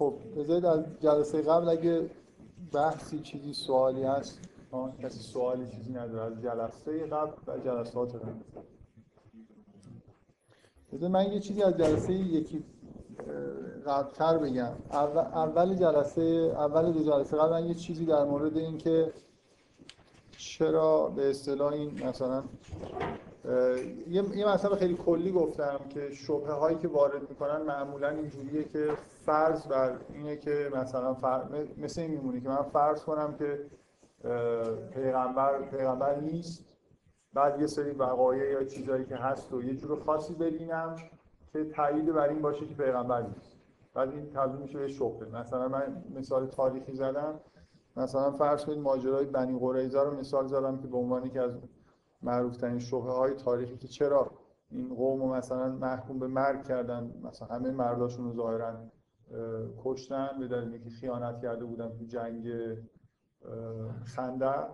خب بذارید از جلسه قبل اگه بحثی چیزی سوالی هست کسی سوالی چیزی نداره. از جلسه قبل و جلسات قبل. من یه چیزی از جلسه یکی قبلتر بگم. اول جلسه اول دو جلسه قبل من یه چیزی در مورد اینکه چرا به اصطلاح این مثلا یه مثلا خیلی کلی گفتم که شبهه هایی که وارد می‌کنن معمولا اینجوریه که فرض بر اینه که مثلا فر... مثل این میمونه که من فرض کنم که پیغمبر پیغمبر نیست. بعد یه سری وقایع یا چیزایی که هست و یه جور خاصی ببینم که تایید بر این باشه که پیغمبر نیست. بعد این تبدیل میشه به شبهه مثلا من مثال تاریخی زدم. مثلا فرض کنید ماجرای بنی قریظه رو مثال زدم که به عنوان که از معروف ترین شبهه های تاریخی که چرا این قوم رو مثلا محکوم به مرگ کردن؟ مثلا همه مرداشون رو ظاهرا کشتن به دلیل اینکه خیانت کرده بودن تو جنگ خندق.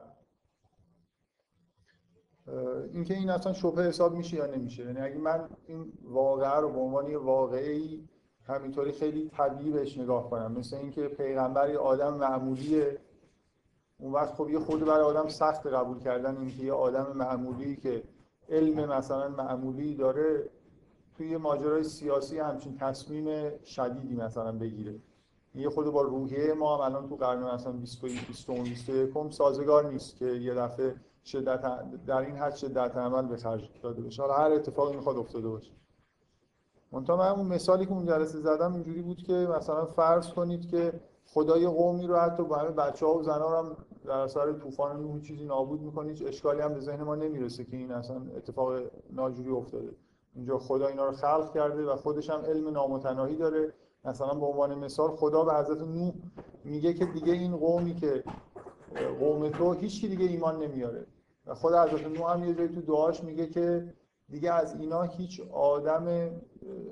اینکه این اصلا شبهه حساب میشه یا نمیشه. یعنی اگه من این واقعه رو به عنوان یه واقعی همینطوری خیلی طبیعی بهش نگاه کنم. مثل اینکه پیغمبر یه آدم معمولیه اون وقت خب یه خود برای آدم سخت قبول کردن اینکه یه آدم معمولی که علم مثلا معمولی داره توی یه ماجرای سیاسی همچین تصمیم شدیدی مثلا بگیره. یه خود با روحیه ما هم الان تو قرن مثلا 21 21 21 سازگار نیست که یه دفعه شدت در این حد شدت عمل به خرج داده بشه. حالا هر اتفاقی می‌خواد افتاده باشه. منتها من اون مثالی که اون جلسه زدم اینجوری بود که مثلا فرض کنید که خدای قومی رو حتی با همه بچه ها و زنها هم در اثر طوفان نوح چیزی نابود می‌کنه هیچ اشکالی هم به ذهن ما نمی‌رسه که این اصلا اتفاق ناجوری افتاده. اینجا خدا اینا رو خلق کرده و خودش هم علم نامتناهی داره. مثلا به عنوان مثال خدا به حضرت نوح میگه که دیگه این قومی که قوم تو هیچ دیگه ایمان نمیاره. و خود حضرت نوح هم یه جایی تو دعاش میگه که دیگه از اینا هیچ آدم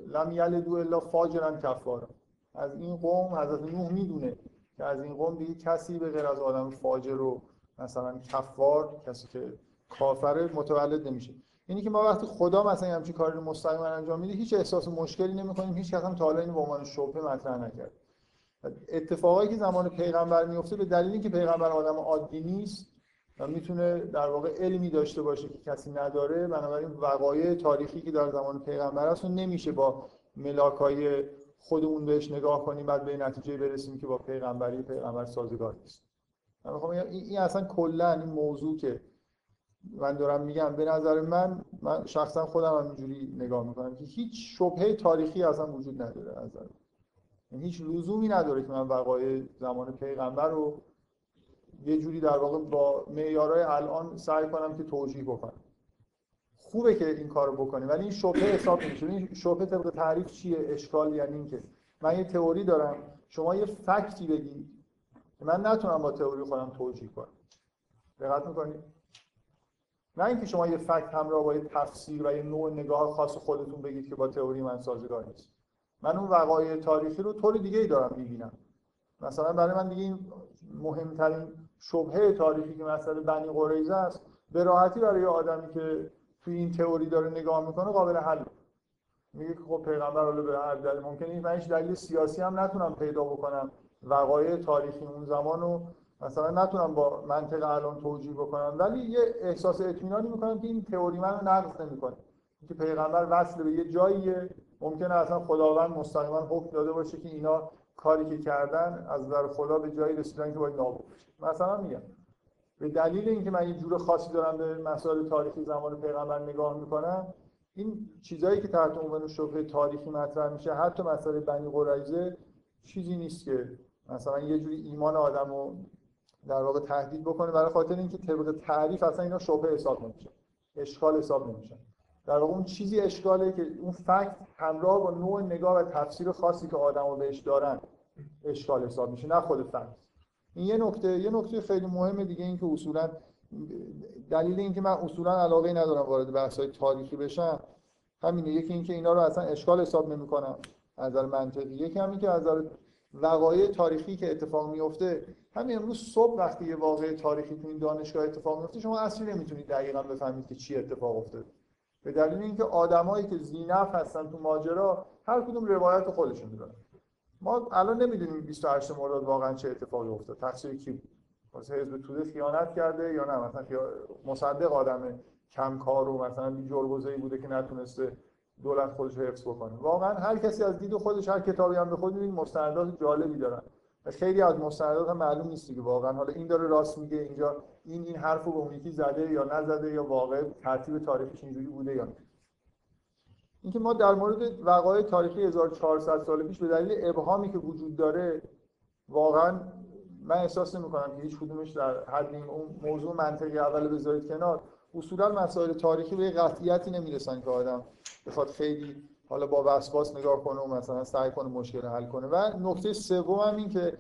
لم یلدو الا فاجرا کفارا. از این قوم حضرت نوح می‌دونه که از این قوم دیگه کسی به غیر از آدم فاجر و مثلا کفار کسی که کافره متولد نمیشه. اینی که ما وقتی خدا مثلا همچین کاری رو مستقیما انجام میده هیچ احساس مشکلی نمی‌کنیم. هیچ کس هم تا حالا اینو به عنوان شبهه مطرح نکرد. اتفاقایی که زمان پیغمبر میفته به دلیل اینکه پیغمبر آدم عادی نیست و می‌تونه در واقع علمی داشته باشه که کسی نداره بنابراین وقایع تاریخی که در زمان پیغمبر هست نمیشه با ملاکای خودمون بهش نگاه کنیم بعد به نتیجه برسیم که با پیغمبری پیغمبر سازگار نیست. من این اصلا کلا این موضوع که من دارم میگم به نظر من من شخصا خودم هم اینجوری نگاه می‌کنم که هیچ شبهه تاریخی اصلا وجود نداره از یعنی هیچ لزومی نداره که من وقایع زمان پیغمبر رو یه جوری در واقع با معیارهای الان سعی کنم که توجیه بکنم. خوبه که این کارو بکنیم ولی این شبهه حساب نمیشه. این شبهه طبق تعریف چیه؟ اشکال یعنی اینکه من یه تئوری دارم شما یه فکتی بگید که من نتونم با تئوری خودم توجیه کنم. دقت می‌کنید نه اینکه شما یه فکت همراه با یه تفسیر و یه نوع نگاه خاص خودتون بگید که با تئوری من سازگار نیست. من اون وقایع تاریخی رو طور دیگه ای دارم می‌بینم. مثلا برای من دیگه این مهمترین شبهه تاریخی که مثلا بنی قریظه است به راحتی برای آدمی که توی این تئوری داره نگاه می‌کنه قابل حل. میگه که خب پیغمبر حالا به هر دلیل ممکنه من هیچ دلیل سیاسی هم نتونم پیدا بکنم. وقایع تاریخی اون زمان رو مثلا نتونم با منطق الان توجیه بکنم. ولی یه احساس اطمینانی می‌کنم که این تئوری منو نقض نمی‌کنه. که پیغمبر وصل به یه جاییه. ممکنه اصلا خداوند مستقیما حکم داده باشه که اینا کاری که کردن از نظر خدا به جایی رسیدن که باید نابود بشه. مثلا میگم. به دلیل اینکه من یه جور خاصی دارم به مسائل تاریخی زمان پیغمبر نگاه می‌کنم این چیزایی که تحت عنوان شبهه تاریخی مطرح میشه حتی مسئله بنی قریظه چیزی نیست که مثلا یه جوری ایمان آدمو در واقع تهدید بکنه برای خاطر اینکه طبق تعریف اصلا اینا شبهه حساب نمیشه اشکال حساب نمیشه. در واقع اون چیزی اشکاله که اون فکت همراه با نوع نگاه و تفسیر خاصی که آدمو بهش دارن اشکال حساب میشه نه خود فکت. این یه نکته یه نکته خیلی مهمه دیگه این که اصولا دلیل اینکه من اصولا علاقه ندارم وارد بحث های تاریخی بشم همینه. یکی اینکه اینا رو اصلا اشکال حساب نمی‌کنم از نظر منطقی. یکی همین که از نظر وقایع تاریخی که اتفاق میفته همین امروز صبح وقتی یه واقعه تاریخی تو این دانشگاه اتفاق میفته شما اصلا نمی‌تونید دقیقا بفهمید که چی اتفاق افتاده. به دلیل اینکه آدمایی که زینف هستن تو ماجرا هر کدوم روایت خودشون دارن. ما الان نمی‌دونیم 28 مرداد واقعا چه اتفاقی افتاد. تقصیر کی بود؟ واسه حزب توده خیانت کرده یا نه؟ مثلا مصدق آدم کم کار و مثلا بی جربوزه‌ای بوده که نتونسته دولت خودش حفظ بکنه. واقعا هر کسی از دید خودش هر کتابی هم بخونه این مستندات جالبی دارن. خیلی از مستندات هم معلوم نیست که واقعا. حالا این داره راست میگه اینجا این این حرفو به اون یکی زده یا نزده یا واقع ترتیب تاریخش اینجوری بوده یا اینکه ما در مورد وقایع تاریخی 1400 سال پیش به دلیل ابهامی که وجود داره واقعا من احساس نمی کنم که هیچ کدومش در حد این موضوع منطقی اول بذارید کنار. اصولا مسائل تاریخی به قطعیتی نمی‌رسن که آدم بخواد خیلی حالا با وسواس نگاه کنه و مثلا سعی کنه مشکل حل کنه. و نکته سوم هم این که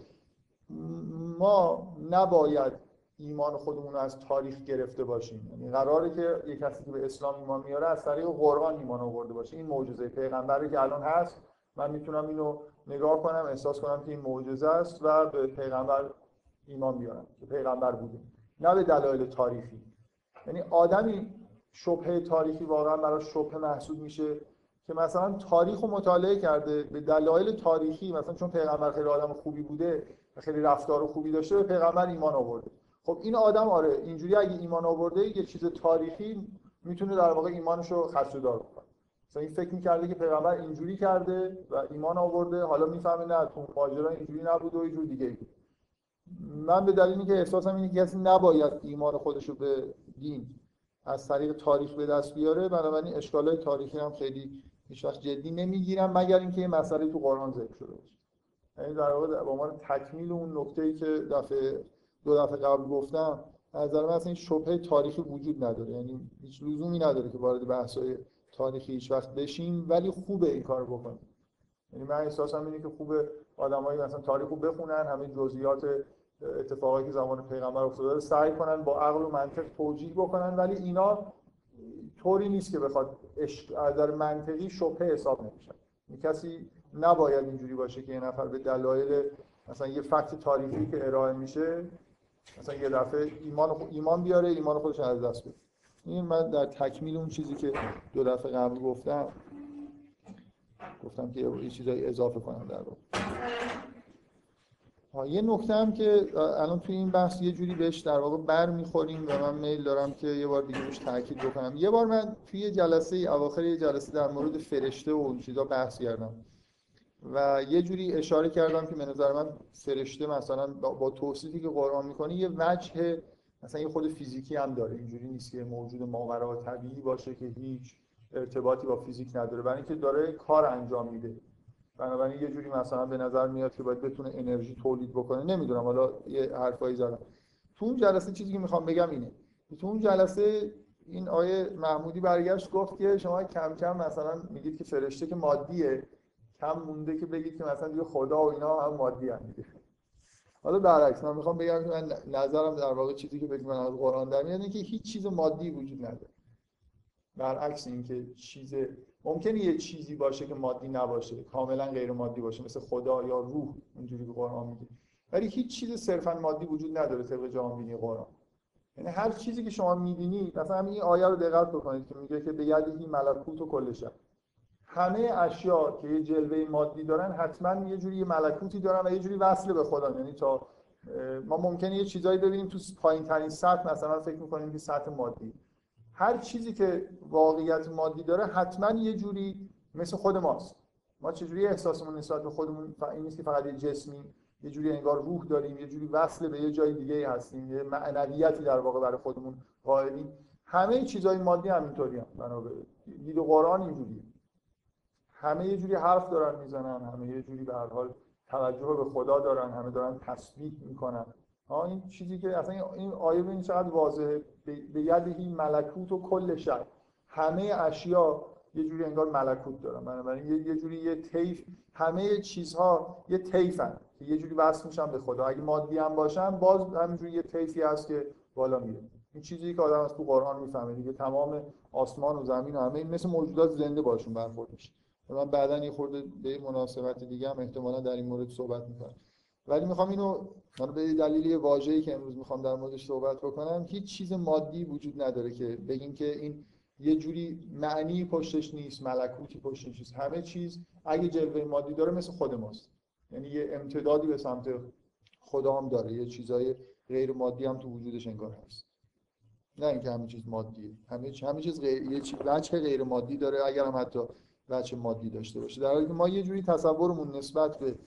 ما نباید ایمان خودمون رو از تاریخ گرفته باشیم. یعنی قراره که یک کسی که به اسلام ایمان میاره از طریق قرآن ایمان آورده باشه. این معجزه پیغمبری که الان هست من می‌تونم اینو نگاه کنم احساس کنم که این معجزه است و به پیغمبر ایمان بیارم که پیغمبر بوده. نه به دلایل تاریخی. یعنی آدمی شبهه تاریخی واقعا برای شبهه محسوب میشه که مثلا تاریخ رو مطالعه کرده به دلایل تاریخی مثلا چون پیغمبر خیلی آدم خوبی بوده خیلی رفتار خوبی داشته به پیغمبر ایمان آورده. خب این آدم آره اینجوری اگه ایمان آورده یه چیز تاریخی می‌تونه در واقع ایمانش رو خدشه‌دار کنه. مثلا این فکر می‌کرده که پیغمبر اینجوری کرده و ایمان آورده حالا می‌فهمه نه تو ماجرا اینجوری نبود و اینجوری دیگه بود. من به دلیل اینکه احساسم اینه که کسی نباید ایمان خودش رو به دین از طریق تاریخ به دست بیاره بنابراین اشکالای تاریخی هم خیلی هیچ جدی نمی‌گیرم مگر اینکه یه مسئله تو قرآن ذکر شده باشه. یعنی در واقع به عنوان تکمیل اون نکته‌ای که دفعه دو دفعه قبل گفتم از نظر من اصلا این شبهه تاریخی وجود نداره. یعنی هیچ لزومی نداره که وارد بحث‌های تاریخی هیچ وقت بشیم ولی خوبه این کار بکنیم. یعنی من احساسم اینه که خوبه آدمایی مثلا تاریخ رو بخونن همه جزئیات اتفاقایی که زمان پیغمبر افتاده رو سعی کنن با عقل و منطق توجیه بکنن ولی اینا طوری نیست که بخواد از در منطقی شبهه حساب نمیشه. کسی نباید اینجوری باشه که یه نفر به دلایل مثلا یه فکت تاریخی که ارائه میشه مثلا یه دفعه ایمان ایمان بیاره ایمان خودش از دست بده. این من در تکمیل اون چیزی که دو دفعه قبل گفتم گفتم که یه چیزایی اضافه کنم در واقع یه نکته هم که الان توی این بحث یه جوری بهش در واقع بر می‌خوریم و من میل دارم که یه بار دیگه بهش تاکید بکنم. یه بار من توی یه جلسه اواخر یه جلسه در مورد فرشته و اون چیزا بحث کردم. و یه جوری اشاره کردم که به نظر من فرشته مثلا با توصیفی که قرآن می‌کنه یه وجه مثلا یه خود فیزیکی هم داره. اینجوری نیست که موجود ماورا طبیعی باشه که هیچ ارتباطی با فیزیک نداره. برای اینکه داره کار انجام میده. بنابراین یه جوری مثلا به نظر میاد که باید بتونه انرژی تولید بکنه. نمی‌دونم حالا یه حرفایی زدم. تو اون جلسه چیزی که می‌خوام بگم اینه. تو اون جلسه این آیه محمودی برگشت گفت که شما کم کم مثلا میگید که فرشته که مادیه. کم مونده که بگید که مثلا دیگه خدا و اینا هم مادی هم دیگه. حالا برعکس من می‌خوام بگم که من نظرم در واقع چیزی که بگم من از قرآن در میاد که هیچ چیز مادی وجود نداره. برعکس اینکه چیز ممکنه یه چیزی باشه که مادی نباشه کاملا غیر مادی باشه مثل خدا یا روح اونجوری که قرآن میگه. ولی هیچ چیز صرفا مادی وجود نداره طبق جهان قرآن. یعنی هر چیزی که شما می‌بینید مثلا این آیه رو دقت بکنید که میگه که به یدی ملکوت و کل همه اشیا که یه جلوه مادی دارن حتما یه جوری ملکوتی دارن و یه جوری وصل به خدا یعنی تا ما ممکنه یه چیزایی ببینیم تو پایین ترین سطح مثلا فکر می‌کنیم که سطح مادی. هر چیزی که واقعیت مادی داره حتما یه جوری مثل خود ماست. ما چجوری احساسمون نسبت به خودمون این نیست که فقط یه جسمی یه جوری انگار روح داریم یه جوری وصل به یه جای دیگه هستیم یه معنویتی در واقع برای خودمون قائلیم. همه چیزهای مادی همینطوری هم دید قرآن اینجوریه. همه یه جوری حرف دارن می‌زنن همه یه جوری به هر حال توجه به خدا دارن همه دارن تسبیح می‌کنن. ها این چیزی که اصلا این آیه ببین چقدر واضحه. به یدهی ملکوت و کل شد همه اشیا یه جوری انگار ملکوت دارن. بنابراین یه, جوری یه تیف همه چیزها یه تیفن که یه جوری وصل میشن به خدا. اگه مادی هم باشن باز همینجوری یه تیفی هست که بالا میره. این چیزی که آدم از تو قرآن می‌فهمه. دیگه تمام آسمان و زمین و همه مثل موجودات زنده باشون برخورد میشه من بعدا یه خورده به مناسبت دیگه هم احتمالا در این مورد صحبت می‌کنم. ولی می‌خوام اینو من به دلیل واژه‌ای که امروز می‌خوام در موردش صحبت بکنم هیچ چیز مادی وجود نداره که بگیم که این یه جوری معنی پشتش نیست ملکوتی پشتش نیست. همه چیز اگه جلوه مادی داره مثل خود ماست. یعنی یه امتدادی به سمت خدا هم داره. یه چیزای غیر مادی هم تو وجودش انگار هست. نه اینکه همه چیز مادیه. همه همه چیز غیر یه چیز غیر مادی داره. اگر هم حتی وجه مادی داشته باشه. در حالی که ما یه جوری تصورمون نسبت به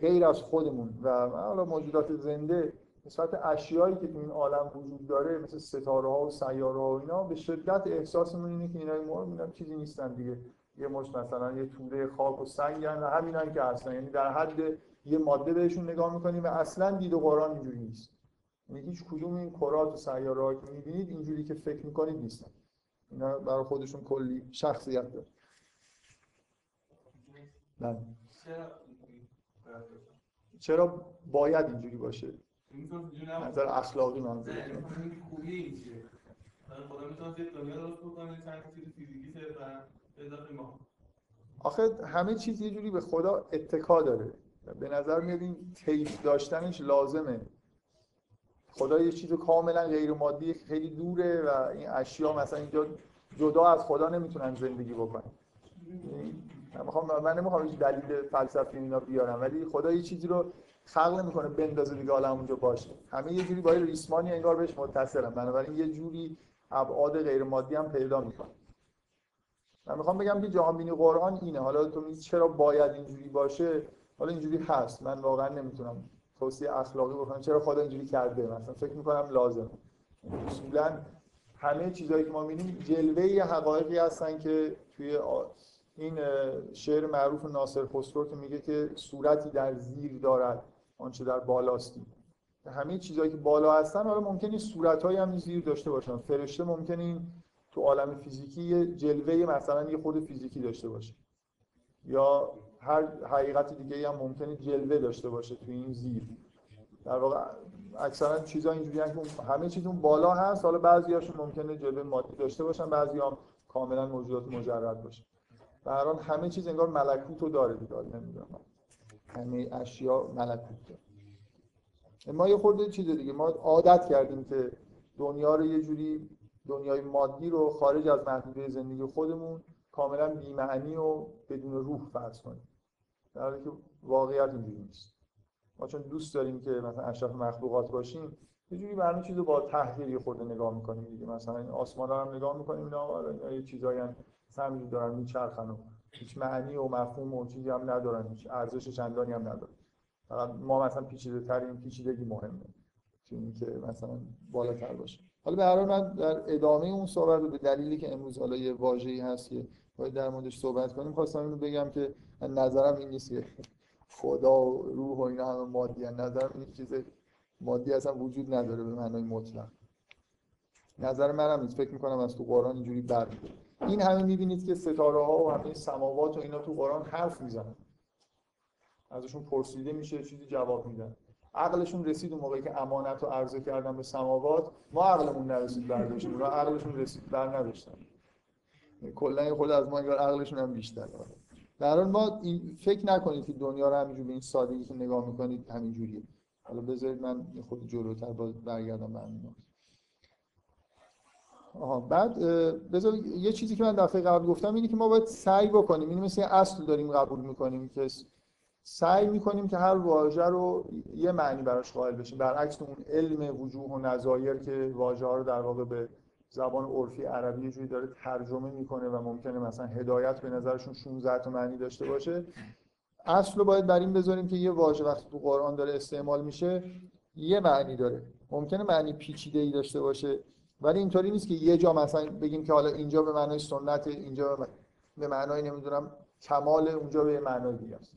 غیر از خودمون و حالا موجودات زنده نسبت اشیایی که تو این عالم وجود داره مثل ستاره ها و سیاره ها و اینا به شدت احساسمون اینه که اینا اینا چیزی نیستن دیگه. یه مش مثلا یه توده خاک و سنگن و همینان که هستن. یعنی در حد یه ماده بهشون نگاه می‌کنیم و اصلا دید و قرآن اینجوری نیست. یعنی هیچ کدوم این کرات و سیاره که می‌بینید اینجوری که فکر می‌کنید نیستن. اینا برای خودشون کلی شخصیت داره. بله. چرا باید اینجوری باشه؟ نظر اخلاقی منظور. آخه همه چیز یه جوری به خدا اتکا داره. به نظر میاد این تیف داشتنش لازمه. خدا یه چیز کاملا غیر مادی خیلی دوره و این اشیا مثلا اینجا جدا از خدا نمی‌تونن زندگی بکنن. می‌خوام من نمی‌خوام دلیل فلسفی اینا بیارم ولی خدا یه چیزی رو خلق نمی‌کنه بندازه دیگه حالا اونجا باشه. همه یه جوری با ریسمانی انگار بهش متصلن بنابراین یه جوری ابعاد غیر مادی هم پیدا می‌کنه. من می‌خوام بگم که جهان بینی قرآن اینه. حالا تو چرا باید اینجوری باشه؟ حالا اینجوری هست. من واقعا نمی‌تونم توصیه اخلاقی بکنم. چرا خدا اینجوری کرده؟ مثلا فکر می‌کنم لازم اصولا همه چیزهایی که ما می‌بینیم جلوه حقایقی هستن که توی این شعر معروف ناصر خسرو که میگه که صورتی در زیر دارد آنچه در بالاستی همه چیزهایی که بالا هستن حالا ممکنه این صورتهایی هم زیر داشته باشن. فرشته ممکنه این تو عالم فیزیکی یه جلوه مثلا یه خود فیزیکی داشته باشه. یا هر حقیقت دیگه هم ممکنه جلوه داشته باشه تو این زیر. در واقع اکثرا چیزا اینجوری که همه چیز اون بالا هست حالا بعضیاشون ممکنه جلوه مادی داشته باشن بعضی هم کاملا موجودات مجرد باشه در همه چیز انگار ملکوت رو داره دیگه نمی‌دونم. همه اشیا ملکوت داره. ما یه خورده چیز دیگه ما عادت کردیم که دنیا رو یه جوری دنیای مادی رو خارج از محدوده زندگی خودمون کاملا بی‌معنی و بدون روح فرض کنیم. در حالی که واقعیت اینجوری نیست. ما چون دوست داریم که مثلا اشرف مخلوقات باشیم یه جوری به چیز رو با تحقیر خورده نگاه می‌کنیم دیگه. مثلا این آسمان رو هم نگاه می‌کنیم اینا یه چیزایی هم همینجوری دارن میچرخن و هیچ معنی و مفهوم و چیزی هم ندارن هیچ ارزش چندانی هم ندارن. فقط ما مثلا پیچیده ترین پیچیدگی مهمه چون که مثلا بالاتر باشه. حالا به هر من در ادامه اون صحبت به دلیلی که امروز حالا یه واژه‌ای هست که باید در موردش صحبت کنیم خواستم اینو بگم که نظرم این نیست که خدا و روح و اینا همه مادی هست. نظرم این چیز مادی اصلا وجود نداره به معنای مطلق. نظر منم نیست. فکر می‌کنم از تو قرآن اینجوری برمیاد این همه می‌بینید که ستاره ها و همه سماوات و اینا تو قرآن حرف می‌زنن. ازشون پرسیده میشه چیزی جواب میدن. عقلشون رسید اون موقعی که امانت رو عرضه کردن به سماوات. ما عقلمون نرسید برداشتیم. و عقلشون رسید بر نداشتن کلا خود از ما انگار عقلشون هم بیشتر در حال ما فکر نکنید که دنیا رو همینجوری به این سادگی که نگاه می‌کنید همینجوریه. حالا بذارید من خود جلوتر باز برگردم به آها بعد بذار یه چیزی که من دفعه قبل گفتم اینه که ما باید سعی بکنیم این مثل اصل داریم قبول می‌کنیم که سعی می‌کنیم که هر واژه رو یه معنی براش قائل بشیم. برعکس اون علم وجوه و نظایر که واژه ها رو در واقع به زبان عرفی عربی یه جوری داره ترجمه می‌کنه و ممکنه مثلا هدایت به نظرشون 16 تا معنی داشته باشه. اصل رو باید بر این بذاریم که یه واژه وقتی تو قرآن داره استعمال میشه یه معنی داره. ممکنه معنی پیچیده ای داشته باشه. ولی اینطوری نیست که یه جا مثلا بگیم که حالا اینجا به معنای سنت اینجا به معنای نمی‌دونم کمال اونجا به معنای دیگه است.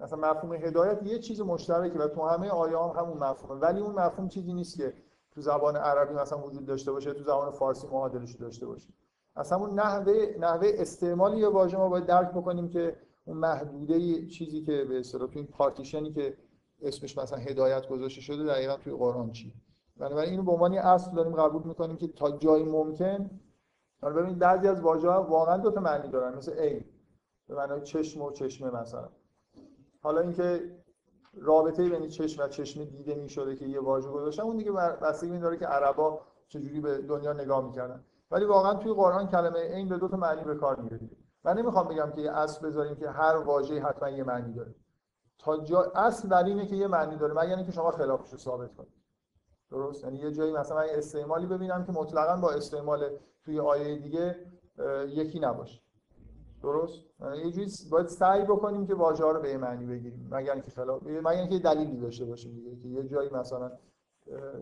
مثلا مفهوم هدایت یه چیز مشترکه و تو همه آیه هم همون مفهومه. ولی اون مفهوم چیزی نیست که تو زبان عربی مثلا وجود داشته باشه تو زبان فارسی معادلش داشته باشه. اصلا اون نحوه نحوه استعمال یه واژه ما باید درک بکنیم که اون محدوده چیزی که به اصطلاح این پارتیشنی که اسمش مثلا هدایت گذاشته شده دقیقا توی قرآن چی بنابراین اینو به عنوان اصل داریم قبول می‌کنیم که تا جایی ممکن. حالا ببینید بعضی از واژه ها واقعا دو تا معنی دارن مثل ای به معنای چشم و چشمه مثلا. حالا اینکه رابطه بین چشم و چشم دیده می‌شده که یه واژه گذاشتن اون دیگه بستگی داره که عربا چجوری به دنیا نگاه می‌کردن. ولی واقعا توی قرآن کلمه این به دو تا معنی به کار میره من نمی‌خوام بگم که یه اصل بذاریم که هر واژه‌ای حتما یه معنی داره. تا جا اصل در اینه که یه معنی داره مگر اینکه شما خلافش رو ثابت کنید. درست. یعنی یه جایی مثلا من استعمالی ببینم که مطلقا با استعمال توی آیه دیگه یکی نباشه. درست؟ یه جوری باید سعی بکنیم که واژه رو به معنی بگیریم. مگر اینکه خلاف مگر اینکه دلیلی داشته باشیم دیگه که یه جایی مثلا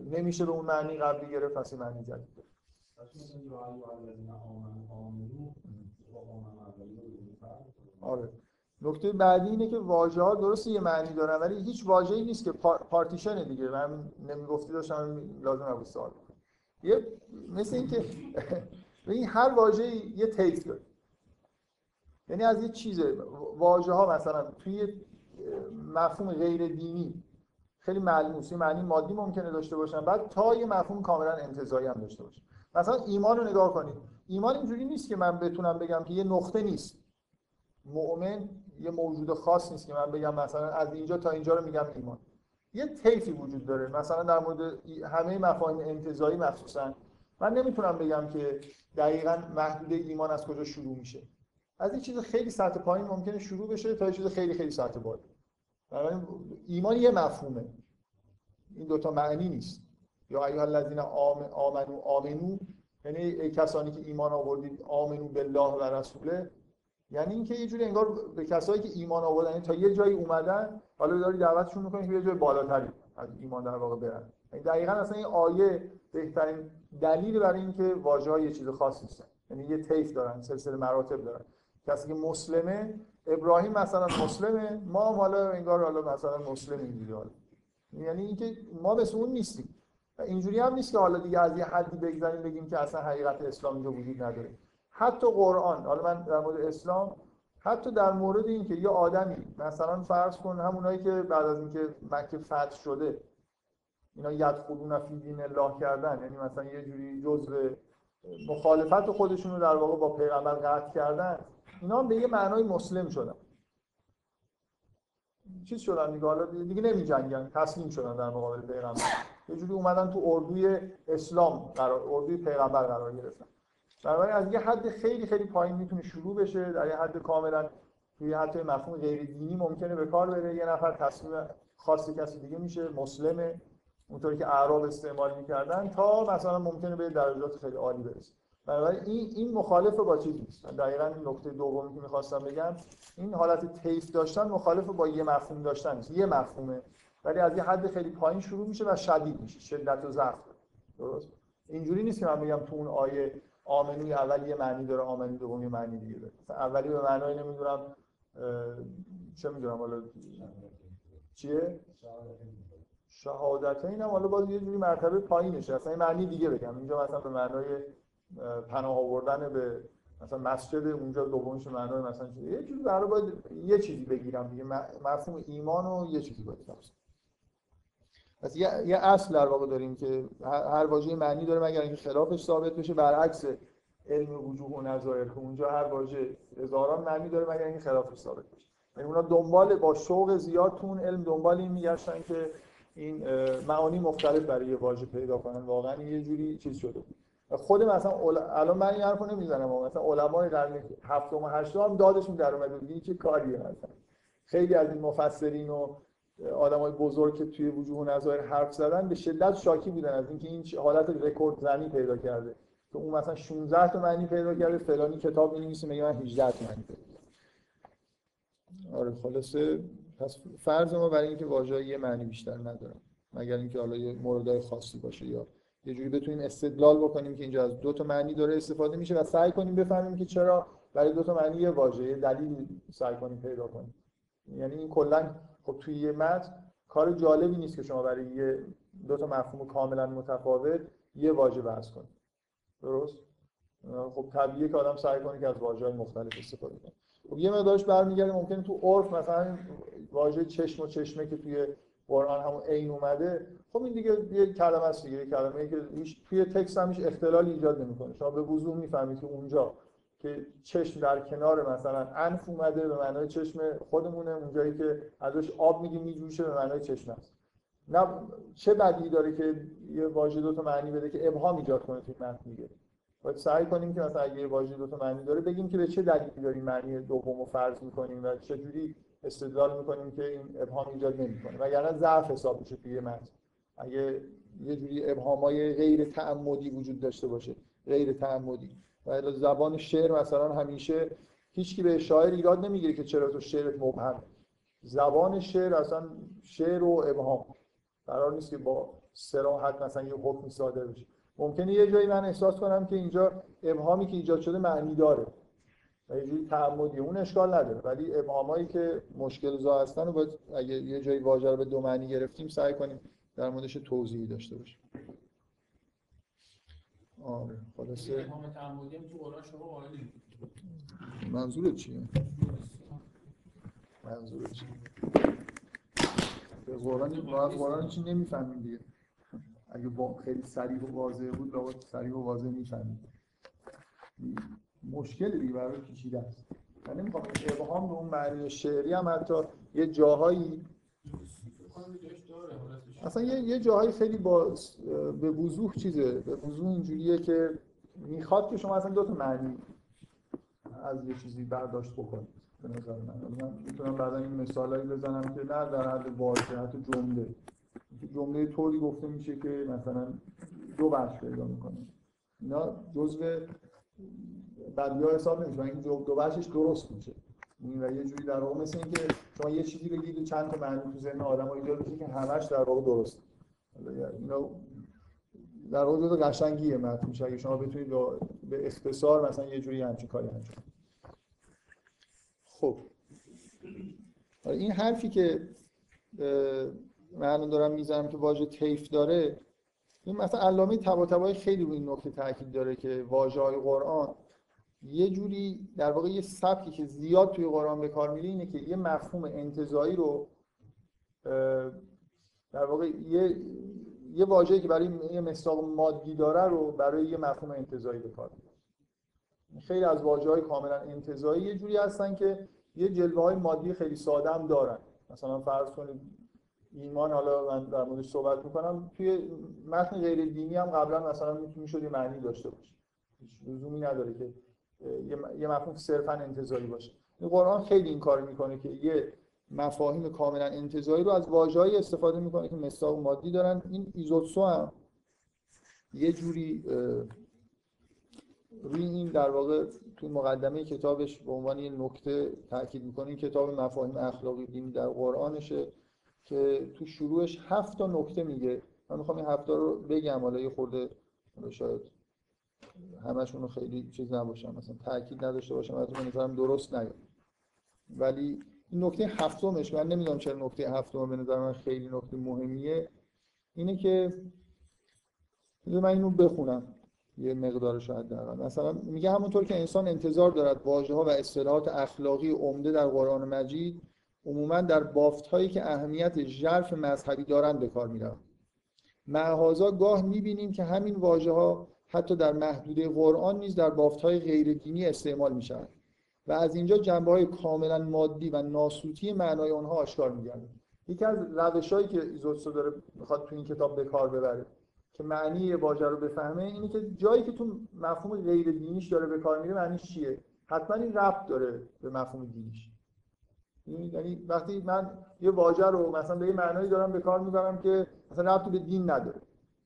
نمیشه به اون معنی قبلی گرفت پس معنی جدید آره. نکته بعدی اینه که واژه ها درست یه معنی دارن ولی هیچ واژه‌ای نیست که پارتیشن دیگه. من نمی‌گفتی داشتم لازم نبود سوال یه مثل اینکه این هر واژه یه تیپ داره. یعنی از یه چیز. واژه ها مثلا توی مفهوم غیر دینی خیلی ملموس یه معنی مادی ممکنه داشته باشن. بعد تا یه مفهوم کاملا انتزاعی هم داشته باشه مثلا ایمان رو نگاه کنید ایمان اینجوری نیست که من بتونم بگم که یه نقطه نیست. مؤمن یه موجود خاص نیست که من بگم مثلا از اینجا تا اینجا رو میگم ایمان. یه طیفی وجود داره. مثلا در مورد همه مفاهیم انتزاعی مخصوصا. من نمی‌تونم بگم که دقیقا محدوده ایمان از کجا شروع میشه. از این چیز خیلی سطح پایین ممکنه شروع بشه تا یه چیز خیلی خیلی سطح بالا. بنابراین ایمان یه مفهومه. این دوتا معنی نیست. یا ایها الذین آمنو آمنو یعنی کسانی که ایمان آوردید آمنو بالله و رسوله یعنی اینکه یه جوری انگار به کسایی که ایمان آوردن تا یه جایی اومدن حالا داری دعوتشون می‌کنی که یه جای بالاتری از ایمان در واقع برن. یعنی دقیقا اصلا این آیه بهترین دلیل برای اینکه واژه یه چیز خاص نیستن. یعنی یه طیف دارن سلسله مراتب دارن. کسی که مسلمه ابراهیم مثلا مسلمه ما هم حالا انگار حالا مثلا مسلمیم دیگه یعنی اینکه ما مثل اون نیستیم. اینجوری هم نیست که حالا دیگه از یه حدی بگذاریم بگیم که اصلا حقیقت اسلام اینجا وجود نداره. حتی قرآن حالا من در مورد اسلام حتی در مورد اینکه یه آدمی مثلا فرض کن همونایی که بعد از اینکه مکه فتح شده اینا یدخلون فی دین الله کردن یعنی مثلا یه جوری جزء مخالفت خودشون رو در واقع با پیغمبر قطع کردن اینا هم به یه معنای مسلم شدن. چیز شدن دیگه حالا دیگه نمی جنگن تسلیم شدن در مقابل پیغمبر. یه جوری اومدن تو اردوی اسلام قرار اردوی پیغمبر قرار گرفتن. بنابراین از یه حد خیلی خیلی پایین می‌تونه شروع بشه. در یه حد کاملا توی حتی مفهوم غیر دینی ممکنه به کار بره. یه نفر تصمیم خاص کسی دیگه میشه مسلمه اونطوری که اعراب استعمال می‌کردن تا مثلا ممکنه به درجات خیلی عالی برسه. بنابراین این این مخالف با چیز نیست. دقیقا این نکته دومی که می‌خواستم بگم این حالت تیف داشتن مخالف با یه مفهوم داشتن نیست. یه مفهومه ولی از یه حد خیلی پایین شروع میشه و شدید میشه. شدت و ضعف. درست؟ اینجوری نیست که من بگم تو اون آیه آمنی اولی یه معنی داره آمنی دومی معنی دیگه داره. اولی به معنای نمی‌دونم چه می‌دونم حالا؟ چیه؟ شهادتین هم حالا باز یه جوری مرتبه پایینشه. اصلا معنی دیگه بگم. اینجا مثلا به معنای پناه آوردن به مثلا مسجد اونجا دومش معنای مثلا چیزی یه جوری برای باید یه چیزی بگیرم دیگه. مفهوم ایمان و یه چیزی باید پس یه, یه اصل در واقع داریم که هر واژه معنی داره مگر اینکه خلافش ثابت بشه برعکس علم وجوه و نظایر که اونجا هر واژه هزاران معنی داره مگر اینکه خلافش ثابت بشه. یعنی اونا دنبال با شوق زیاد تو اون علم دنبال این میگشتن که این معانی مختلف برای یه واژه پیدا کنن. واقعا یه جوری چیز شده خود مثلا الان من این حرفو نمی‌زنم مثلا علمای قرن هفتم و هشتم دادشون در اومده بود چه کاریه مثلا؟ خیلی از این مفسرین و آدمای بزرگ که توی وجوه و نظایر حرف زدن به شدت شاکی بودن از اینکه این حالت رکورد زنی پیدا کرده. که اون مثلا 16 تا معنی پیدا کرده فلانی کتاب می‌نویسه میگه من 18 تا معنی پیدا آره خلاصه پس فرض ما برای اینکه واژه یه معنی بیشتر نداره. مگر اینکه حالا یه موردای خاصی باشه یا یه جوری بتونیم استدلال بکنیم که اینجا از دو تا معنی داره استفاده میشه و سعی کنیم بفهمیم که چرا برای دو تا معنی یه واژه دلیل سعی کنیم پیدا کنیم. یعنی این کلا خب توی یه متن کار جالبی نیست که شما برای یه دو تا مفهوم کاملا متفاوت یه واژه بحث کنید درست؟ خب طبیعیه که آدم سعی کنه که از واژه‌های مختلف استفاده کنه. خب یه مقدارش برمیگرده ممکنه تو عرف مثلا واژه چشم و چشمه که توی قرآن همون عین اومده. خب این دیگه یه کلمه است دیگه ای که توی تکست همش اختلالی ایجاد نمی‌کنه. شما به وضوح می‌فهمید که اونجا که چشم در کنار مثلا انف اومده به معنای چشم خودمونه اونجایی که ازش آب میگیم میجوشه به معنای چشم است. نه چه بدی داره که یه واژه دو تا معنی بده که ابهام ایجاد کنه توی متن دیگه باید سعی کنیم که مثلا اگه یه واژه دو تا معنی داره بگیم که به چه دلیلی داریم معنی دومو فرض می‌کنیم و چه جوری استدلال می‌کنیم که این ابهام ایجاد نمی‌کنه. وگرنه ضعف حساب میشه توی متن اگه یه جوری ابهامای غیر تعمدی وجود داشته باشه غیر تعمدی. و زبان شعر مثلا همیشه هیچکی به شاعر ایراد نمی‌گیره که چرا تو شعرت مبهم. زبان شعر اصلا شعر و ابهام. قرار نیست که با سراحت مثلا یه حکمی صادر بشه. ممکنه یه جایی من احساس کنم که اینجا ابهامی که ایجاد شده معنی داره. و یه جوری تعمدی اون اشکال نداره. ولی ابهامایی که مشکل زا هستن و اگه یه جایی واژه رو به دو معنی گرفتیم سعی کنیم در موردش توضیحی داشته باشیم. آره خلاصه. قائلی منظور چیه؟ منظور چیه؟ به قرآن از قرآن چی نمی‌فهمیم دیگه؟ اگه با خیلی سریع و واضح بود لابد سریع و واضح می‌فهمیم. مشکل دیگه برای پیچیده است من نمی‌خوام ابهام به اون معنی شعری هم حتی یه جاهایی اصلا یه, یه جاهایی خیلی با به وضوح چیزه. به وضوح اینجوریه که می‌خواد که شما اصلا دو تا معنی از یه چیزی برداشت بکنید. به نظر من. من می‌تونم بعدا این مثالایی بزنم که نه در حد واژه حتی جمله. جمله طوری گفته میشه که مثلا دو بخش پیدا می‌کنه. اینا جزء بدیا حساب نمیشه. اینکه دو بخشش درست میشه. و یه جوری در واقع مثل اینکه شما یه چیزی بگید و چند تا معنی تو ذهن آدم ایجاد بشه که همش در واقع درست. اینا در واقع جزء قشنگیه متن میشه. اگه شما بتونید به اختصار مثلا یه جوری همچین کاری انجام خب. این حرفی که من دارم می‌زنم که واژه طیف داره این مثلا علامه طباطبایی خیلی روی این نکته تاکید داره که واژه های قرآن یه جوری در واقع یه سبکی که زیاد توی قرآن به کار میره اینه که یه مفهوم انتزاعی رو در واقع یه یه واژه‌ای که برای یه مصداق مادی داره رو برای یه مفهوم انتزاعی به کار خیلی از واژه‌های کاملا انتزاعی یه جوری هستن که یه جلوه های مادی خیلی ساده هم دارن. مثلا فرض کنید ایمان حالا من در موردش صحبت می‌کنم توی متن غیر دینی هم قبلا مثلا می‌شد یه معنی داشته باشه لزومی نداره که یه مفهوم صرفا انتزاعی باشه. این قرآن خیلی این کار می‌کنه که یه مفاهیم کاملا انتزاعی رو از واژه‌ای استفاده می‌کنه که مصداق مادی دارن. این ایزوتسو هم یه جوری روی این در واقع تو مقدمه کتابش به عنوان یه نکته تاکید می‌کنه. این کتاب مفاهیم اخلاقی دینی در قرآنشه که تو شروعش هفت تا نکته میگه. من می‌خوام این هفت رو بگم. حالا یه خورده شاید همشون رو خیلی چیز نباشم مثلا تاکید نداشته باشم از به نظرم درست نیاد. ولی این نکته هفتمش من نمی‌دونم چرا نکته هفتم به نظر من خیلی نکته مهمیه. اینه که من اینو بخونم یه مقدار شاید در مثلا میگه همونطور که انسان انتظار دارد واژه ها و اصطلاحات اخلاقی عمده در قرآن مجید عموما در بافت هایی که اهمیت ژرف مذهبی دارند به کار میرن معهازا گاه می‌بینیم که همین واژه ها حتی در محدوده قرآن نیز در بافت های غیر دینی استعمال میشن و از اینجا جنبه های کاملا مادی و ناسوتی معنای آنها آشکار میگردد. یکی از روش هایی که ایزوتسو داره می‌خواد تو این کتاب به کار ببره که معنی واژه رو بفهمه اینه که جایی که تو مفهوم غیر دینیش داره به کار میره معنیش چیه؟ حتما این ربط داره به مفهوم دینیش. یعنی وقتی من یه واژه رو مثلا به یه معنایی دارم به کار می‌برم که مثلا ربطی به دین نداره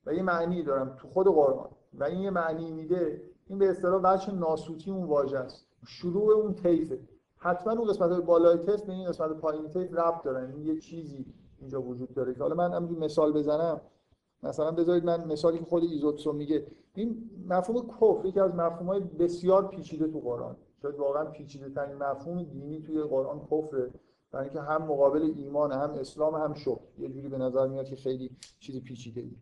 و یه معنی دارم تو خود قرآن. و این یه معنی میده این به اصطلاح بچه ناسوتی اون واژه است. شروع اون طیفه. حتما اون قسمت بالای تیف به این قسمت پایین تیف ربط دارن این یه چیزی اینجا وجود داره که حالا من همین مثال بزنم. مثلا بذارید من مثالی که خود ایزوتسو میگه. این مفهوم کفر یکی از مفهوم‌های بسیار پیچیده تو قرآن. شاید واقعا پیچیده ترین مفهوم دینی توی قرآن کفره. برای اینکه هم مقابل ایمان هم اسلام هم شکر. یه جوری به نظر میاد که خیلی چیز پیچیده ای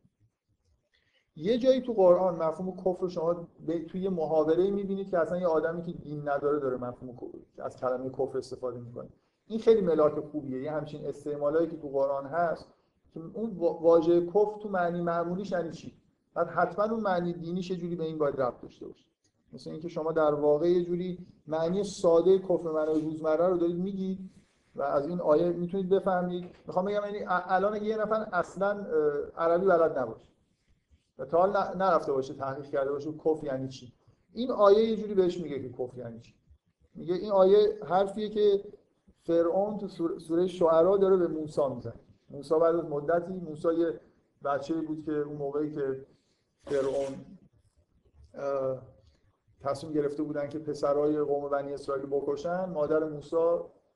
یه جایی تو قرآن مفهوم کفر شما توی یه محاوره می‌بینید که اصلا یه آدمی که دین نداره داره مفهوم از کلمه کفر استفاده می‌کنه. این خیلی ملاک خوبیه. یه همچین استعمالایی که تو قرآن هست که اون واژه کفر تو معنی معمولیش یعنی چی؟ بعد حتما اون معنی دینیش یه جوری به این باید ربط داشته باشه؟ مثل اینکه شما در واقع یه جوری معنی ساده کفر معنای روزمره رو دارید میگید و از این آیه می‌تونید بفهمید. می‌خوام بگم یعنی الان اگه یه نفر اصلا عربی بلد نباشه. و تا حال نرفته باشه تحقیق کرده باشه کف یعنی چی. این آیه یه جوری بهش میگه که کف یعنی چی. میگه این آیه حرفیه که فرعون تو سوره شعرا داره به موسی می‌زنه. موسی بعد از مدتی موسی یه بچه بود که اون موقعی که فرعون تصمیم گرفته بودن که پسرای قوم بنی اسرائیل بکشن مادر موسی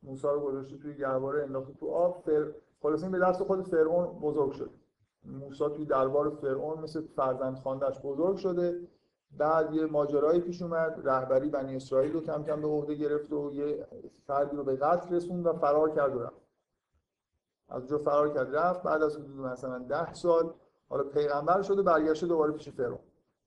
موسی رو گذاشته توی گهواره انداخته تو آب. فر... خلاص این به دست خود فرعون بزرگ شد. موسی توی دربار فرعون مثل فرزند خواندش بزرگ شده. بعد یه ماجرایی پیش اومد رهبری بنی اسرائیل رو کم کم به عهده گرفت و یه فردی رو به قتل رسوند و فرار کرد و رفت. از اونجا فرار کرد رفت. بعد از حدود مثلا ده سال حالا پیغمبر شده برگشته دوباره پیش فرعون.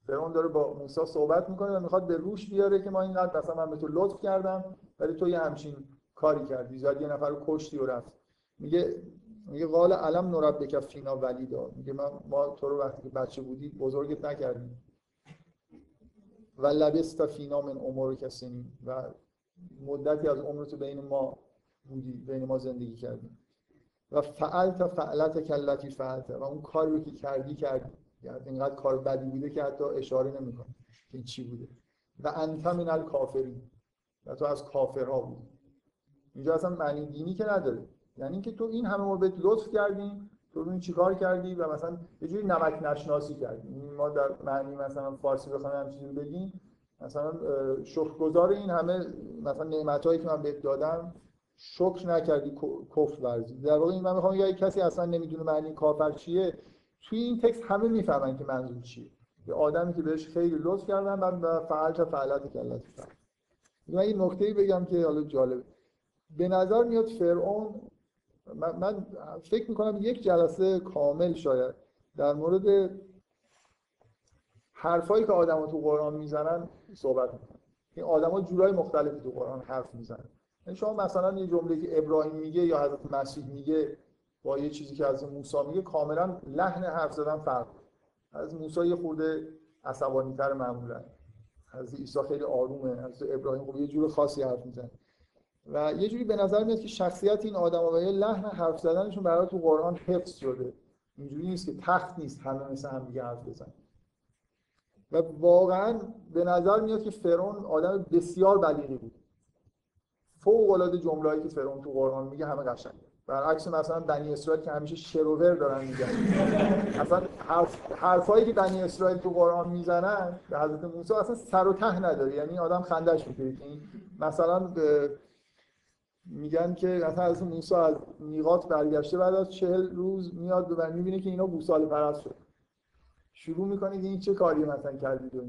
فرعون داره با موسی صحبت می‌کنه و می‌خواد به روش بیاره که ما اینقدر مثلا من به تو لطف کردم ولی تو یه همچین کاری کردی. زاد یه نفر رو کشتی و رفت. میگه میگه قال علم نربک فینا ولیدا. میگه من ما تو رو وقتی که بچه بودی بزرگت نکردیم. و لبست فینا من عمر کسینی. و مدتی از عمرت بین ما بودی بین ما زندگی کردی. و فعلت فعلت کلتی فعلت. و اون کاری رو که کردی کردی. یعنی اینقدر کار بدی بوده که حتی اشاره نمی‌کنه که چی بوده. و انت من الکافرین. و تو از کافرها بودی. اینجا اصلا معنی دینی که نداره. یعنی اینکه تو این همه ما بهت لطف کردیم تو این چیکار کردی و مثلا یه جوری نمک نشناسی کردی. ما در معنی مثلا فارسی بخوایم هم چیزی بگیم. مثلا شکرگزار این همه مثلا نعمتایی که من بهت دادم شکر نکردی کفر ورزی. در واقع این من می‌خوام یا کسی اصلا نمی‌دونه معنی کافر چیه توی این تکست همه می‌فهمن که منظور چیه. یه آدمی که بهش خیلی لطف کردن بعد فعلت فعلت کلت. من این نکته بگم که حالا جالبه. به نظر میاد فرعون من, من فکر می‌کنم یک جلسه کامل شاید در مورد حرفایی که آدما تو قرآن می‌زنن صحبت می‌کنن این آدما جورای مختلفی تو قرآن حرف می‌زنن. یعنی شما مثلا یه جمله که ابراهیم میگه یا حضرت مسیح میگه با یه چیزی که از موسی میگه کاملا لحن حرف زدن فرق از موسی یه خورده عصبانی تر معمولا. از عیسی خیلی آرومه. از ابراهیم خب یه جور خاصی حرف می‌زنه. و یه جوری به نظر میاد که شخصیت این آدم و لحن حرف زدنشون برای تو قرآن حفظ شده. اینجوری نیست که تخت نیست همه مثل هم دیگه حرف بزن و واقعا به نظر میاد که فرعون آدم بسیار بلیغی بود. فوق العاده جمله‌ای که فرعون تو قرآن میگه همه قشنگه. برعکس مثلا بنی اسرائیل که همیشه شروور دارن میگن. اصلا حرف حرفایی که بنی اسرائیل تو قرآن می‌زنن به حضرت موسی اصلا سر و ته نداره. یعنی آدم خندش می‌گیره مثلا میگن که مثلا از موسی از میقات برگشته بعد از چهل روز میاد و می‌بینه که اینا گوساله پرست شد. شروع می‌کنه که این چه کاری مثلا کردید و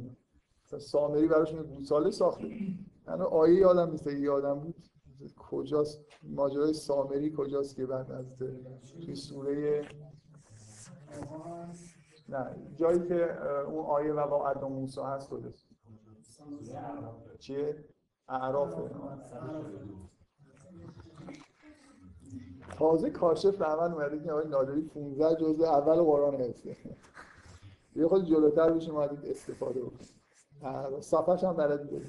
مثلا سامری براش گوساله ساخته. من آیه یادم نیست یه آدم بود. کجاست؟ ماجرای سامری کجاست که بعد از توی سوره نه جایی که اون آیه و با موسی هست کجاست چیه؟ اعرافه تازه کاشف به عمل اومده که آقای نادری 15 جزء اول قرآن حفظه یه خود جلوتر بشیم اومدید استفاده بکنیم. صفحش هم بلد بود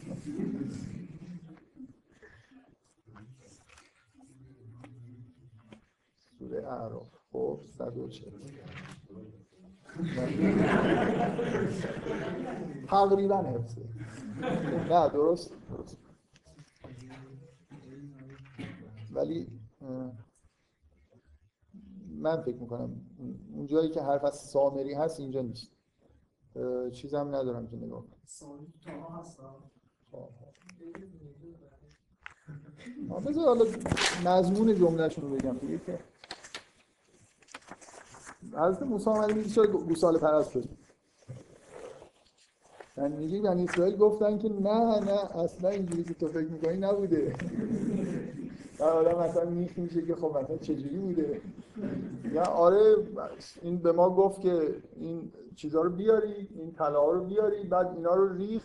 سوره اعراف. خب 140 تقریبا حفظه. نه درست درست ولی من فکر می‌کنم اون جایی که حرف از سامری هست اینجا نیست. چیزم ندارم که نگاه کنم. بذار حالا مضمون جملهشون رو بگم. دیگه که حضرت موسی آمده میگه چرا گوساله پرست شد؟ یعنی میگه بنی اسرائیل گفتن که نه نه اصلا اینجوری که تو فکر می‌کنی نبوده. و آدم مثلا میخ میشه که خب مثلا چجوری بوده؟ یا آره این به ما گفت که این چیزها رو بیاری این طلا رو بیاری بعد اینا رو ریخ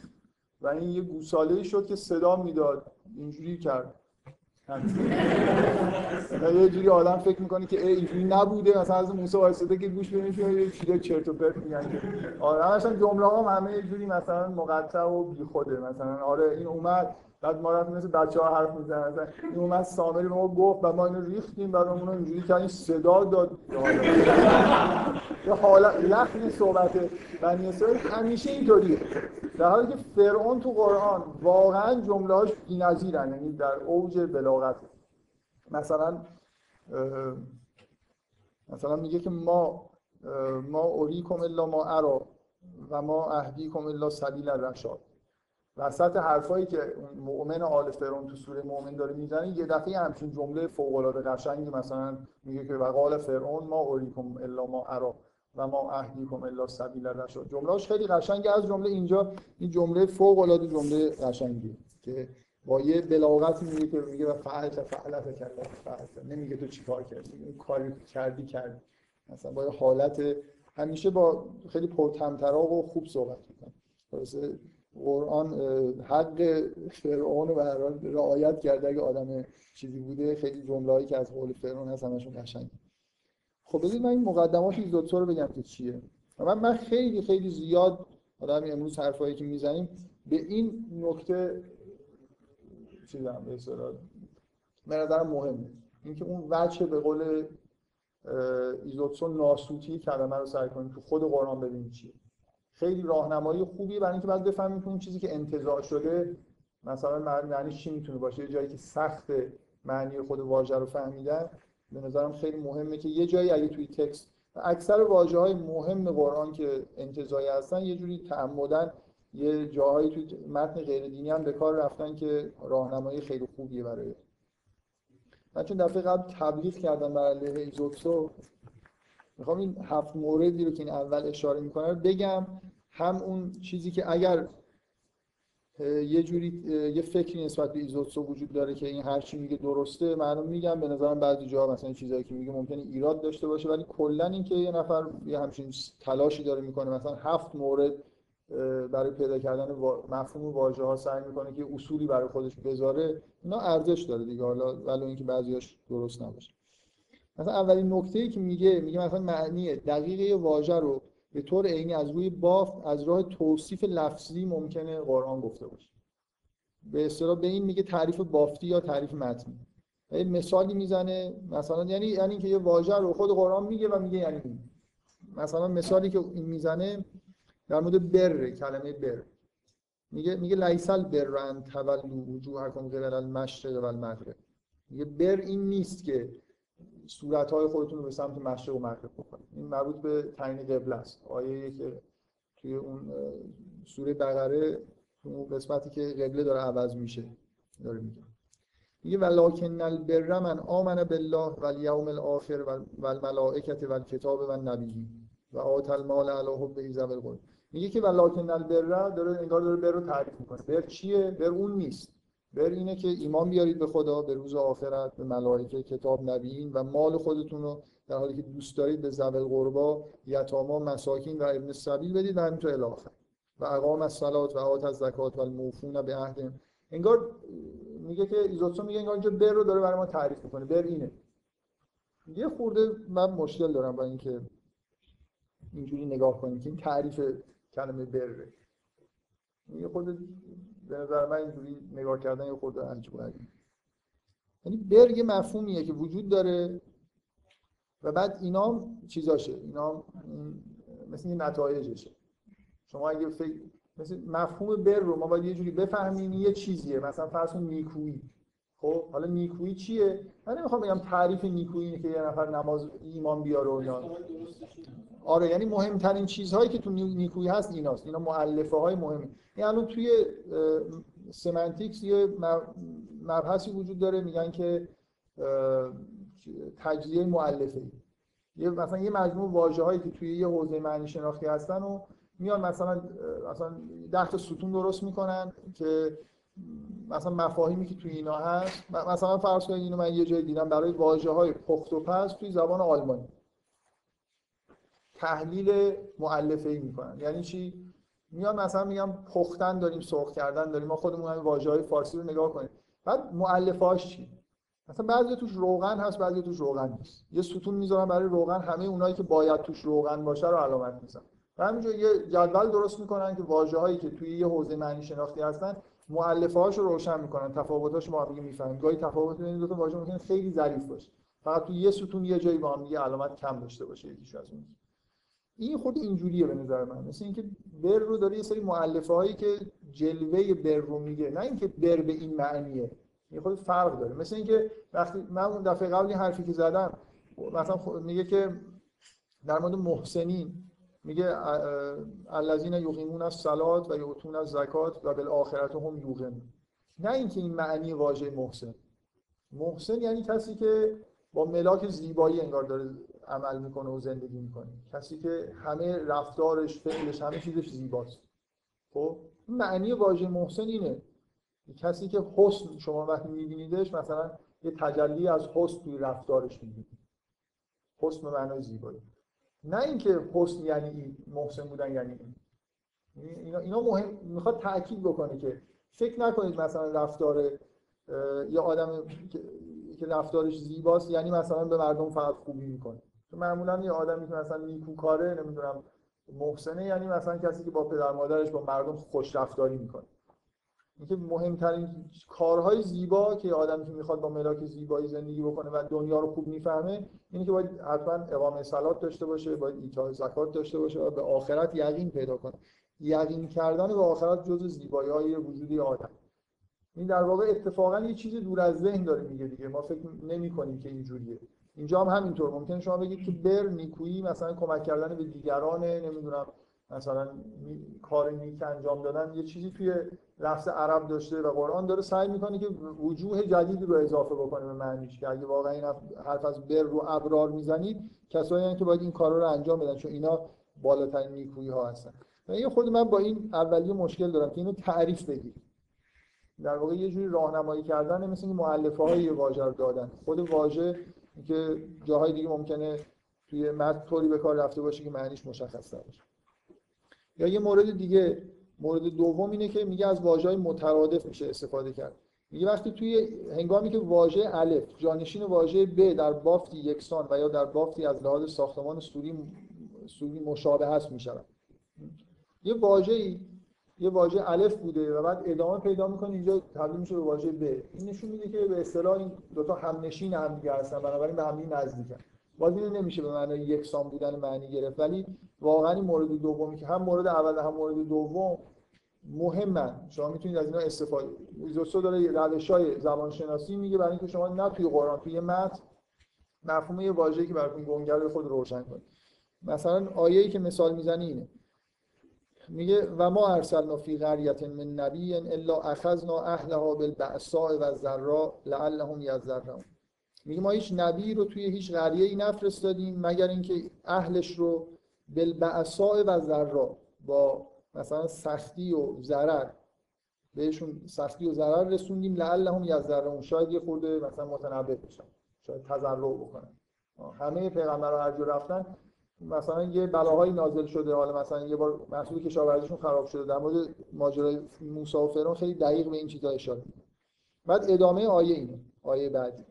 و این یه گوساله شد که صدا می‌داد. اینجوری کرد. یه جوری آدم فکر می‌کنه که ای اینجوری نبوده. مثلا از موسی وایساده که گوش بدین یه چیزا چرت و پرت میگن که؟ آره مثلا جمله ها همه یه جوری مثلا مقطع و بیخوده. مثلا آره این اومد. بعد ما رفتیم مثل بچه ها حرف می‌زنن این اومد سامری به ما گفت و ما اینو ریختیم بعد اونو اینجوری کردیم صدا داد. یه حالا لحن صحبت بنی اسرائیل همیشه اینطوریه. در حالی که فرعون تو قرآن واقعا جمله هاش بی‌نظیرن یعنی در اوج بلاغت. مثلا مثلا میگه که ما ما اوریکم الا ما ارا و ما اهدیکم الا سبیل الرشاد. وسط حرفایی که مؤمن آل فرعون تو سوره مؤمن داره می‌زنه یه دفعه همچین جمله فوق العاده قشنگی مثلا میگه که وقال فرعون ما اوریکم الا ما ارا و ما اهدیکم الا سبیل الرشاد. جملهش خیلی قشنگه. از جمله اینجا این جمله فوق العاده جمله قشنگیه که با یه بلاغت میگه که میگه و فعلت فعلت فعلت. نمیگه تو چیکار کردی؟ این کاری کردی کردی. مثلا با حالت همیشه با خیلی پرتمطراق و خوب صحبت می‌کنه. قرآن حق فرعون و رعایت کرده. اگه آدم چیزی بوده خیلی جمله‌ای که از قول فرعون هست همشون قشنگ خب بذارید من این مقدمات ایزوتسو رو بگم که چیه. من من خیلی خیلی زیاد آدم امروز حرفایی که می‌زنیم به این نکته چیزم به اصطلاح به نظرم مهمه. اینکه اون وجه به قول ایزوتسو ناسوتی کلمه رو سعی کنیم تو خود قرآن ببینیم چیه. خیلی راهنمایی خوبی برای اینکه بعد بفهمیم که اون چیزی که انتزاع شده مثلا معنی چی می‌تونه باشه؟ یه جایی که سخت معنی خود واژه رو فهمیدن به نظرم خیلی مهمه که یه جایی اگه توی تکست اکثر واژه های مهم قرآن که انتزاعی هستن یه جوری تعمدن یه جاهایی توی متن غیر دینی هم به کار رفتن که راهنمایی خیلی خوبیه برای. من چون دفعه قبل تبلیغ کردم بر علیه ایزوکسو می‌خوام این هفت موردی رو که این اول اشاره می‌کنه بگم. هم اون چیزی که اگر یه جوری یه فکری نسبت به ایزوتسو وجود داره که این هر چی میگه درسته معلوم میگم. به نظرم بعضی جا مثلا چیزایی که میگه ممکنه ایراد داشته باشه ولی کلا اینکه یه نفر یه همچین تلاشی داره می‌کنه مثلا هفت مورد برای پیدا کردن مفهوم واژه ها سعی می‌کنه که اصولی برای خودش بذاره اینا ارزش داره دیگه. حالا ولو اینکه بعضیاش درست نباشه. مثلا اولین نکته ای که میگه میگه مثلا معنی دقیقه واژه رو به طور عینی از روی بافت از راه توصیف لفظی ممکنه قرآن گفته باشه. به اصطلاح به این میگه تعریف بافتی یا تعریف متنی. یه مثالی می‌زنه مثلا یعنی یعنی که یه واژه رو خود قرآن میگه و میگه یعنی مثلا مثالی که این می‌زنه در مورد بر کلمه بر. میگه میگه لیسل برن تولو وجوهکم قبل المشرق و المغرب. میگه بر این نیست که صورت های خودتون رو به سمت مشرق و مغرب بکنید. این مربوط به تعیین قبله است. آیه که توی اون سوره بقره اون قسمتی که قبله داره عوض میشه داره میگه. میگه ولکن البر من آمن بالله و الیوم الاخر و الملائکه و الکتاب و النبیین و آت المال علی حب ذوی القربى میگه که ولکن البر داره انگار داره بر رو تعریف می‌کنه. بر چیه؟ بر اون نیست. بر اینه که ایمان بیارید به خدا به روز آخرت به ملائکه کتاب نبیین و مال خودتون رو در حالی که دوست دارید به زبل قربا یتاما مساکین و ابن سبیل بدید و همینطور الاخر و اقام از صلات و آت از زکات و الموفون به عهد انگار میگه که ایزوتسو میگه انگار اینجا بر رو داره برای ما تعریف می‌کنه. بر اینه. یه خورده من مشکل دارم با اینکه اینجوری نگاه کنیم که این تعریف کلمه بره. یه خود به نظر من اینجوری نگاه کردن یه خورده عجیب یعنی برگ یه مفهومیه که وجود داره و بعد اینا چیزاشه. اینا مثل این نتایجشه. شما اگه فکر مثل مفهوم بر رو ما باید یه جوری بفهمیم یه چیزیه. مثلا فرض کن نیکویی. خب حالا نیکویی چیه؟ من نمی‌خوام بگم تعریف نیکویی اینه که یه نفر نماز ایمان بیاره و اینا. آره یعنی مهمترین چیزهایی که تو نیکویی هست ایناست. اینا مؤلفه های مهمی یعنی توی سمنتیکس یه مبحثی وجود داره میگن که تجزیه مؤلفه یه مثلا یه مجموع واژه هایی که توی یه حوزه معنی شناختی هستن و میان مثلا مثلا 10 تا ستون درست می‌کنن که مثلا مفاهیمی که توی اینا هست مثلا فرض کنید اینو من یه جای دیدم برای واژه های پخت و پز توی زبان آلمانی. تحلیل مؤلفه ای می‌کنن. یعنی چی؟ میان مثلا میگم پختن داریم سرخ کردن داریم. ما خودمون همین واژه های فارسی رو نگاه کنیم. بعد مؤلفه‌اش چی؟ مثلا بعضی توش روغن هست بعضی توش روغن نیست. یه ستون می‌ذارن برای روغن همه اونایی که باید توش روغن باشه رو علامت می‌زنن و همینجور یه جدول درست می‌کنن که واژه هایی که توی یه حوزه معنی شناختی هستن مؤلفه رو روشن می‌کنن تفاوتاش ما هم می‌فهمیم. گاهی تفاوت بین دو تا واژه ممکنه خیلی ظریف باشه. فقط توی یه ستون یه جایی با هم یه علامت کم داشته باشه یکیش از اون. این خود اینجوریه به نظر من. مثل اینکه بر رو داره یه سری مؤلفه هایی که جلوه بر رو میگه نه اینکه بر به این معنیه. یه خود فرق داره. مثل اینکه وقتی من اون دفعه قبل حرفی که زدم مثلا میگه که در مورد محسنین میگه الذین یقیمون از صلات و یؤتون از زکات و بالآخرت هم یوقنون. نه اینکه این معنی واژه محسن. محسن یعنی کسی که با ملاک زیبایی انگار داره عمل می‌کنه و زندگی می‌کنه. کسی که همه رفتارش فعلش همه چیزش زیباست. خب معنی واژه محسن اینه. کسی که حسن شما وقتی میبینیدش مثلا یه تجلی از حسن توی رفتارش می‌بینید حسن به معنای زیبایی. نه اینکه حسن یعنی این محسن بودن یعنی این. اینا, اینا مهم می‌خواد تاکید بکنه که فکر نکنید مثلا رفتار یا آدم که رفتارش زیباست یعنی مثلا به مردم فقط خوبی می‌کنه. معمولا یه آدمی که مثلا نیکوکاره نمی‌دونم محسنه یعنی مثلا کسی که با پدر مادرش با مردم خوش رفتاری می‌کنه. اینکه مهمترین کارهای زیبا که آدمی که می‌خواد با ملاک زیبایی زندگی بکنه و دنیا رو خوب می‌فهمه اینه که باید حتما اقامه صلات داشته باشه باید ایتای زکات داشته باشه و به آخرت یقین پیدا کنه. یقین کردن به آخرت جزء زیبایی های وجودی آدم. این در واقع اتفاقا یه چیز دور از ذهن داره میگه دیگه. ما فکر نمی کنیم که اینجوریه اینجا هم همینطور. ممکنه شما بگید که بر نیکویی مثلا کمک کردن به دیگران نمی‌دونم مثلا کار نیک انجام دادن یه چیزی توی لفظ عرب داشته و قرآن داره سعی می‌کنه که وجوه جدیدی رو اضافه بکنه به معنیش که اگه واقعا این حرف از بر رو ابرار می‌زنید کسایی که باید این کارا رو انجام بدن چون اینا بالاترین نیکویی ها هستن. و این خود من با این اولیه مشکل دارم که اینو تعریف بگیرید در واقع یه جوری راهنمایی کردن مثل این مؤلفه های واژه رو دادن. خود واژه که جاهای دیگه ممکنه توی متن طوری به کار رفته باشه که معنیش مشخص باشه یا یه مورد دیگه مورد دوم اینه که میگه از واژه‌های مترادف میشه استفاده کرد. میگه وقتی توی هنگامی که واژه الف جانشین واژه ب در بافتی یکسان و یا در بافتی از لحاظ ساختمان سوری سوری مشابه هست می‌شود. یه واژه‌ای یه واژه الف بوده و بعد ادامه پیدا می‌کنه اینجا تبدیل میشه به واژه ب. این نشون میده که به اصطلاح این دو تا همنشین هم دیگه هستن بنابراین به هم نزدیکن. باز اینو نمیشه به معنای یکسان بودن معنی گرفت. ولی واقعا این مورد دومی که هم مورد اول هم مورد دوم مهمن. شما می‌تونید از اینا استفاده ایزوسو داره روش‌های زبانشناسی میگه برای اینکه شما نه توی قرآن توی متن مفهوم یه واژه‌ای که براتون گنگر خود روشن کنید. مثلا آیه‌ای که مثال می‌زنی اینه. میگه و ما ارسلنا فی قریه من نبی الا اخذنا اهلها بالبأساء و الضراء لعلهم یذرون. میگه ما هیچ نبی رو توی هیچ قریه ای نفرستادیم مگر اینکه اهلش رو بالبعصاء و ذرا با مثلا سختی و ضرر بهشون سختی و ضرر رسوندیم لعلهم یذرون. شاید یه خورده مثلا متنبه بشن شاید تضرع بکنن. همه پیغمبرها هر جور رفتن مثلا یه بلاهایی نازل شده حالا مثلا یه بار محصول کشاورزیشون خراب شده در مورد ماجرای موسی و فرعون خیلی دقیق به این چیزا اشاره بعد ادامه آیه اینه آیه بعدی.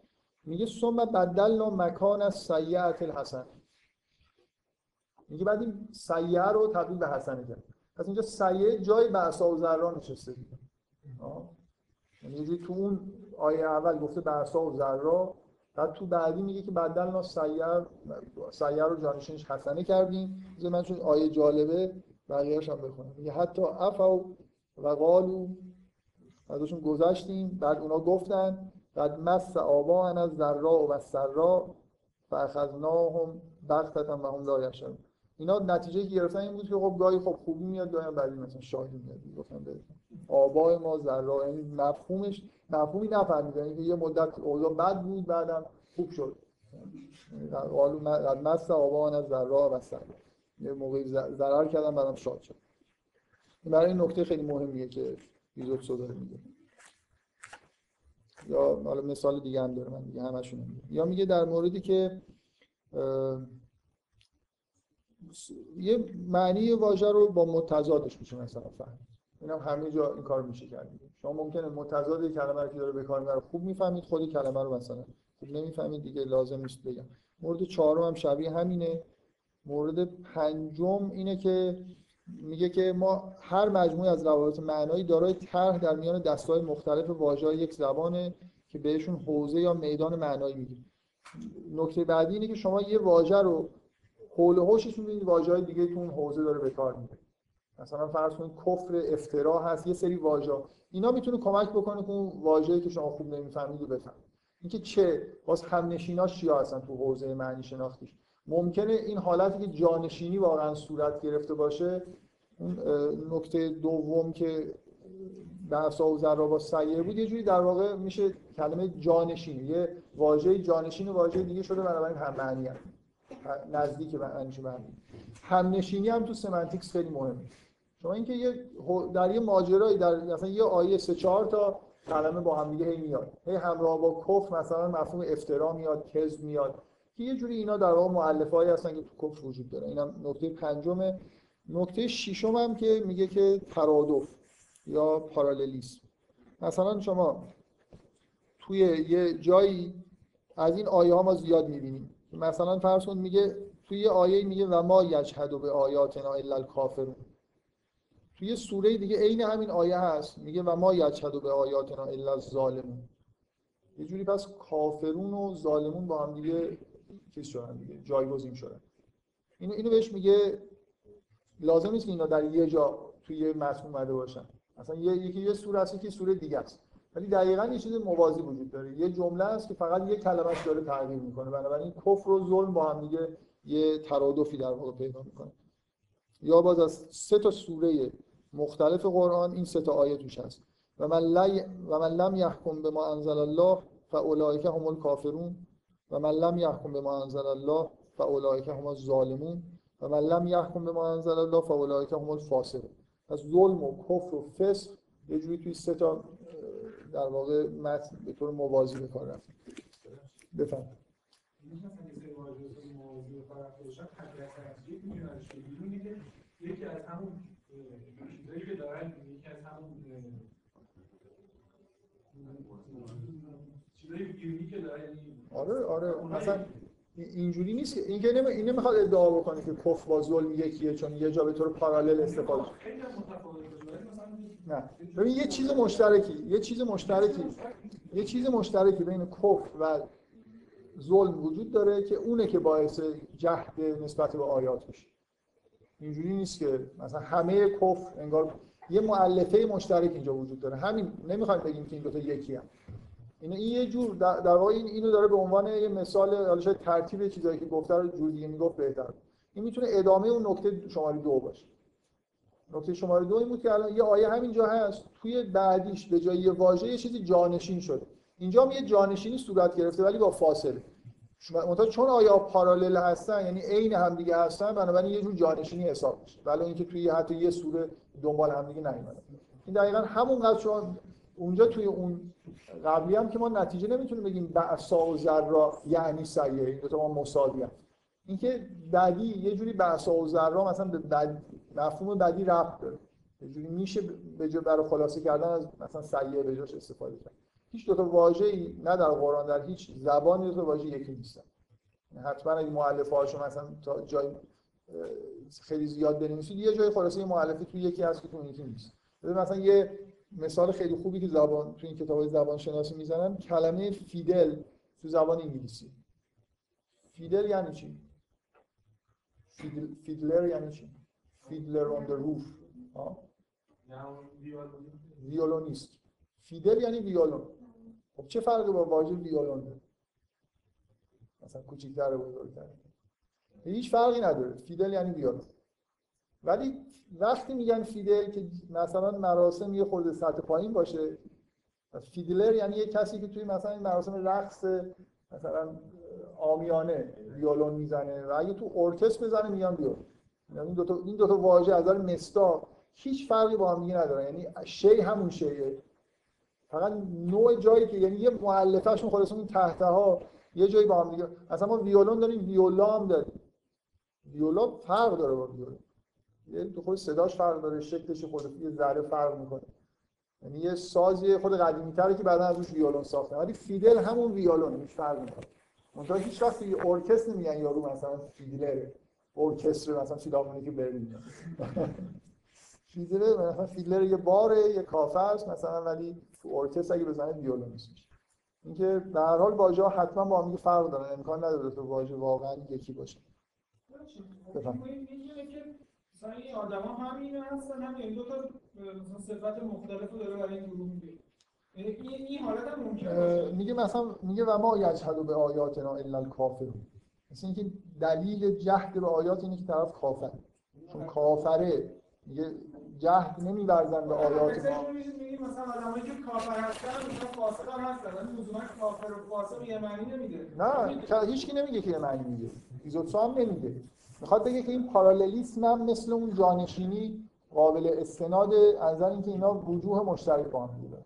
میگه ثم بدلنا مکان از سیعت الحسن. میگه بعد این سیعه رو تبدیل به حسنه کرد. پس اینجا سیعه جای بعثا و ذرا نشسته یعنی تو اون آیه اول گفته بعثا و ذرا بعد تو بعدی میگه که بدلنا سیعه سیعه رو جانشینش حسنه کردیم. من چون آیه جالبه بقیه‌اش هم بخونم. میگه حتی افو و قالو ازشون گذشتیم بعد اونا گفتن قد مس آبان از ذرا و سرا فاخذناهم بغتة و هم لا اینا نتیجه که گرفتن این بود که خب گاهی خب خوبی میاد گاهی بعدی مثلا شاهی میاد گفتم آبای ما ذرا یعنی مفهومش مفهومی نفهمیدن اینکه یه مدت اوضاع بد بود بعدم خوب شد. قالو قد مس آبان از ذرا و سرا. یه موقعی ضرر کردن بعدم شاد شد. برای این نکته خیلی مهمیه که ایزوتسو داره میگه. یا حالا مثال دیگه هم داره من دیگه همشون میگه یا میگه در موردی که یه معنی واژه رو با متضادش میشه مثلا فهم این هم همه جا این کار میشه کرد. شما ممکنه متضاد کلمه رو که داره به کار می‌بره خوب می‌فهمید خود کلمه رو مثلا خوب نمی‌فهمید دیگه لازم نیست بگم. مورد چهارم هم شبیه همینه. مورد پنجم اینه که میگه که ما هر مجموعه از روابط معنایی دارای طرح در میان دستای مختلف واژه‌های یک زبانه که بهشون حوزه یا میدان معنایی میگیم. نکته بعدی اینه که شما یه واژه رو حول و حوشش می‌بینید واژه‌های دیگه تو اون حوزه داره به کار میره مثلا فرض کنید کفر افترا هست یه سری واژه اینا می‌تونه کمک بکنه که اون واژه‌ای که شما خوب نمی‌فهمید رو بفهمید. اینکه چه باز همنشیناش چیا هستن تو حوزه معنی شناختیش؟ ممکنه این حالتی که جانشینی واقعا صورت گرفته باشه اون نکته دوم که بحث و ذرا با سیه بود یه جوری در واقع میشه کلمه جانشینی یه واژه جانشین واژه دیگه شده بنابراین هم معنی هم. نزدیک به معنیش هم نشینی هم تو سمنتیکس خیلی مهمه. شما اینکه یه در یه ماجرایی در مثلا یه آیه سه چهار تا کلمه با هم دیگه هی میاد. هی همراه با کفر مثلا مفهوم افترا میاد کذب میاد. که یه جوری اینا در واقع مؤلفه‌ای هستن که تو کفر وجود داره. اینا نکته پنجمه. نکته ششم هم که میگه که ترادف یا پارالیلیسم مثلا شما توی یه جایی از این آیه ها ما زیاد می‌بینیم. مثلا فرض کن میگه توی یه آیه میگه و ما یجحد به آیاتنا الا الکافرون توی سوره دیگه عین همین آیه هست. میگه و ما یجحد به آیاتنا الا الظالمون یه جوری پس کافرون و ظالمون با هم دیگه چیز شدن دیگه جایگزین شدن. اینو اینو بهش میگه لازم نیست که اینا در یه جا توی یه متن اومده باشن. مثلا یکی یه سوره است که سوره دیگه است. ولی دقیقا یه چیز موازی وجود داره. یه جمله است که فقط یه کلمش داره تغییر می‌کنه. بنابراین کفر و ظلم با هم دیگه یه ترادفی در واقع پیدا می‌کنه. یا باز از سه تا سوره مختلف قرآن این سه تا آیه توش هست. و من, لی... و من لم یحکم به ما انزل الله فاولئک هم الکافرون. و من لم یحکم به ما انزل الله فاولئک هم الظالمون و من لم یحکم به ما انزل الله فاولئک هم الفاسقون. پس ظلم و کفر و فسق یه جوری توی سه تا در واقع متن به طور موازی به کار رفت بفهم یکی از همون چیزایی که دارن یکی از همون چیزایی که دارن آره آره مثلا اینجوری نیست که این که نمی... این نمی‌خواد ادعا بکنه که کفر با ظلم یکیه چون یه جا به طور پارالل استفاده نه. ببین یه چیز مشترکی یه چیز مشترکی یه چیز مشترکی بین کفر و ظلم وجود داره که اونه که باعث جهد نسبت به آیات میشه. اینجوری نیست که مثلا همه کفر انگار یه مؤلفه مشترک اینجا وجود داره. همین نمی‌خوایم بگیم که این دو تا یکی هم. این این یه جور در واقع اینو داره به عنوان یه مثال حالا شاید ترتیب چیزایی که گفته رو جور دیگه می‌گفت بهتر. این می‌تونه ادامه اون نکته شماره دو باشه. نکته شماره دو این بود که الان یه آیه همینجا هست توی بعدیش به جای یه واژه یه چیزی جانشین شده. اینجا هم یه جانشینی صورت گرفته ولی با فاصله. شما چون آیا پارالل هستن یعنی عین همدیگه هستن بنابراین یه جور جانشینی حساب میشه. ولی اینکه توی حتی یه سوره دنبال همدیگه نیومدن این دقیقا همون قضیه شما اونجا توی اون قبلی هم که ما نتیجه نمی‌تونیم بگیم بعثا و ذرا یعنی سیه این دو تا ما مساوی. اینکه بدی یه جوری بعثا و ذرا مثلا به بد... مفهوم بدی ربط داره یه جوری میشه به جای برای خلاصه کردن از مثلا سیه به جاش استفاده کرد. هیچ دو تا واژه‌ای نه در قرآن در هیچ زبانی دو تا واژه یکی نیستن. حتما اگه مؤلفه هاشو مثلا تا جای خیلی زیاد بنویسید یه جای خلاصه مؤلفه تو یکی هست که تو یکی نیست. مثلا یه مثال خیلی خوبی که زبان تو این کتاب زبان شناسی می‌زنن. کلمه fiddle تو زبان انگلیسی. fiddle یعنی چی؟ fiddle، fiddler یعنی چی؟ fiddler on the roof ویولونیست. fiddle یعنی ویولون. خب چه فرقی با واژه ویولون؟ داره مثلا کوچیک‌تر بزرگتر. هیچ فرقی نداره. fiddle یعنی ویولون. ولی وقتی میگن fiddle که مثلا مراسم یه خورده سطح پایین باشه fiddler یعنی یه کسی که توی مثلا این مراسم رقص مثلا عامیانه ویولون می‌زنه و اگه تو ارکستر بزنه میگن ویولون یعنی این دو تا این دو تا واژه از نظر مصداق هیچ فرقی با هم دیگه ندارن. یعنی شی همون شیه. فقط نوع جایی که یعنی یه مؤلفه‌شون اون تحتها یه جایی با هم دیگه. اصلا ما ویولون داریم ویولا هم داریم. ویولا فرق داره با ویولون. تو خود صداش فرق داره شکلش خود یه ذره فرق می‌کنه. یعنی یه سازی خود قدیمی تره که بعدا ازش ویولون ساخته. ولی fiddle همون ویولون هیچ فرق نمی‌کنه منتها هیچ وقت ارکستر نمیگن یارو مثلا fiddler ه ارکستر مثلا فیلارمونیک برلین fiddler مثلا fiddler یه باره یه کافه است مثلا ولی تو ارکستر اگه بزنه ویولونیست میشه اینکه به هر حال واژه حتما با هم فرق دارن. امکان نداره دو واژه واقعا یکی باشه. مثلا این آدما هم این هستن هم این دو تا مثلا صفت مختلف رو داره برای این گروه میگه یعنی این این حالت هم ممکنه باشه میگه مثلا میگه و ما یجحد به آیاتنا الا الکافرون. مثل اینکه دلیل جهد به آیات اینه که طرف کافر. چون کافره. میگه جهد نمیورزن به آیات ما. مثلا آدمایی که کافر هستن مثلا فاسق هم هستن. ولی لزوما کافر و فاسق یه معنی نمیده. نه هیچکی نمیگه که یه معنی میگه. ایزوتسو هم نمیگه. می‌خواد بگه که این پارالیلیسم هم مثل اون جانشینی قابل استناد از اینکه اینا وجوه مشترک با هم دیگه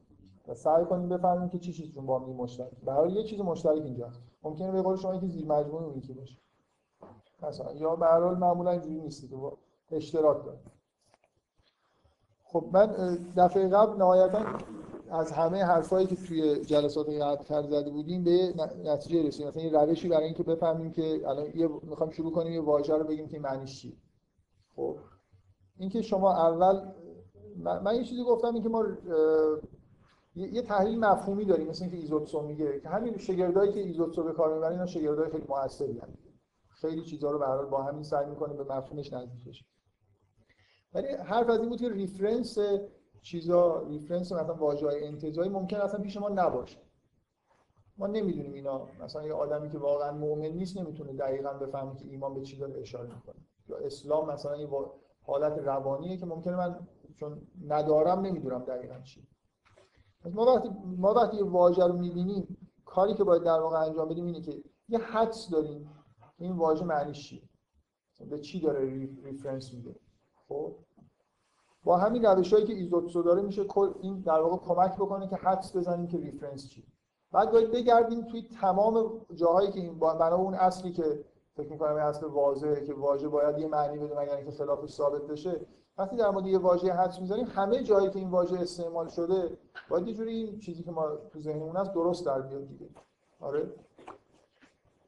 و سعی کنیم بفهمیم که چی چیزشون با هم مشترک. حال یه چیز مشترک اینجا. ممکنه به قول شما که زیر مجموعه اون یکی باشه. مثلا یا به هر حال معمولا اینجوری نیست که اشتراک داره. خب من دفعه قبل نهایتا از همه حرفایی که توی جلسات قبل تر زده بودیم به نتیجه رسیدیم. مثلا یه روشی برای اینکه بفهمیم که الان یه می‌خوام شروع کنیم یه واژه رو بگیم که معنیش چیه. خب. اینکه شما اول من, من یه چیزی گفتم اینکه ما یه تحلیل مفهومی داریم مثل اینکه ایزوتسو میگه. که همین شگردایی که ایزوتسو به کار می‌برن اینا شگردای خیلی موثری خیلی چیزا رو به هر با همین سعی می‌کنه به مفهومش نزدیک بشه. ولی حرف از این بود که reference چیزا reference مثلا واژه های انتزاعی ممکن اصلا پیش ما نباشه. ما نمی‌دونیم اینا. مثلا یه آدمی که واقعا مؤمن نیست نمی‌تونه دقیقا بفهمه که ایمان به چی داره اشاره می‌کنه. یا اسلام مثلا وا- حالت روانیه که ممکنه من چون ندارم نمی‌دونم دقیقا چی. پس ما وقتی ما وقتی یه واژه رو می‌بینیم کاری که باید در واقع انجام بدیم اینه که یه حدس داریم این واژه معنیش چیه. به چی داره ref- reference میده. خب؟ با همین روش که ایزوتسو داره میشه این در واقع کمک بکنه که حدس بزنیم که reference چیه. بعد باید بگردیم توی تمام جاهایی که این بنا اون اصلی که فکر می‌کنم این اصل واضحه که واژه باید یه معنی بده مگر اینکه خلافش ثابت بشه. وقتی در مورد یه واژه حدس می‌زنیم همه جایی که این واژه استعمال شده باید یه جوری این چیزی که ما تو ذهنمون هست درست در بیاد دیگه. آره؟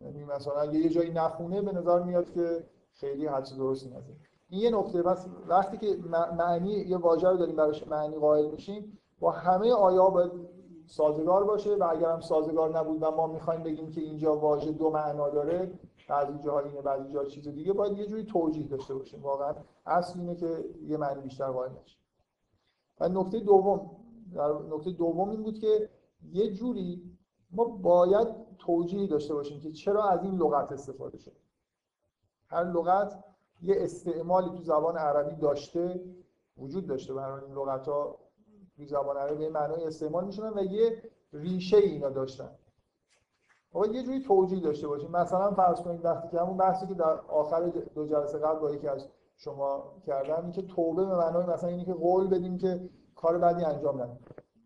یعنی مثلا اگه یه جایی نخونه به نظر میاد که خیلی حدس درستی نزنیم این یه نکته پس وقتی که معنی یه واژه رو داریم براش معنی قائل میشیم با همه آیا باید سازگار باشه و اگر هم سازگار نبود و ما می‌خوایم بگیم که اینجا واژه دو معنا داره بعضی جاها اینه بعضی جاها چیز دیگه باید یه جوری توجیه داشته باشیم. واقعا اصل اینه که یه معنی بیشتر قائل نشه و نکته دوم در نکته دوم این بود که یه جوری ما باید توجیهی داشته باشیم که چرا از این لغت استفاده شده هر لغت یه استعمالی تو زبان عربی داشته وجود داشته برای این لغت ها تو زبان عربی به معنای استعمال می‌شدن و یه ریشه اینا داشتن. باید یه جوری توجیه داشته باشیم مثلا فرض کنید وقتی که همون بحثی که در آخر دو جلسه قبل با یکی از شما کردم که توبه به معنای مثلا اینه که قول بدیم که کار بعدی انجام ندیم.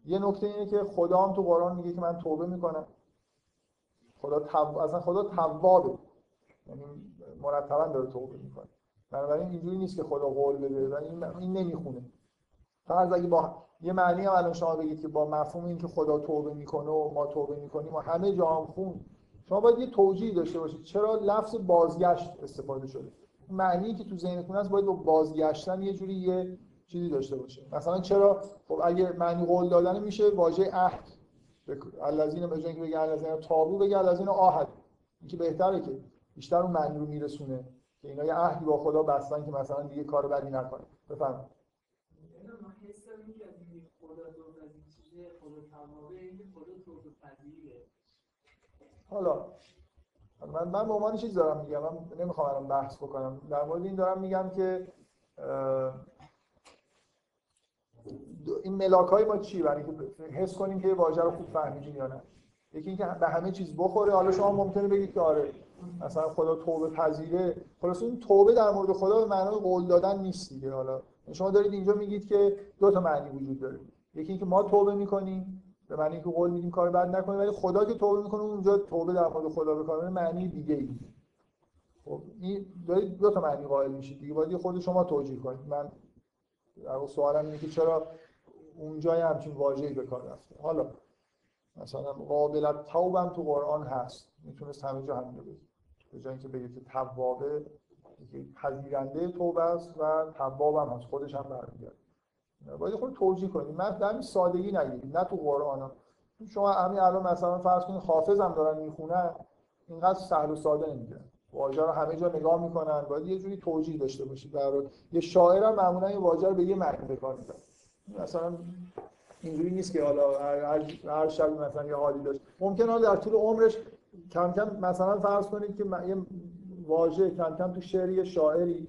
یه نکته اینه که خدا هم تو قرآن میگه که من توبه می‌کنم. خدا تب... اصلا خدا توابه. یعنی مرتبا داره توبه می‌کنه. بنابراین اینجوری نیست که خدا قول بده. و این, این نمی‌خونه. فرض اگه با یه معنی هم الان شما بگید که با مفهوم این که خدا توبه می‌کنه و ما توبه می‌کنیم و همه جا هم خون. شما باید یه توجیه داشته باشید. چرا لفظ بازگشت استفاده شده؟ معنی که تو ذهنتون هست باید با بازگشتن یه جوری یه چیزی داشته باشه. مثلا چرا؟ خب اگه معنی قول دادن میشه واژه عهد. الذین به جای اینکه بگه الذین تابو بگه الذین عهد این که بهتره که بیشتر اون معنی رو میرسونه. که اینا یه عهدی با خدا بستن که مثلا دیگه کار بدی نکنه. بفهم توبه پذیره. حالا من من به عنوان چیز دارم میگم؟ من نمی‌خوام الان بحث بکنم. در مورد این دارم میگم که این ملاک های ما چی؟ برای حس کنیم که واژه رو خوب فهمیدیم یا نه. یکی اینکه به همه چیز بخوره. حالا شما ممکنه بگید که آره مثلا خدا توبه پذیره. خلاص این توبه در مورد خدا به معنای قول دادن نیست دیگه. حالا شما دارید اینجا میگید که دو تا معنی وجود داره. یکی اینکه ما توبه می‌کنیم به معنی اینکه قول میدیم کار بد نکنیم ولی خدا که توبه می‌کنه اونجا توبه در مورد خدا به کار معنی دیگه ای خب این دارید دو تا معنی قائل میشید دیگه. باید خود شما توجیه کنید. من سوالم اینه که چرا اونجا همچین واژه‌ای به کار رفته؟ حالا مثلا قابلت توبم تو قرآن هست. می‌تونست همه جا همین به جای اینکه بگید که توابه پذیرنده توبه است و تواب هم هست خودش هم برمیگرده. باید خود توجیه کنید من در همین سادگی نگیرید نه تو قرآن. هم. شما همین الان مثلا فرض کنید حافظ هم دارن می‌خونن اینقدر سهل و ساده نمیگن واژه رو همه جا نگاه می‌کنن. باید یه جوری توجیه داشته باشید در یه شاعر هم معمولا یه واژه رو به یه معنی به کار مثلا اینجوری نیست که حالا هر, هر شب مثلا یه حالی داشت. ممکنه در طول عمرش کم کم مثلا فرض کنید که یه واژه کم کم تو شعری شاعری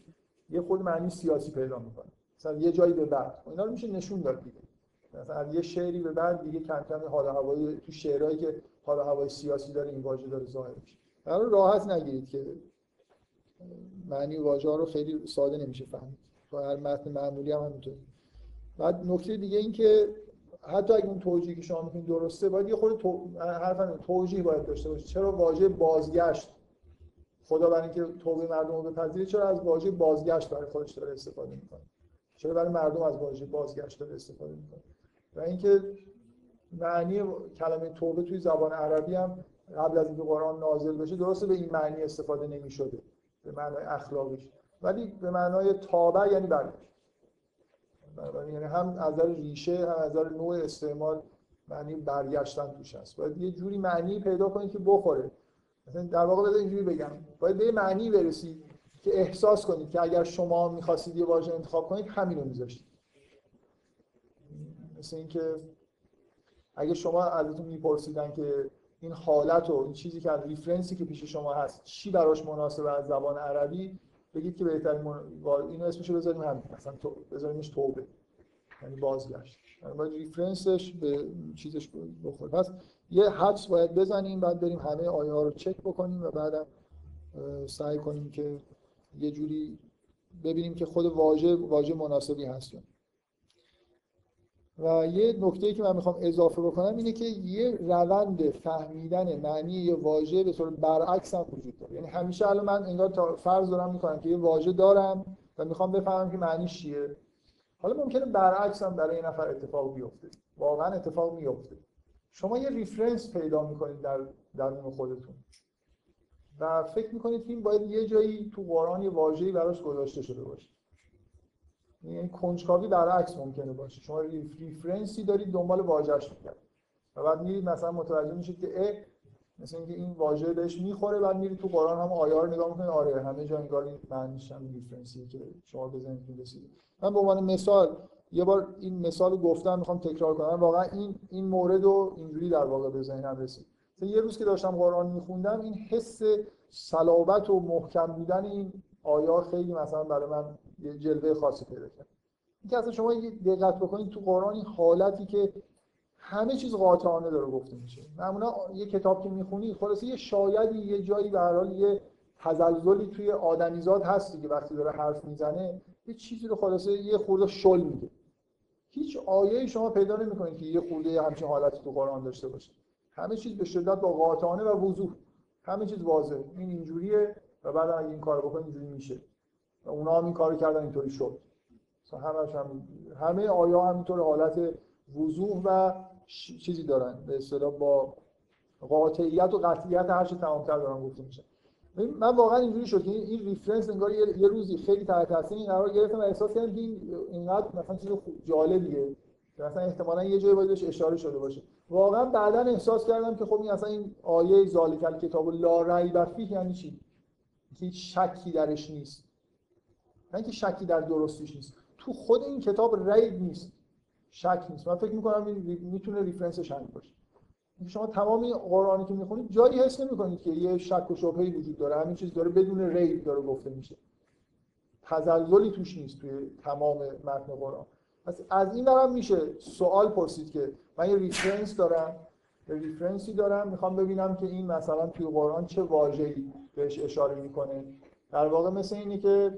یه خود معنی سیاسی پیدا می‌کنه. مثلا یه جایی به بعد. اینا رو میشه نشون داد دیگه. مثلا یه شعری به بعد دیگه کم کم حال هوایی تو شعرهایی که حال هوای سیاسی داره این واژه داره ظاهر میشه. راحت نگیرید که معنی واژه رو خیلی ساده نمیشه فهمید. با هر متن معمولی هم همینطور بعد نکته دیگه این که حتی اگه اون توجیهی که شما میگین درسته باید یه خورده تو... حرف توجیه باید داشته باشه چرا واژه بازگشت؟ خدا برای اینکه توبه مردم رو بپذیره چرا از واژه بازگشت برای خودش داره استفاده می‌کنه؟ چرا برای مردم از واژه بازگشت داره استفاده می‌کنه؟ و اینکه معنی کلمه توبه توی زبان عربی هم قبل از اینکه قرآن نازل بشه درسته به این معنی استفاده نمی‌شده به معنای اخلاقیش. ولی به معنای تابع یعنی برگشت. یعنی هم از نظر ریشه هم از نظر نوع استعمال معنی برگشتن توش هست. باید یه جوری معنی پیدا کنید که بخوره. مثلا در واقع بذار اینجوری بگم. باید به معنی برسید که احساس کنید که اگر شما می‌خواستید یه واژه انتخاب کنید همین رو میذاشتید. مثل اینکه اگه شما ازتون میپرسیدن که این حالت و این چیزی که از reference ی که پیش شما هست چی براش مناسبه از زبان عربی بگید که بهترین من... اینو اسمشو بذاریم همین. مثلا تو... بذاریمش توبه. یعنی بازگشت. یعنی باید reference ش به چیزش بخوره. پس یه حدس باید بزنیم بعد بریم همه آیه ها رو چک بکنیم و بعدم سعی کنیم که یه جوری ببینیم که خود واژه واژه مناسبی هست و یه نکته که من می‌خوام اضافه بکنم اینه که یه روند فهمیدن معنی یه واژه به طور برعکس هم وجود داره. یعنی همیشه الان من انگار فرض دارم می‌کنم که یه واژه دارم و می‌خوام بفهمم که معنیش چیه. حالا ممکنه برعکس هم برای یه نفر اتفاق بیفته. واقعا اتفاق میفته شما یه ریفرنس پیدا می‌کنید در درون خودتون. و فکر می‌کنید که این باید یه جایی تو قرآن یه واژه‌ای براش گذاشته شده باشه. یعنی کنجکاوی برعکس ممکنه باشه. شما reference ی دارید دنبال واژه‌اش میگردید. و بعد میرید مثلا متوجه میشید که ا مثل اینکه این واژه بهش می‌خوره بعد میرید تو قرآن هم آیه رو نگاه می‌کنید. آره همه جا انگار این معنیش هم reference ی که شما بزنید رسید من به عنوان مثال یه بار این مثال گفتم می‌خوام تکرار کنم. واقعا این این مورد رو اینجوری در واقع به ذهنم رسید. یه روز که داشتم قرآن میخوندم این حس صلابت و محکم بودن این آیات خیلی مثلا برای من جلوه خاصی پیدا کرد. اینکه اصلا شما دقت بکنید تو قرآن این حالتی که همه چیز قاطعانه داره گفته میشه. معمولا یه کتاب که می‌خونی خلاصه یه شایدی یه جایی به حال یه تزلزلی توی آدمیزاد هست که وقتی داره حرف می‌زنه یه چیزی رو خلاصه یه خورده شل میده. هیچ آیه شما پیدا نمی‌کنید که یه خورده همچین حالتی تو قرآن داشته باشه. همه چیز به شدت با قاطعانه و وضوح. همه چیز واضحه این اینجوریه و بعد اگه این کارو بکنید اینجوری میشه. اونا هم این کارو کردن اینطوری شد. همش هم همه آیا همینطور حالت وضوح و چیزی دارن. به اصطلاح با قاطعیت و قطعیت هر چه تمامتر دارن گفته میشه. من واقعا اینجوری شد که این ریفرنس انگار یه روزی خیلی تحت تاثیر این قرار گرفتم و احساس کردم که اینقدر مثلا چیز جالبیه. که مثلا احتمالاً یه جایی باید اشاره شده باشه. واقعا بعدا احساس کردم که خب این اصلا این آیه ذالک کتاب لا ریب فیه یعنی چی؟ هیچ شکی درش نیست. نه اینکه شکی در درستیش نیست. تو خود این کتاب ریب نیست. شک نیست. من فکر می‌کنم این می‌تونه ریفرنسش همین باشه. شما تمام قرآنی که می‌خونید جایی حس نمی‌کنید که یه شک و شبهه‌ای وجود داره. همین چیز داره بدون ریب داره گفته میشه. تزلزلی توش نیست توی تمام متن قرآن. پس از این برم میشه سوال پرسید که من یه reference دارم یه reference ی دارم. می‌خوام ببینم که این مثلا توی قرآن چه واژه‌ای بهش اشاره می‌کنه. در واقع مثل اینه که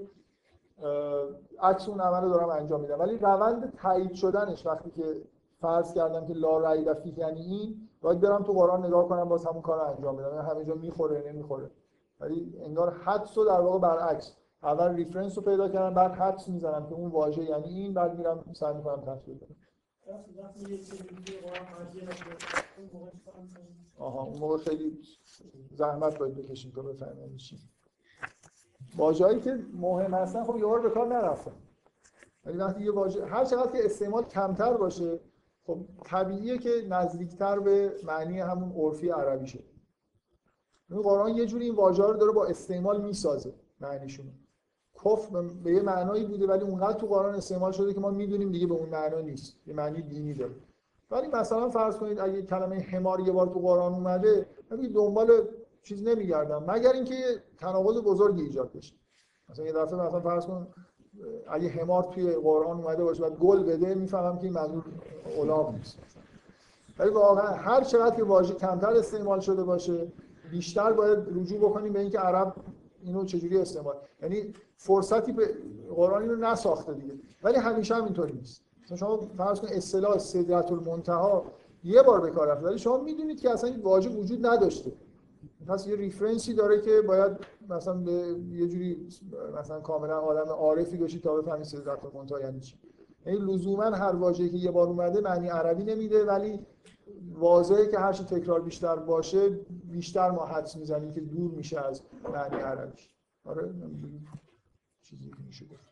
عکس اون عمل رو دارم انجام میدم. ولی روند تایید شدنش وقتی که فرض کردم که لا ریب فیه یعنی این باید برم تو قرآن نگاه کنم باز همون کار رو انجام بدم یعنی همه جا می‌خوره نمی‌خوره. ولی انگار حدس رو در واقع برعکس اول ریفرنس رو پیدا کردم بعد حدس می‌زنم که اون واژه یعنی این بعد میرم سعی می‌کنم تصویر بدم آها اون موقع خیلی زحمت باید بکشیم تا بفهمیم چی. واژه‌ای که مهم هستن خب یه بار به کار نرفتن. ولی وقتی یه واژه هر چقدر که استعمال کمتر باشه خب طبیعیه که نزدیکتر به معنی همون عرفی عربی شد این قرآن یه جوری این واژه رو داره با استعمال می‌سازه معنیشون. کفر به یه معنایی بوده ولی اونقدر تو قرآن استعمال شده که ما می‌دونیم دیگه به اون معنا نیست. یه معنی دینی داره. ولی مثلا فرض کنید اگه کلمه حمار یه بار تو قرآن اومده دنبال چیز نمیگردم مگر اینکه تناقض بزرگی ایجاد بشه. مثلا یه دفعه مثلا فرض کن اگه حمار توی قرآن اومده باشه و گل بده می‌فهمم که این منظور الاغ نیست. ولی واقعا هر چقدر که واژه کمتر استعمال شده باشه بیشتر باید رجوع بکنیم به اینکه عرب اینو چجوری استعمال. یعنی فرصتی به قرآن اینو نساخته دیگه. ولی همیشه هم اینطوری نیست. مثلا شما فرض کن اصطلاح سدرت المنتها یه بار به کار رفته ولی شما می‌دونید که اصلا این واژه وجود نداشته. پس یه ریفرنسی داره که باید مثلا به یه جوری مثلا کاملا آدم عارفی باشی تا بفهمی سدرت المنتها یعنی چی. یعنی لزوما هر واژه‌ای که یه بار اومده معنی عربی نمیده ولی واضحه که هر تکرار بیشتر باشه بیشتر ما حدس می‌زنیم که دور میشه از معنی عربیش. آره چیزی که میشه گفت.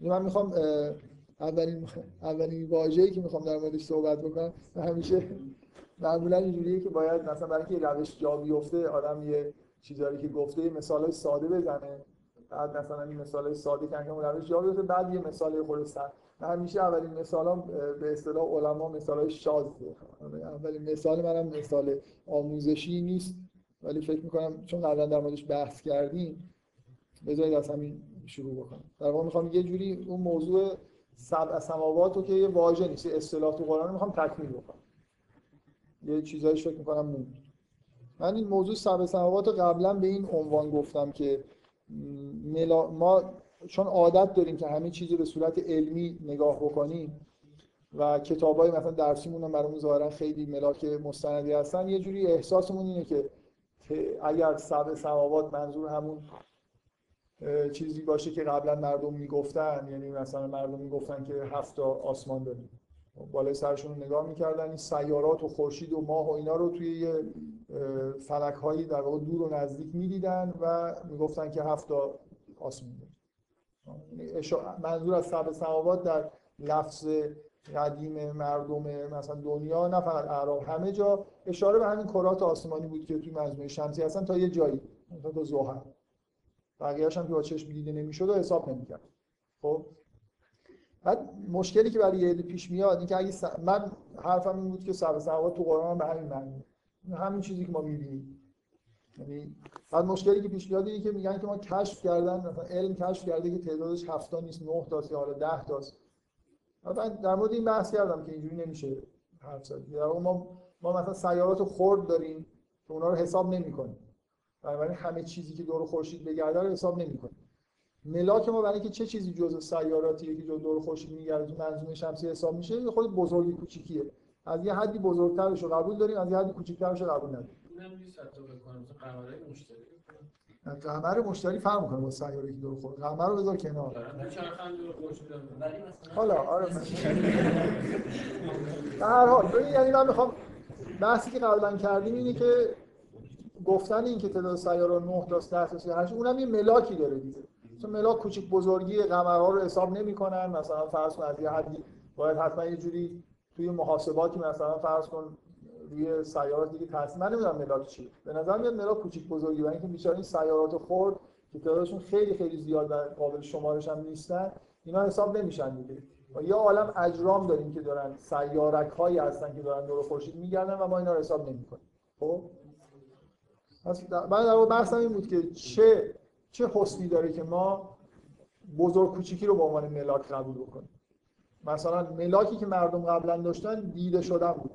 من می‌خوام اولین اولین واژه‌ای که می‌خوام در موردش صحبت بکنم همیشه معمولا اینجوریه که باید مثلا برای اینکه روش جا بیفته آدم یه چیزایی که گفته مثالای ساده بزنه. بعد مثلا این مثالای ساده که اون روش جا بیفته بعد یه مثال خود من همیشه اولین مثالم به اصطلاح علما مثالای شاذه اولین مثال منم مثال آموزشی نیست ولی فکر می‌کنم چون قبلا در موردش بحث کردیم بذارید از همین شروع بکنم. در واقع می‌خوام یه جوری اون موضوع سبع سماوات رو که یه واژه نیست اصطلاح تو قرآن می‌خوام تکمیل بکنم. یه چیزایی فکر می‌کنم موند من این موضوع سبع سماوات قبلا به این عنوان گفتم که ما چون عادت داریم که همه چیزی به صورت علمی نگاه بکنیم و کتابای مثلا درسیمون هم برامون ظاهرا خیلی ملاک مستندی هستن یه جوری احساسمون اینه که اگر سبع سماوات منظور همون چیزی باشه که قبلا مردم می‌گفتن یعنی مثلا مردم می‌گفتن که هفت آسمان داریم. بالای سرشون رو نگاه می‌کردن این سیارات و خورشید و ماه و اینا رو توی یه فلک هایی در واقع دور و نزدیک می‌دیدن و می‌گفتن که هفت داریم منظور از سبع سماوات در لفظ قدیم مردم مثلا دنیا نه فقط اعراب همه جا اشاره به همین کرات آسمانی بود که توی مجموعه شمسی هستن تا یه جایی تا تا زحل بقیه‌اش هم که با چشم دیده نمی‌شد و حساب نمی‌کرد. خب؟ بعد مشکلی که برای یه پیش میاد اینکه اگه س... من حرفم این بود که سماوات تو قرآن به همین معنی. همین چیزی که ما می‌بینیم. یعنی بعد مشکلی که پیش میاد اینه که میگن که ما کشف کردن مثلا علم کشف کرده که تعدادش 7 تا نیست 9 تا یا حالا 10 تاست. من در مورد این بحث کردم که اینجوری نمیشه حرف زد. ما ما مثلا سیارات خرد داریم که اونا رو حساب نمی‌کنیم. بنابراین همه چیزی که دور خورشید بگرده رو حساب نمی‌کنیم. ملاک ما برای اینکه چه چیزی جزء سیاراتیه که دور خورشید میگرده تو منظومه شمسی حساب میشه یه خود بزرگی کوچیکیه. از یه حدی بزرگترش رو قبول داریم از یه حدی کوچیک‌ترش رو قبول نداریم. قمر مشتری. فرق می‌کنه با سیاره که دور خورد. قمر رو بذار کنار. حالا آره. در هر حال ببین یعنی من می‌خوام بحثی که قبلا کردیم اینه که گفتن این که تعداد سیاره 9 تا 10 تا 8 اونم یه ملاکی داره دیگه. مثلا ملاک کوچیک بزرگی قمرها رو حساب نمی‌کنن مثلا فرض کن از یه حدی باید حتما یه جوری توی محاسباتی مثلا فرض کن روی سیارات دیگه تاثیر من نمی‌دونم ملاک چیه به نظر میاد ملاک کوچیک بزرگی برای اینکه بیچاره این سیارات خرد که تعدادشون خیلی خیلی زیاد و قابل شمارش هم نیستن اینا حساب نمیشن دیگه. و یه عالم اجرام داریم که دارن سیارک هایی هستن که دارن دور خورشید میگردن و ما اینا رو حساب نمی‌کنیم. خب؟ من در بحثم این بود که چه چه حسنی داره که ما بزرگ کوچیکی رو به عنوان ملاک قبول بکنیم؟ مثلا ملاکی که مردم قبلا داشتن دیده شدن بود.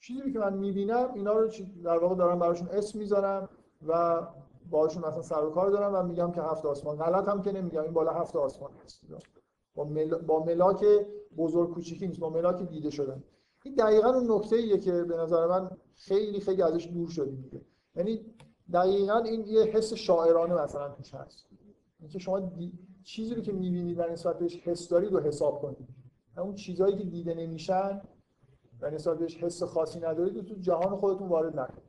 چیزی که من می‌بینم اینا رو در واقع دارم براشون اسم می‌ذارم و باشون مثلا سر و کار دارم و میگم که هفت آسمان. غلط هم که نمیگم این بالا هفت آسمان هست. با, مل... با ملاک بزرگ کوچیکی نیست با ملاک دیده شدن. این دقیقا اون نکته ایه که به نظر من خیلی خیلی ازش دور شدیم دیگه. یعنی دقیقا این یه حس شاعرانه مثلا توش هست. اینکه شما دی... چیزی رو که می‌بینید و نسبت بهش حس دارید رو حساب کنید. اون چیزهایی که دیده نمیشن و نسبت بهش حس خاصی ندارید و تو جهان خودتون وارد نکنید.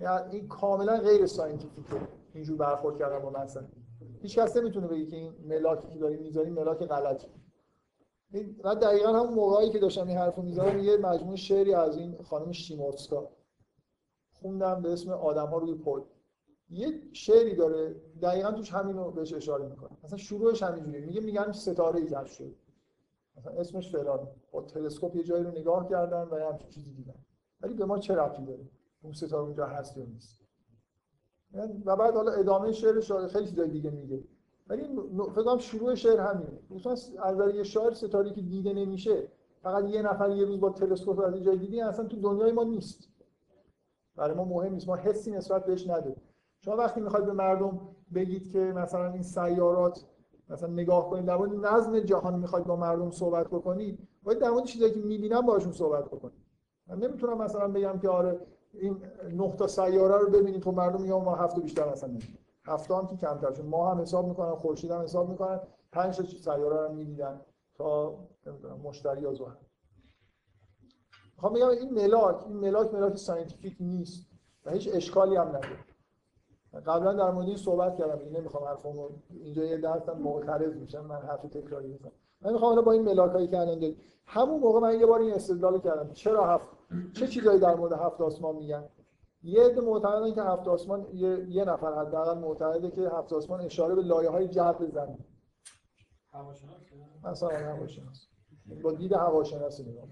یعنی این کاملا غیر ساینتیفیکه. اینجور برخورد کردن با مثلا. هیچ کس نمی‌تونه بگه که این ملاکی که داریم می‌ذاریم ملاک غلطی. و دقیقا همون موقعی که داشتم این حرفو می‌زدم یه مجموعه شعری از این خانم شیمورسکا. خوندم به اسم آدم ها روی پل یه شعری داره دقیقا توش همین رو بهش اشاره می‌کنه. مثلا شروعش همینجوریه. میگه میگن ستاره ای شد. مثلا اسمش فلان. با تلسکوپ یه جایی رو نگاه کردن و یه چیزی دیدن. ولی به ما چه ربطی داره؟ اون ستاره اونجا هست یا نیست؟ و بعد حالا ادامه شعرش خیلی چیزای دیگه میگه. ولی فکر شروع شعر همینه. مثلا از نظر یه شاعر ستاره که دیده نمیشه فقط یه نفر یه روز با تلسکوپ از جای دیدی اصلا تو دنیای ما نیست. برای ما مهم نیست. ما حسی نسبت بهش نداریم. شما وقتی می‌خواید به مردم بگید که مثلا این سیارات مثلا نگاه کنید در مورد نظم جهان می‌خواید با مردم صحبت بکنید باید در مورد چیزایی که می‌بینم باشون صحبت بکنید. من نمی‌تونم مثلا بگم که آره این نه تا سیاره رو ببینید تو مردم میگن ما هفت بیشتر مثلا نمی‌دونم هفته هم که کمتر شد. ما هم حساب می‌کنن خورشید هم حساب می‌کنن پنج تا سیاره رو می‌دیدن تا مشتری یا زحل می‌خوام بگم این ملاک این ملاک ملاک scientific نیست و هیچ اشکالی هم نداره. قبلا در مورد این صحبت کردم این نمی‌خوام حرفمو اینجا یه درسم معترض میشم من حرف تکراری می‌کنم من می‌خوام با این ملاکایی که الان دارید همون موقع من یه بار این استدلال کردم. چرا هفت؟ چه چیزایی در مورد هفت آسمان میگن؟ یه عده معتقدن که هفت آسمان یه, یه نفر حداقل معتقده که هفت آسمان اشاره به لایه های جبر زمین مثلا هواشناس. با دید هواشناسی نگاه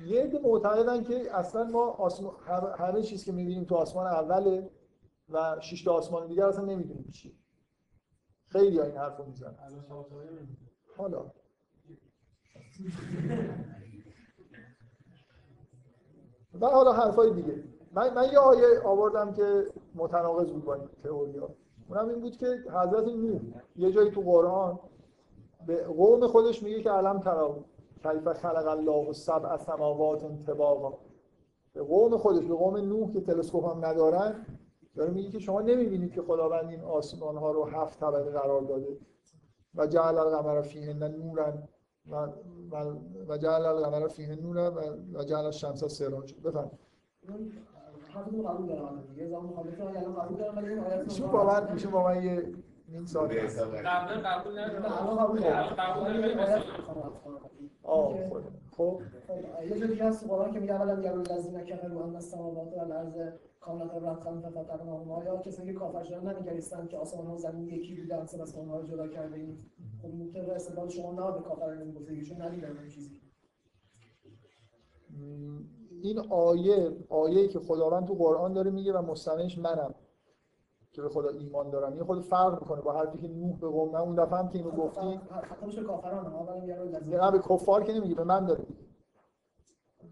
یه عده معتقدن که اصلا ما آسمان همه چیز که می‌بینیم تو آسمان اوله و شش تا آسمان دیگر اصلا نمی‌دونیم چیه. خیلی ها این حرف رو می‌زنن حالا. و حالا حرفای دیگه. من, من یه آیه آوردم که متناقض بود با این تئوریا اونم این بود که حضرت نوح یه جایی تو قرآن به قوم خودش میگه که علم تراو کیف خلق الله سبع سماوات طباقا. به قوم خودش به قوم نوح که تلسکوپ هم ندارن داره میگه که شما نمی‌بینید که خداوند این آسمان ها رو هفت طبقه قرار داده. و جعل القمر فیهن نورا و و جعل القمر فیهن نورا و جعل الشمس سراج. بفرمایید. ایشون با من ایشون با من یه قبول ندارم آه خب یه دیگه که میگه اولا میگه الذین کفروا ان السماوات والارض کانتا رتقا ففتقناهما یا کسانی که کافر شدن نمیگریستن که آسمان و زمین یکی بودن سپس اونها رو جدا کرده اید خب ممکن استدلال شما نه به کافران ایشون ندیدن این چیزی این آیه آیه‌ای که خداوند تو قرآن داره میگه و مستمعش منم. که به خدا ایمان دارم یه خود فرق می‌کنه با حرفی که نوح به قوم اون دفعه هم که اینو گفتی نه به کفار که نمیگه به من داره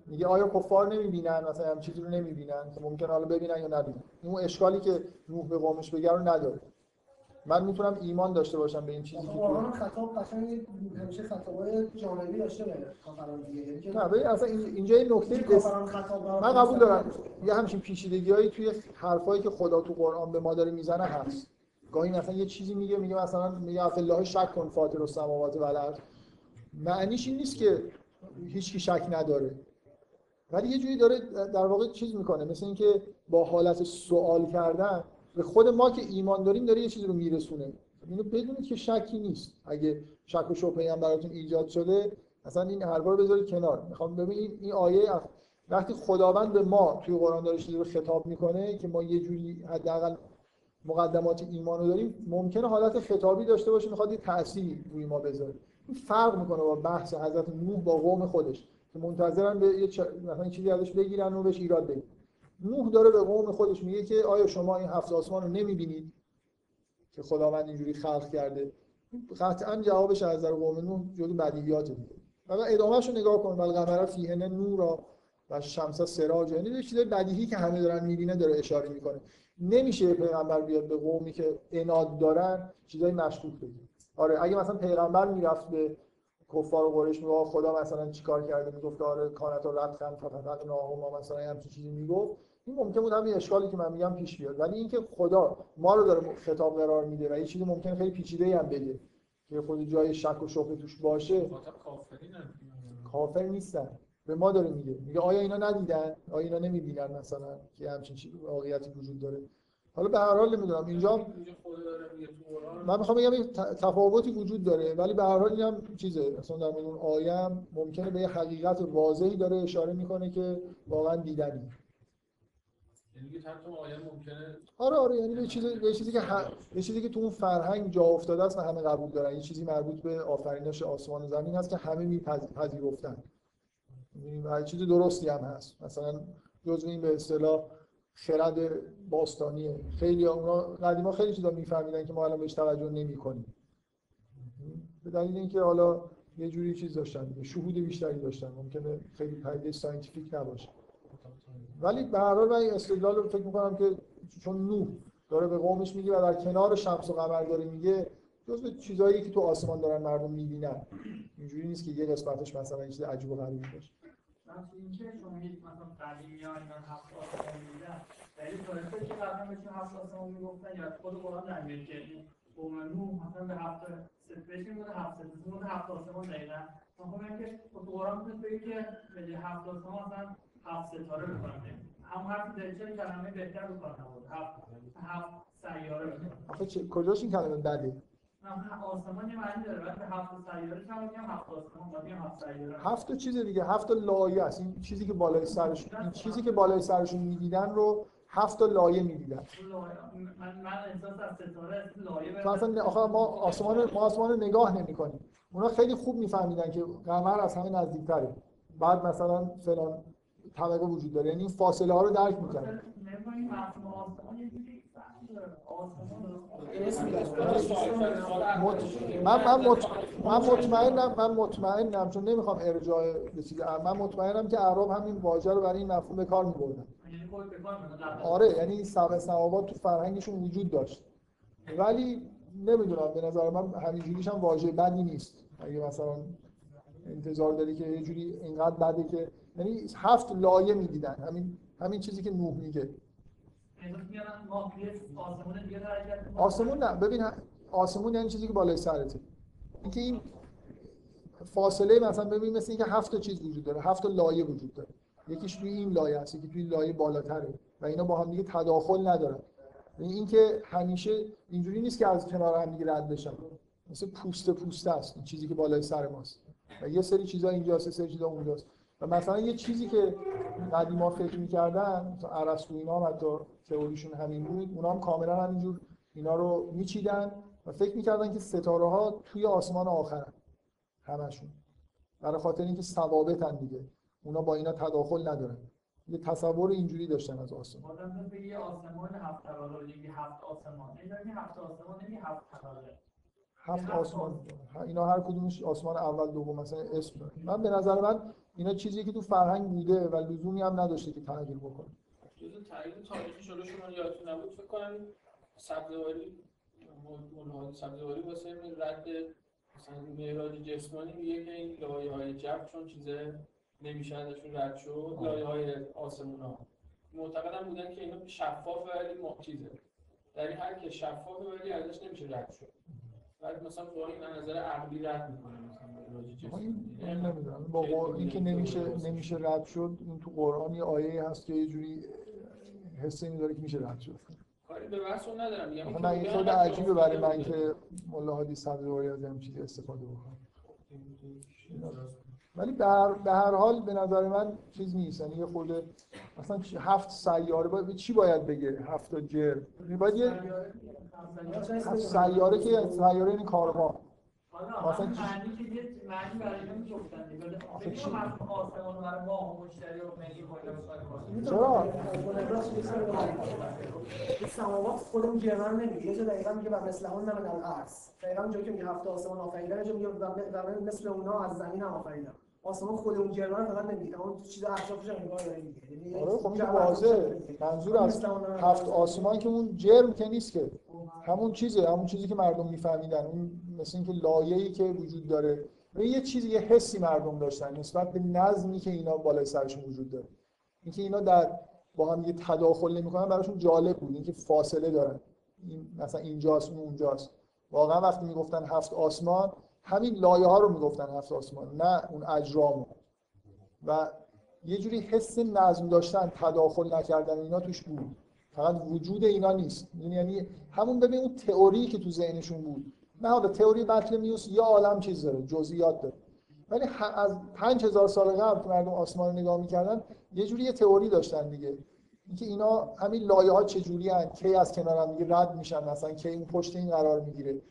میگه. آیا کفار نمی‌بینن؟ مثلا هم چیزی رو نمی‌بینن؟ که ممکن حالا ببینن یا نبینن اون اشکالی که نوح به قومش بگه رو نداره. من می‌تونم ایمان داشته باشم به این چیزی که قرآن خطاب قشنگ همیشه خطابای جانبی داشته دیگه. یعنی نه ببین اصلا اینجا این نکته خطاب من قبول دارم. یه همچین پیچیدگیایی توی حرفایی که خدا تو قرآن به ما داره می‌زنه هست. گاهی مثلا یه چیزی میگه میگه مثلا میگه اف الله شک کن فاطر السماوات و الارض. معنیش این نیست که هیچ کی شک نداره. ولی یه جوری داره در واقع چیز می‌کنه. مثل اینکه با حالت سوال کردن خود ما که ایمان داریم داره یه چیزی رو میرسونه. اینو بدونید که شکی نیست. اگه شک و شبهه هم براتون ایجاد شده اصلا این حرفا رو بذارید کنار. می‌خوام ببینید این آیه وقتی خداوند به ما توی قرآن داره چیزی رو خطاب می‌کنه که ما یه جوری حداقل مقدمات ایمان رو داریم ممکنه حالت خطابی داشته باشه می‌خواد یه تأثیری روی ما بذاره. این فرق می‌کنه با بحث حضرت نوح با قوم خودش که منتظرن به یه چ... مثلا چیزی ازش بگیرن و بهش ایراد بگیرن نوح داره به قوم خودش میگه که آیا شما این هفت آسمان رو نمی‌بینید که خداوند اینجوری خلق کرده؟ قطعا جوابش از نظر قوم نوح جزو بدیهیات دیگه. و ادامهش رو نگاه کن. ولی قمر فیهن نورا و شمس سراج. یعنی یه چیز بدیهی که همه دارن می‌بینه داره اشاره می‌کنه. نمیشه پیغمبر بیاد به قومی که اناد دارن چیزای مشکوک بگه. آره اگه مثلا پیغمبر می‌رفت به کفار و قریش می‌گفت خدا مثلا چیکار کرده؟ می‌گفت آره کانت و رد فتحت ما مثلا همچین چیزی می‌گفت. این ممکن بود همین اشکالی که من میگم پیش بیاد. ولی اینکه خدا ما رو داره خطاب قرار میده و یه چیزی ممکن خیلی پیچیده هم بگه که خود جای شک و شبهه توش باشه کافر نیستن. به ما داره میگه. میگه آیا اینا ندیدن؟ آیا اینا نمی‌بینن مثلا که همچین چیزی واقعیتی وجود داره؟ حالا به هر حال نمی‌دونم. اینجا من می‌خوام بگم تفاوتی وجود داره ولی به هر حال اینم چیزه. مثلا در مورد اون آیه ممکنه به یه حقیقت واضحی داره اشاره می‌کنه که واقعا دیدنی. یعنی ممکنه آره آره یعنی به چیزی به چیزی که ه... به چیزی که تو اون فرهنگ جا افتاده است و همه قبول دارن. یه چیزی مربوط به آفرینش آسمان و زمین هست که همه میپذیرفتن و چیز درستی هم هست. مثلا جزء این به اصطلاح خرد باستانیه. خیلی اونا قدیما خیلی چیزا میفهمیدن که ما الان بهش توجه نمی‌کنیم. به دلیل اینکه حالا یه جوری چیز داشتن شهود بیشتری داشتن. ممکنه خیلی پدیده scientific نباشه. ولی به هر حال من استدلال رو فکر می‌کنم که چون نوح داره به قومش میگه و در کنار شمس و قمر داره میگه جزء چیزایی که تو آسمان دارن مردم می‌بینن. اینجوری نیست که یه قسمتش مثلا چیز عجیب و غریبی باشه. اینکه شما مثلا قدیمی اینا هفت آسمان میدن دلیل فرسته که قبلا هفت آسمان می‌گفتن یا خود قرآن که قوم نوح مثلا به هفت قرآن می‌تونید بگید که به هفت مثلا هفت ستاره بکنه هم حرف دلچه کلمه بهتر بکنه هفت. هفت سیاره بکنه آخه کجاش این کلمه بده آسمان یه معنی داره. بعد هفت سیاره هم میگم هفت آسمان میگم هفت سیاره هفت چیز دیگه. هفت لایه است. این چیزی که بالای سرش این چیزی که بالای سرشون می‌دیدن رو هفت لایه می‌دیدن. من من احساس از ستاره لایه مثلا آخه ما آسمان ما آسمان رو نگاه نمی‌کنیم. اونا خیلی خوب میفهمیدن که قمر از همه نزدیکتره. بعد مثلا فلان طبقه وجود داره. یعنی این فاصله ها رو درک می‌کنن من من من مطمئنم من مطمئنم چون نمی‌خوام ارجاع به من مطمئنم که اعراب همین واژه رو برای این مفهوم به کار می‌بردن. آره یعنی این سبع سماوات تو فرهنگشون وجود داشت. ولی نمی‌دونم به نظر من همینجوریش هم واژه بدی نیست. اگه مثلا انتظار داری که یه جوری اینقدر بده که یعنی هفت لایه می‌دیدن. همین همین چیزی که نوح میگه. آسمون نه. ببین آسمون یعنی چیزی که بالای سرته. اینکه این فاصله مثلا ببین مثل اینکه هفت تا چیز وجود داره. هفت لایه وجود داره. یکیش توی این لایه هست یکی توی لایه بالاتره. و اینا با هم دیگه تداخل ندارن. یعنی اینکه همیشه اینجوری نیست که از کنار هم دیگه رد بشن. مثل پوست پوست است. این چیزی که بالای سر ماست. و یه سری چیزا اینجاست یه سری چیزا اونجاست. و مثلا یه چیزی که قدیما فکر می‌کردن مثلا ارسطو اینا هم حتی تئوریشون همین بود اونا هم کاملا همینجور اینا رو میچیدن و فکر می‌کردن که ستاره ها توی آسمان آخرن همشون. برای خاطر اینکه ثوابتن دیگه. اونا با اینا تداخل ندارن. یه تصور اینجوری داشتن از آسمان. آدم بگه آسمان هفت طبقه هفت آسمان. هفت آسمان هفت هفت آسمان اینا هر کدومش آسمان اول دوم مثلا اسم داره. من به نظر من اینا چیزی که تو فرهنگ بوده و لزومی هم نداشته که تغییر بکنه. جزء تغییر تاریخی شده شما یادتون نبود فکر کنم سبزواری ملاحظه سبزواری واسه رد مثلا معراج جسمانی میگه که این لایه های جب چون چیز نمیشه ازشون رد شد لایه های آسمون ها معتقدم بودن که اینا شفاف ولی چیزه. در این حال که شفاف ولی ازش نمیشه رد شد. بعد مثلا با این نظر عقلی رد می‌کنه مثلا با این که نمیشه نمیشه رد شد این تو قرآن یه آیه هست که یه جوری حسی میداره که میشه رد شد. کاری به بحث ندارم. میگم من این خود عجیبه برای من که ملا هادی صدر از این چیزی استفاده بکنم. ولی به هر حال به نظر من چیز نیست. یعنی یه خورده مثلا هفت سیاره باید چی باید بگه؟ هفت جر. باید یه هفت سیاره که سیاره این کارما مثلا معنی که یه معنی برای این گفتن دیگه. آسمان برای ماه و مشتری و ملی چرا؟ سماوات خودمون جرمن نمیگه یه جا دقیقا میگه و مثل اون من الارض دقیقا جایی که میگه هفت آسمان آفریدن جا میگه و مثل اونا از زمین هم آفریدن آسمان خود اون جرمن فقط نمیگه اون چیز اطرافش هم نگاه داره میگه. یعنی آره خب این واضحه. منظور از هفت آسمان که اون جرم که نیست که. همون چیزه همون چیزی که مردم میفهمیدن. اون مثل اینکه لایه‌ای که وجود داره. و یه چیزی یه حسی مردم داشتن نسبت به نظمی که اینا بالای سرشون وجود داره. اینکه اینا در با هم یه تداخل نمی‌کنن براشون جالب بود. اینکه فاصله دارن. این مثلا اینجاست اون اونجاست. واقعا وقتی می‌گفتن هفت آسمان همین لایه ها رو می‌گفتن هفت آسمان نه اون اجرامو. و یه جوری حس نظم داشتن تداخل نکردن اینا توش بود. فقط وجود اینا نیست. یعنی همون ببین اون تئوری که تو ذهنشون بود. نه حالا تئوری بطلمیوس یه عالم چیز داره جزئیات داره. ولی از 5000 سال قبل که مردم آسمان رو نگاه می‌کردن یه جوری یه تئوری داشتن دیگه. اینکه اینا همین لایه ها چجوری هن کی از کنار هم رد میشن مثلا کی اون پشت این قرار می‌گیره.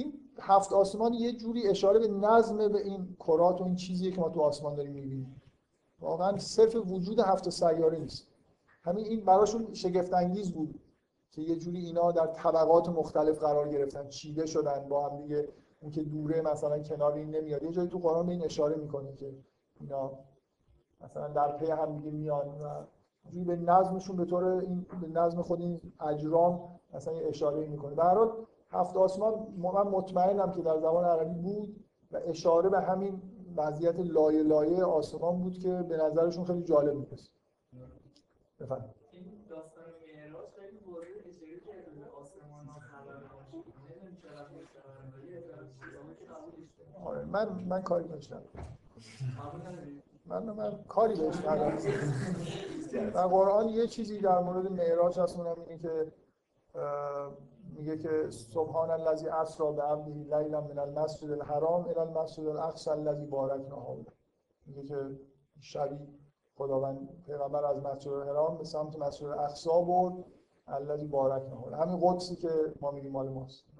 این هفت آسمان یه جوری اشاره به نظم به این کرات و این چیزیه که ما تو آسمان داریم می‌بینیم. واقعا صرف وجود هفت سیاره نیست. همین این براشون شگفت انگیز بود که یه جوری اینا در طبقات مختلف قرار گرفتن چیده شدن با هم دیگه اون که دوره مثلا کنار این نمیاد. یه جایی تو قرآن به این اشاره می‌کنه که اینا مثلا در پی هم دیگه میان و جوری به نظمشون به طور این به نظم خود این اجرام مثلا اشاره می‌کنه. به هفت آسمان من مطمئنم که در زبان عربی بود و اشاره به همین وضعیت لایه لایه آسمان بود که به نظرشون خیلی جالب می‌رسید. بفرمایید. داستان معراج خیلی. آره من من کاری داشتم؟ من من کاری بهش ندارم قرآن یه چیزی در مورد معراج هست اونم اینه که میگه که سبحان الذی اسرا بعبده لیلا من المسجد الحرام الى المسجد الاقصى الذی بارکنا حوله میگه که شبی خداوند پیغمبر از مسجد الحرام به سمت مسجد الاقصی برد الذی بارکنا حوله همین قدسی که ما میگیم مال ماست.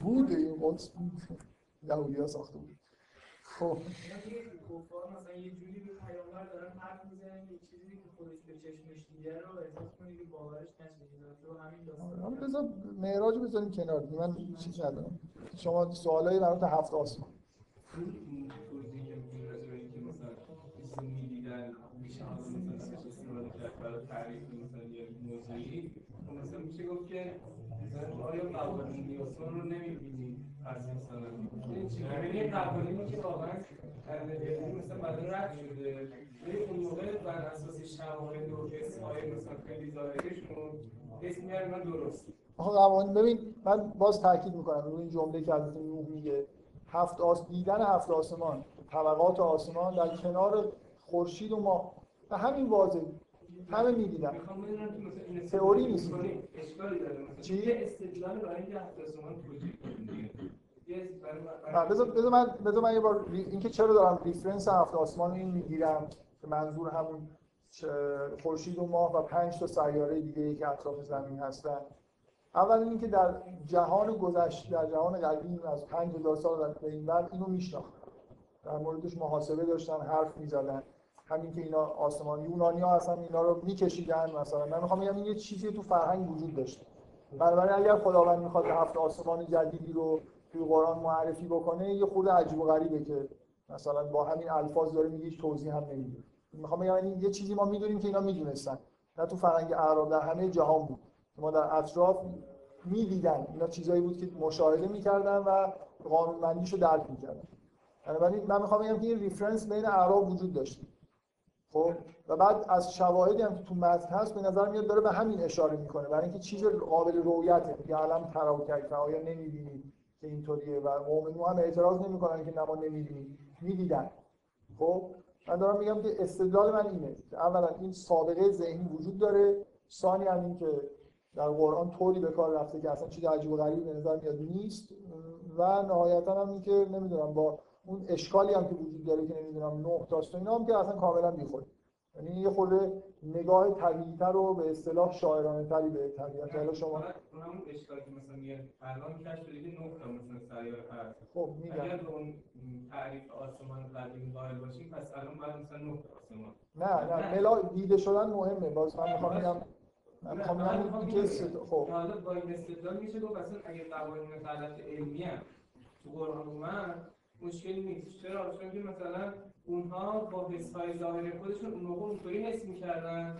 بود این قدس. بود یهودی ها ساخته بود. خب. کفار مثلا یه جوری به پیامبر دارن حرف می‌زنن یه چیزی که خودش به چشمش دیده رو احساس کنی که باورش نشه همین بذار معراج بذاریم کنار من چیز ندارم. شما سوالایی مورد هفت آسمان. مثلا میشه خب گفت که مثلا آیا قوانین آسمان رو نمی‌بینی از چی؟ یعنی قوانینی که واقعا از رد شده. ولی اون موقع بر اساس شواهد و اسمای مثلا خیلی ظاهریشون اسم میارن من درست. آخه قوانین ببین من باز تاکید می‌کنم روی این جمله که حضرت نوح میگه. هفت آس دیدن هفت آسمان طبقات آسمان در کنار خورشید و ماه. و همین واضح. همه می‌دیدن. تئوری نیست. اشکالی داره. چی؟ استدلال برای اینکه هفت آسمان توجیه بذار من من یه بار اینکه چرا دارم ریفرنس هفت آسمان این می‌گیرم که منظور همون خورشید و ماه و پنج تا سیاره دیگه که اطراف زمین هستن. اول اینکه در جهان گذشته در جهان قدیم از 5000 سال به این بعد اینو میشناختن در موردش محاسبه داشتن حرف می‌زدن. همین که اینا آسمان یونانی ها اصلا اینا رو میکشیدن مثلا. من می‌خوام بگم این یه چیزی تو فرهنگ وجود داشته. بنابراین اگر خداوند می‌خواد هفت آسمان جدیدی رو توی قرآن معرفی بکنه یه خورده عجیب و غریبه که مثلا با همین الفاظ داره میگه توضیح هم نمیده. می‌خوام بگم یعنی یه چیزی ما می‌دونیم که اینا می‌دونستن. نه تو فرهنگ اعراب در همه جهان بود. ما در اطراف می‌دیدن. اینا چیزایی بود که مشاهده می‌کردن و قانونمندیشو درک می‌کردن. بنابراین من می‌خوام بگم که این ریفرنس بین اعراب وجود داشته. خب؟ و بعد از شواهدی هم که تو متن هست به نظر میاد داره به همین اشاره می‌کنه. برای اینکه چیز قابل رویته میگه علم تراو آیا نمی‌بینید که اینطوریه و مؤمنون هم اعتراض نمی‌کنن که نه ما نمی‌بینیم می‌دیدن. خب من دارم میگم که استدلال من اینه که اولا این سابقه ذهنی وجود داره. ثانی هم این که در قرآن طوری به کار رفته که اصلا چیز عجیب و غریبی به نظر میاد نیست. و نهایتا هم این که نمی‌دونم با اون اشکالی هم که وجود داره که نمی‌دونم نه و اینا هم که اصلا کاملا بیخود یعنی یه خورده نگاه طبیعی‌تر و به اصطلاح شاعرانه تری به طبیعت حالا شما اون اشکالی که مثلا میاد الان کشف نه تا مثلا سیاره هست. خب اگر میگم به اون تعریف آسمان قدیم قائل باشیم پس الان باید مثلا تا آسمان. نه نه ملا دیده شدن مهمه. باز من می‌خوام بگم من می‌خوام بگم که خب. حالا با این استدلال میشه گفت اصلا اگه قوانین غلط علمی هم تو قرآن اومد مشکلی نیست. چرا؟ چون مثلا اونها با حسهای ظاهری خودشون اون موقع اونطوری حس می‌کردن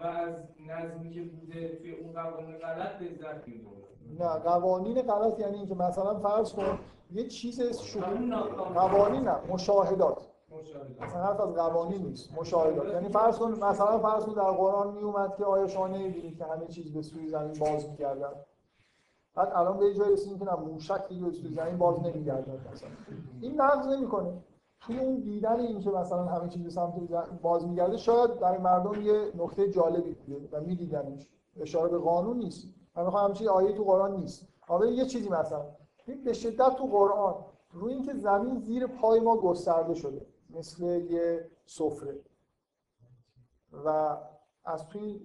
و از نظمی که بوده توی اون قوانین غلط لذت میبردن. نه قوانین غلط یعنی اینکه مثلا فرض کن یه چیز شروع. قوانین نه مشاهدات. مثلا حرف از قوانین نیست مشاهدات. یعنی فرض کن مثلا فرض کن در قرآن می اومد که آیا شما نمی‌بینید که همه چیز به سوی زمین باز می‌گردد بعد الان به یه جایی رسیدیم که نه موشک دیگه به سوی زمین باز نمی‌گردد مثلا این نقض نمی‌کنه. توی اون دیدن این که مثلا همه چیز سمت باز می‌گرده شاید برای مردم یه نکته جالبی بوده و می‌دیدنش. اشاره به قانون نیست. من می‌خوام همچین آیه تو قرآن نیست. حالا یه چیزی مثلا. به شدت تو قرآن روی اینکه زمین زیر پای ما گسترده شده مثل یه سفره. و از توی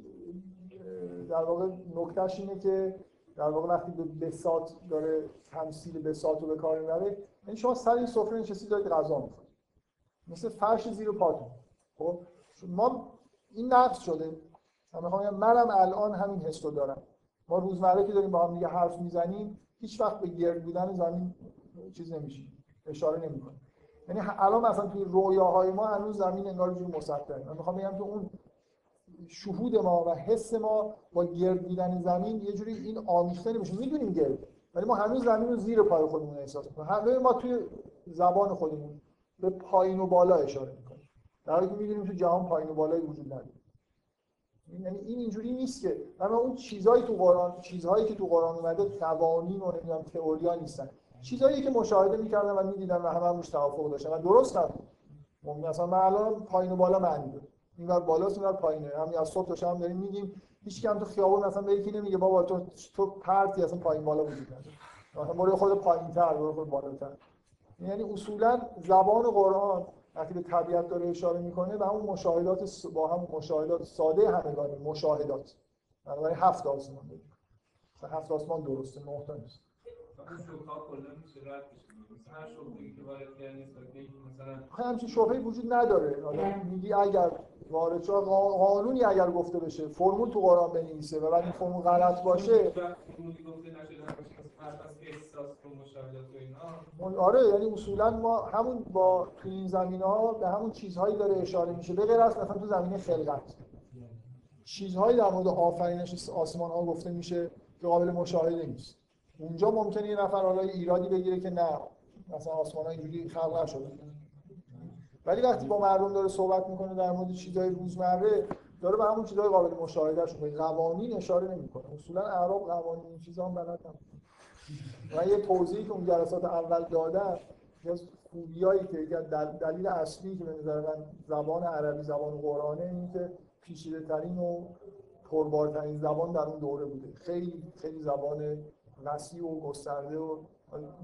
در واقع نکتهش اینه که در واقع وقتی به بساط داره تمثیل بساط رو به کار می‌بره یعنی شما سر این سفره نشستی دارید غذا می‌خورید مثل فرش زیر پاتون خب؟ ما این نقص شده. من می‌خوام منم الان همین حس رو دارم. ما روزمره که داریم با هم دیگه حرف می‌زنیم هیچ وقت به گرد بودن زمین چیز نمیشیم اشاره نمی‌کنیم یعنی الان مثلا توی رویاهای ما هنوز زمین انگار جور مسطحه من می‌خوام بگم که اون شهود ما و حس ما با گرد بودن زمین یه جوری این آمیخته نمیشه. می‌دونیم گرد. ولی ما هنوز زمین رو زیر پای خودمون احساس می‌کنیم. همه ما توی زبان خودمون به پایین و بالا اشاره می‌کنیم در حالی که می‌دونیم تو جهان پایین و بالایی وجود نداره. یعنی این اینجوری نیست که من اون چیزهایی تو قرآن چیزهایی که تو قرآن اومده قوانین و نمی‌دونم تئوریا نیستن. چیزهایی که مشاهده می‌کردم و می‌دیدم و همه هم روش توافق داشتم و درست نبود ممکن اصلا من الان پایین و بالا معنی داره. این ور بالاست ور پایینه. همین از صبح تا شب داریم میگیم. هیچ کم تو خیابون مثلا به یکی نمیگه بابا تو تو پرتی اصلا پایین بالا وجود نداره. مثلا برو خود پایینتر برو خود بالاتر. یعنی اصولا زبان قرآن وقتی به طبیعت داره اشاره می‌کنه به همون مشاهدات با همون مشاهدات ساده همگانی مشاهدات. بنابراین هفت آسمان داریم. هفت آسمان درسته نه تا نیست همچین شبهه وجود نداره. حالا میگی اگر وارد شد قانونی اگر گفته بشه فرمول تو قرآن بنویسه و بعد این فرمول غلط باشه. آره یعنی اصولا ما همون با تو این زمینه ها به همون چیزهایی داره اشاره میشه. به غیر از مثلا تو زمینه خلقت. چیزهایی در مورد آفرینش آسمان ها گفته میشه که قابل مشاهده نیست. اونجا ممکنه یه نفر حالا ایرادی بگیره که نه مثلا آسمان ها اینجوری خلق نشده. ولی وقتی با مردم داره صحبت می‌کنه در مورد چیزهای روزمره داره به همون چیزهای قابل مشاهده شده قوانین اشاره نمی‌کنه. اصولا اعراب قوانین این چیزا هم بلد و یه توضیحی که اون جلسات اول دادم از خوبیایی که دلیل اصلی که به نظر من زبان عربی زبان قرآنه این که پیچیده ترین و پربارترین زبان در اون دوره بوده. خیلی خیلی زبان وسیع و گسترده و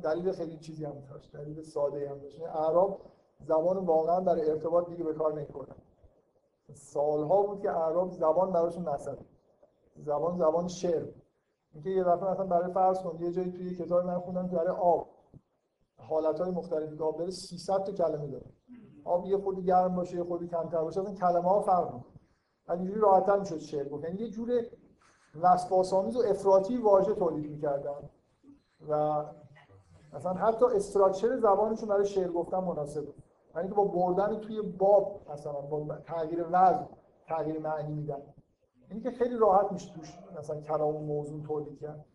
دلیل خیلی چیزی هم داشت دلیل ساده هم داشت. اعراب زبان واقعا برای ارتباط دیگه به کار نمی‌بردن. سالها بود که اعراب زبان براشون نسل زبان زبان شعر اینکه یه دفعه مثلا برای فرض کن یه جایی توی کتاب من خوندم که برای آب حالت‌های مختلفی که آب داره 300 تا کلمه داره. آب یه خودی گرم باشه یه خودی کمتر باشه اصلا کلمه ها فرق می‌کنه. ولی اینجوری راحت‌تر می‌شد شعر گفت. یعنی یه جور وسواس‌آمیز و افراطی واژه تولید می‌کردن. و مثلا حتی استراکچر زبانشون برای شعر گفتن مناسب بود. یعنی که با بردن توی باب مثلا با تغییر وزن تغییر معنی میدن. اینی که خیلی راحت میشه توش مثلا کلام موضوع تولید کرد.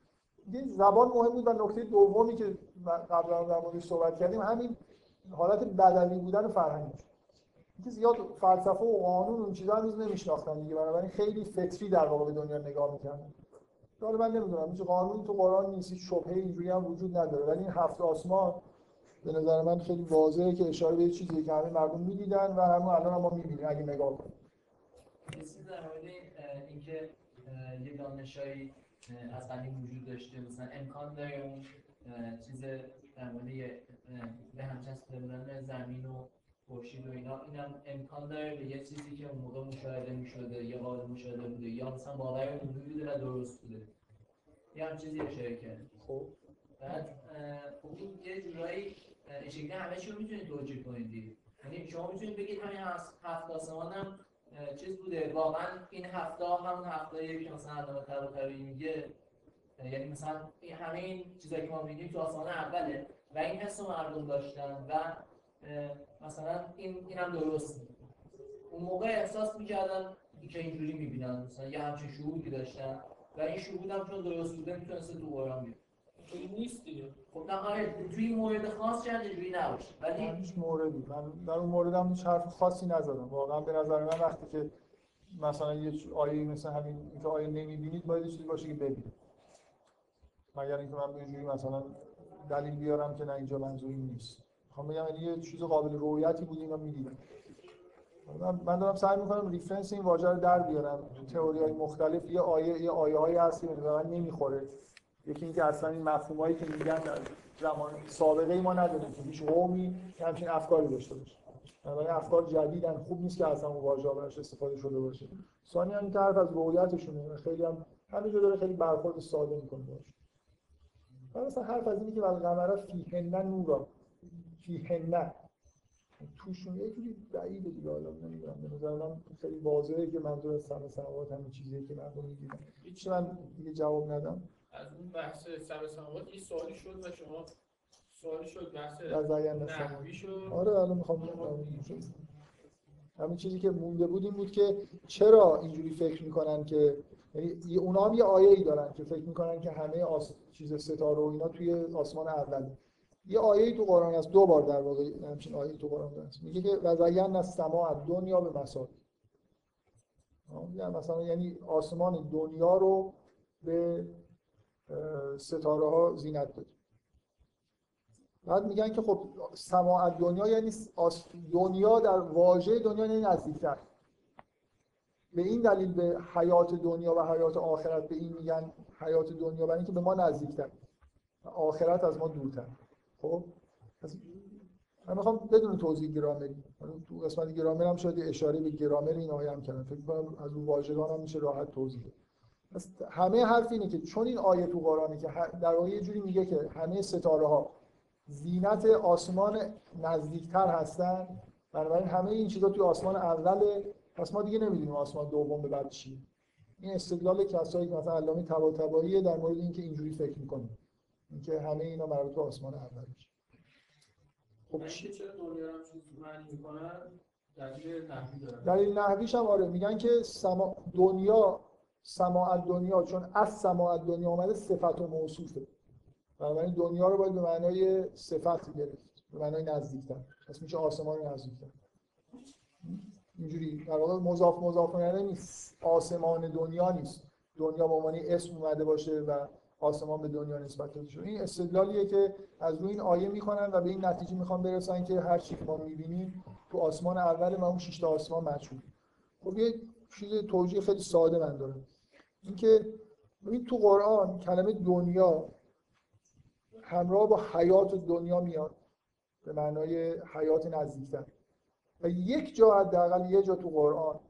دیگه زبان مهم بود و نکته دومی که قبلا در موردش صحبت کردیم همین حالت بدوی بودن فرهنگی اینکه زیاد فلسفه و قانون اون چیزا هنوز نمیشناختن دیگه بنابراین خیلی فطری در واقع به دنیا نگاه می‌کردن. حالا من نمی‌دونم هیچ قانون تو قرآن نیست شبهه اینجوری هم وجود نداره. ولی این هفت آسمان به نظر من خیلی واضحه که اشاره به چیزی که همه مردم می‌دیدن و همون الان هم ما می‌بینیم اگه نگاه کنیم. در مورد اینکه یه دانشایی از قدیم وجود داشته مثلا امکان داره اون چیز در مورد به هم چسبیده بودن زمین و خورشید و اینا اینم امکان داره به یه چیزی که اون موقع مشاهده می‌شده یا قابل مشاهده بوده یا مثلا باور عمومی بوده و درست بوده. یه هم چیزی اشاره کرد. خب. بعد خب این یه جورایی این شکلی همه چی رو می‌تونید توجیه کنید. یعنی شما می‌تونید بگید همین هفت آسمان هم چیز بوده. واقعا این هفته همون هفته که مثلا علامه طباطبایی میگه یعنی مثلا این همه این چیزایی که ما میگیم تو آسمان اوله و این حس مردم داشتن و مثلا این اینم درست. اون موقع احساس می‌کردن که اینجوری می‌بینن. مثلا یه همچین شهودی داشتن و این شهود هم چون درست بوده می‌تونسته تو قرآن بیاد. این نیست دیگه. خب نه آره توی این مورد خاص شاید اینجوری نباشه. ولی هیچ موردی من در اون مورد هم هیچ حرف خاصی نزدم. واقعا به نظر من وقتی که مثلا یه آیه مثل همین که آیه نمی‌بینید باید چیزی باشه که ببینید. مگر اینکه من به اینجوری مثلا دلیل بیارم که نه اینجا منظوری نیست. می‌خوام بگم یعنی یه چیز قابل رویتی بود اینا می‌دیدم. من, من دارم سعی می‌کنم ریفرنس این واژه رو در بیارم. تئوری های مختلف یه آیه یه آیه هایی هست که به من نمی‌خوره. یکی اینکه اصلا این مفهوم هایی که میگن در زمان سابقه ای ما نداریم که هیچ قومی همچین افکاری داشته باشه. بنابراین افکار جدیدن خوب نیست که اصلا اون واژه براش استفاده شده باشه. ثانی هم حرف از رویتشونه خیلی هم همینجا داره خیلی برخورد ساده می‌کنه باشه مثلا حرف از اینه که والقمر فیهن نورا. فیهن توشون یه جوری بعیده دیگه حالا نمی‌دونم. به نظر من خیلی واضحه که منظور از سم سماوات همین چیزیه که مردم می‌گیرن. هیچ من دیگه جواب ندم. از اون بحث سر سماوات یه سوالی شد و شما سوالی شد بحث نحوی شد. آره الان می‌خوام همین چیزی که مونده بود این بود که چرا اینجوری فکر می‌کنن که یعنی اونا هم یه آیه ای دارن که فکر می‌کنن که همه آس... چیز ستاره و اینا توی آسمان اوله یه آیه تو قرآن هست. دو بار در واقع همچین آیه تو قرآن هست. میگه که وزین از سما دنیا به یعنی مثلا یعنی آسمان دنیا رو به ستاره ها زینت داد بعد میگن که خب سماع دنیا یعنی دنیا در واژه دنیا یعنی نزدیکتر. به این دلیل به حیات دنیا و حیات آخرت به این میگن حیات دنیا برای اینکه به ما نزدیکتر. آخرت از ما دورتر. خب؟ من می‌خوام بدون توضیح گرامری تو قسمت گرامر هم شاید اشاره به گرامر این آیه هم کردم. فکر کنم از اون واژگان هم میشه راحت توضیح همه حرف اینه که چون این آیه تو قرآنه که در واقع یه جوری میگه که همه ستاره ها زینت آسمان نزدیکتر هستن بنابراین همه این چیزا توی آسمان اول پس ما دیگه نمی‌دونیم آسمان دوم به بعد چیه این استدلال کسایی که مثلا علامه طباطبایی در مورد اینکه اینجوری فکر می‌کنه. اینکه همه اینا مربوط به آسمان اول میشه. خب چی چرا دنیا رو چیز معنی می‌کنن؟ دلیل نحوی دارن. دلیل نحویش هم آره. میگن که سما دنیا سماع دنیا چون از سماع دنیا اومده صفت و موصوفه. بنابراین دنیا رو باید به معنای صفت گرفت به معنای نزدیکتر. پس میشه آسمان نزدیکتر. اینجوری. در واقع مضاف مضاف نیست. آسمان دنیا نیست. دنیا به عنوان اسم اومده باشه و آسمان به دنیا نسبت داده شده. این استدلالیه که از روی این آیه می‌کنن و به این نتیجه می‌خوان برسن که هر چی ما می‌بینیم تو آسمان اول و اون شش آسمان مجهول خب یه چیز توجیه خیلی ساده من دارم. اینکه این تو قرآن کلمه دنیا همراه با حیات دنیا میاد به معنای حیات نزدیکتر. و یک جا حداقل یه جا تو قرآن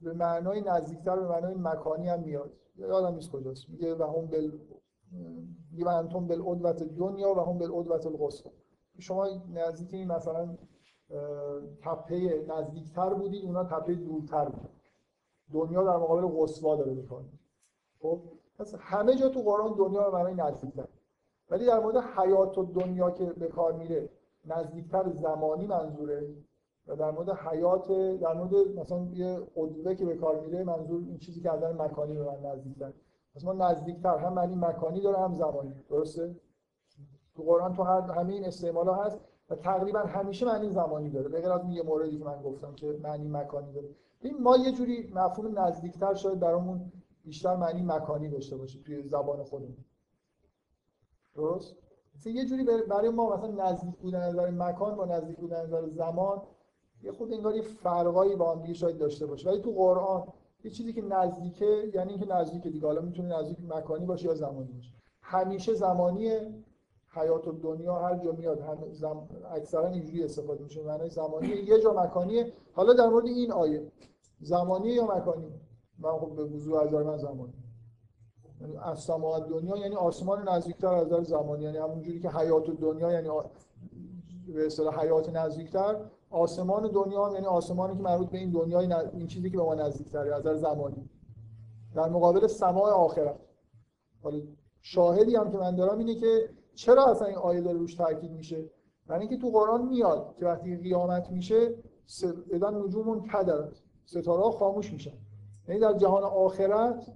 به معنای نزدیکتر به معنای مکانی هم میاد. یادم نیست کجاست. میگه و هم بل میگه و انتم بالعدوت دنیا و هم بالعدوت القصوى شما نزدیک این مثلا تپه نزدیکتر بودید اونا تپه دورتر بود دنیا در مقابل قصوا داره بکنه خب پس همه جا تو قرآن دنیا به معنای نزدیکتر ولی در مورد حیات و دنیا که به کار میره نزدیکتر زمانی منظوره و در مورد حیات در مورد مثلا یه قدوه که به کار میره منظور این چیزی که از مکانی به من نزدیکتر. پس ما نزدیکتر هم معنی مکانی داره هم زمانی. درسته؟ تو قرآن تو هر همه این استعمال ها هست و تقریبا همیشه معنی زمانی داره. به غیر از یه موردی که من گفتم که معنی مکانی داره. این ما یه جوری مفهوم نزدیکتر شاید برامون بیشتر معنی مکانی داشته باشه توی زبان خودمون. درست؟ مثلا یه جوری برای ما مثلا نزدیک بودن نظر مکان با نزدیک بودن نظر زمان یه خود انگار یه فرقایی با هم دیگه شاید داشته باشه. ولی تو قرآن یه چیزی که نزدیکه یعنی اینکه نزدیک دیگه حالا می‌تونه نزدیک مکانی باشه یا زمانی باشه. همیشه زمانیه حیات و دنیا هر جا میاد هم زم... اکثرا اینجوری استفاده میشه. معنای زمانی یه جا مکانیه. حالا در مورد این آیه زمانی یا مکانی؟ من خب به وضوح از من زمانی. یعنی از سماع دنیا یعنی آسمان نزدیکتر از نظر زمانی. یعنی همون جوری که حیات دنیا یعنی آ... به اصطلاح حیات نزدیکتر. آسمان دنیا هم یعنی آسمانی که مربوط به این دنیای. این چیزی که به ما نزدیکتره از نظر زمانی. در مقابل سماع آخرت. حالا شاهدی هم که من دارم اینه که چرا اصلا این آیه داره روش تاکید میشه؟ برای اینکه تو قرآن میاد که وقتی قیامت میشه اذا نجوم کدرت ستاره خاموش میشن. یعنی در جهان آخرت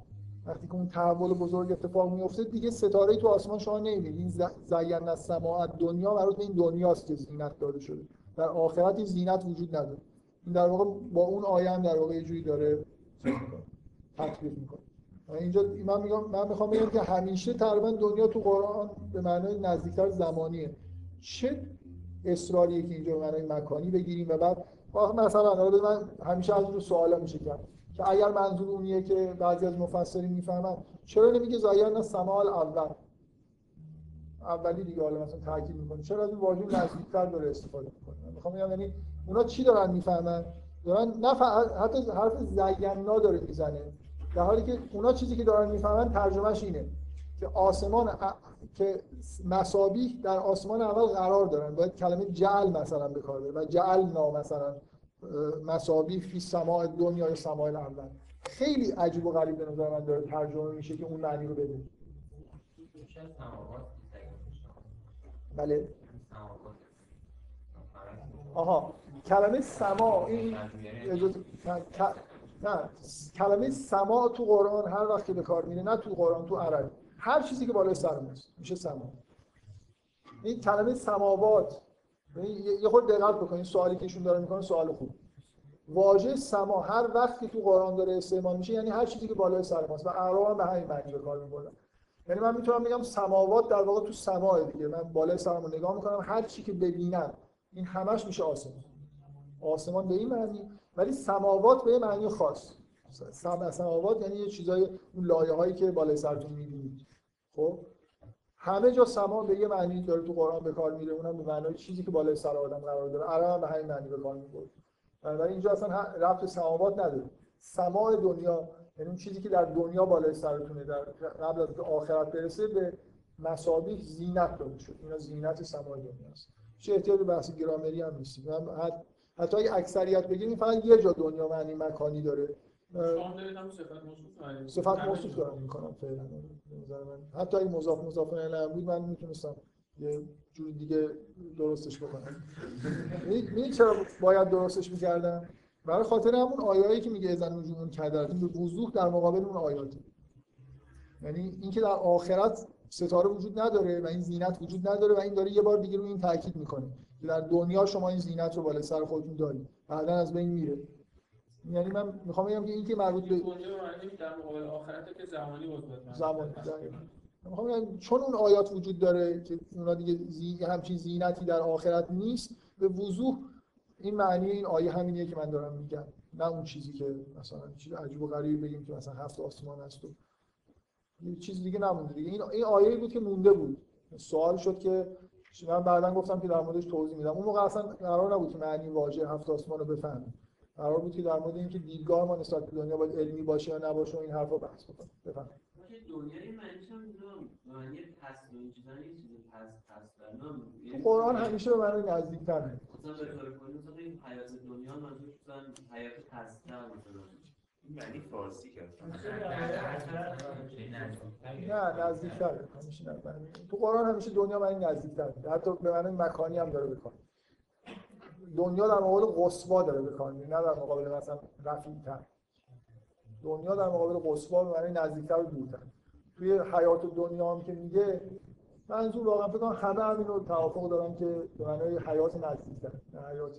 وقتی که اون تحول بزرگ اتفاق میفته دیگه ستاره تو آسمان شما نمی‌بینید این زین السماء دنیا مربوط به این دنیاست که زینت داده شده. در آخرت این زینت وجود نداره. این در واقع با اون آیه در واقع یه جوری داره تطبیق می‌کنه. اینجا من میگم من می‌خوام بگم که همیشه تقریبا دنیا تو قرآن به معنای نزدیکتر زمانیه. چه اصراریه که اینجا به معنای مکانی بگیریم و بعد مثلا من همیشه از رو سوالا میشه کرد که اگر منظور اونیه که بعضی از مفسرین می‌فهمن چرا نمیگه زایرنا سمال اول اولی دیگه حالا مثلا تاکید می‌کنه. چرا از این واژه نزدیکتر داره استفاده می‌کنه؟ می‌خوام بگم یعنی اونا چی دارن می‌فهمن؟ دارن نه ف- حتی حرف زینا داره می‌زنه. در حالی که اونا چیزی که دارن می‌فهمن ترجمهش اینه که آسمان ا- که مسابیح در آسمان اول قرار دارن. باید کلمه جعل مثلا به کار بره و جعلنا مثلا. اه، مسابیح فی سماع دنیا یا سماع اول خیلی عجیب و غریب به نظر من داره ترجمه میشه که اون معنی رو بده. بله. آها. کلمه سما این اجازه نه. کلمه سما تو قرآن هر وقت که به کار میره نه تو قرآن تو عربی. هر چیزی که بالای سر میشه سما این کلمه سماوات. یه یه خورده دقت بکنید سوالی که ایشون داره می‌کنه سوال خوب. واژه سما هر وقت که تو قرآن داره استعمال میشه یعنی هر چیزی که بالای سر ماست. و اعراب به همین معنی به کار میبردن یعنی من می‌تونم بگم سماوات در واقع تو سماه دیگه. من بالای سرم رو نگاه می‌کنم هر چی که ببینم این همش میشه آسمان. آسمان به این معنی ولی سماوات به معنی خاص. سم سماوات یعنی چیزای اون لایه هایی که بالای سرتون می‌بینید. خب؟ همه جا سما به یه معنی داره تو قرآن به کار میره اونم به معنای چیزی که بالای سر آدم قرار داره. عرب به همین معنی به کار می‌بره ولی اینجا اصلا به سماوات نداره. سماع دنیا یعنی اون چیزی که در دنیا بالای سرتونه در قبل از آخرت برسه به مسابیح زینت داده شد اینا زینت سماع دنیاست چه احتیاج به بحث گرامری هم نیست. حتی اگه اکثریت بگیم فقط یه جا دنیا معنی مکانی داره. صفت موصوف دارم می‌کنم فعلا من. حتی اگه مضاف مضاف الیه بود من می‌تونستم یه جور دیگه درستش بکنم. می‌دونی چرا باید درستش می‌کردم؟ برای خاطر همون آیایی که میگه ازن نجوم کدر به وضوح در مقابل اون آیاته یعنی اینکه در آخرت ستاره وجود نداره و این زینت وجود نداره و این داره یه بار دیگه روی این تاکید می‌کنه که در دنیا شما این زینت رو بالای سر خودتون دارید. بعدا از بین میره. یعنی من می‌خوام بگم که این که مربوط به در مقابل آخرت که زمانی بود زمان دقیقاً. می‌خوام بگم چون اون آیات وجود داره که اونا دیگه زی... همچین زینتی در آخرت نیست به وضوح این معنی این آیه همینیه که من دارم میگم. نه اون چیزی که مثلا چیز عجیب و غریبی بگیم که مثلا هفت آسمان هست و یه چیز دیگه نمونده دیگه. این این آیه بود که مونده بود. سوال شد که من بعدا گفتم که در موردش توضیح میدم. اون موقع اصلا قرار نبود که معنی واژه هفت آسمان رو بفهمیم قرار بود که در مورد اینکه دیدگاه ما نسبت به دنیا باید علمی باشه یا نباشه و این حرفا بحث بکنیم. بفهم باشه دنیای معنیش هم معنی پس پس تو قرآن همیشه به معنی نزدیک‌تره. مثلا به طور کلی مثلا این حیات دنیا منظور مثلا حیات پستر مثلا. این معنی فارسی کرد نه نزدیک‌تره. همیشه تو قرآن همیشه دنیا معنی نزدیک‌تره. حتی به معنی مکانی هم داره بکن دنیا در مقابل قصوا داره بکن نه در مقابل مثلا رفیع‌تر. دنیا در مقابل قصوا به معنی نزدیک‌تر و دورتر. توی حیات دنیا هم که میگه منظور واقعا فکر کنم همه همین رو توافق دارن که به معنای حیات نزدیک‌تر. نه حیات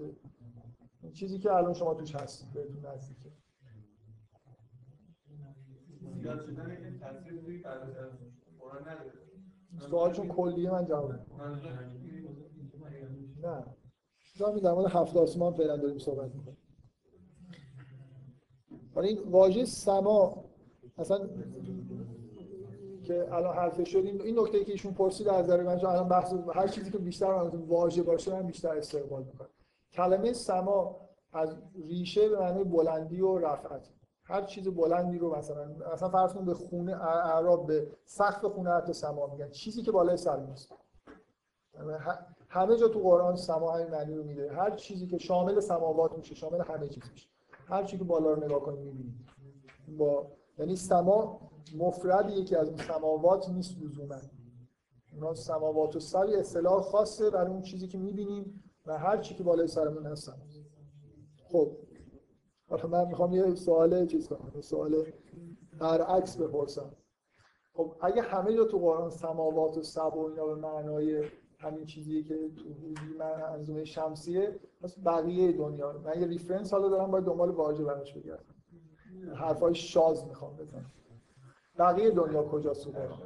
چیزی که الان شما توش هستید بهتون نزدیکه. زیاد شدن که تاثیر روی قرآن نداره. سوالشون کلیه من جواب نه. جا در مورد هفت آسمان فعلا داریم صحبت می‌کنیم. حالا این واژه سما اصلا که الان حرفش شد این نکته که ایشون پرسید از نظر من الان بحث هر چیزی که بیشتر واژه باشه من بیشتر استقبال می‌کنم. کلمه سما از ریشه به معنی بلندی و رفعت. هر چیز بلندی رو مثلا مثلا فرض کن به خونه اعراب به سقف خونه حتی سما میگن. چیزی که بالای سر نیست. همه جا تو قرآن سما همین معنی رو میده هر چیزی که شامل سماوات میشه شامل همه چیز میشه. هر چیزی که بالا رو نگاه کنید می‌بینید با یعنی سما مفرد یکی از اون سماوات نیست لزوما. اونا سماوات و سبی اصطلاح خاصه برای اون چیزی که می‌بینیم و هر چی که بالای سرمون هست. خب. حالا من می‌خوام یه سوال چیز کنم. سوال برعکس بپرسم. خب اگه همه جا تو قرآن سماوات و سب و اینا به معنای همین چیزیه که من انظومه شمسیه. پس بقیه دنیا من یه ریفرنس حالا دارم باید دنبال واژه براش بگردم. حرفای شاز می‌خوام بزنم. بقیه دنیا تو قرآن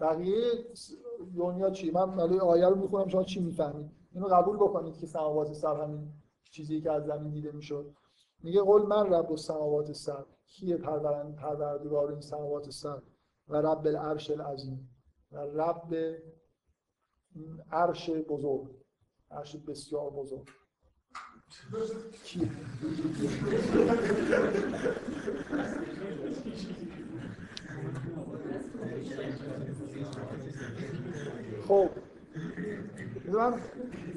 بقیه دنیا چی؟ من حالا آیه رو می‌خونم شما چی می‌فهمید؟ اینو قبول بکنید که سماوات سر همین چیزی که از زمین دیده می‌شد. میگه قول من رب السماوات سر کیه پرورند پروردگار این سماوات سر و رب العرش العظیم. و رب این عرش بزرگ عرش بسیار بزرگ. خب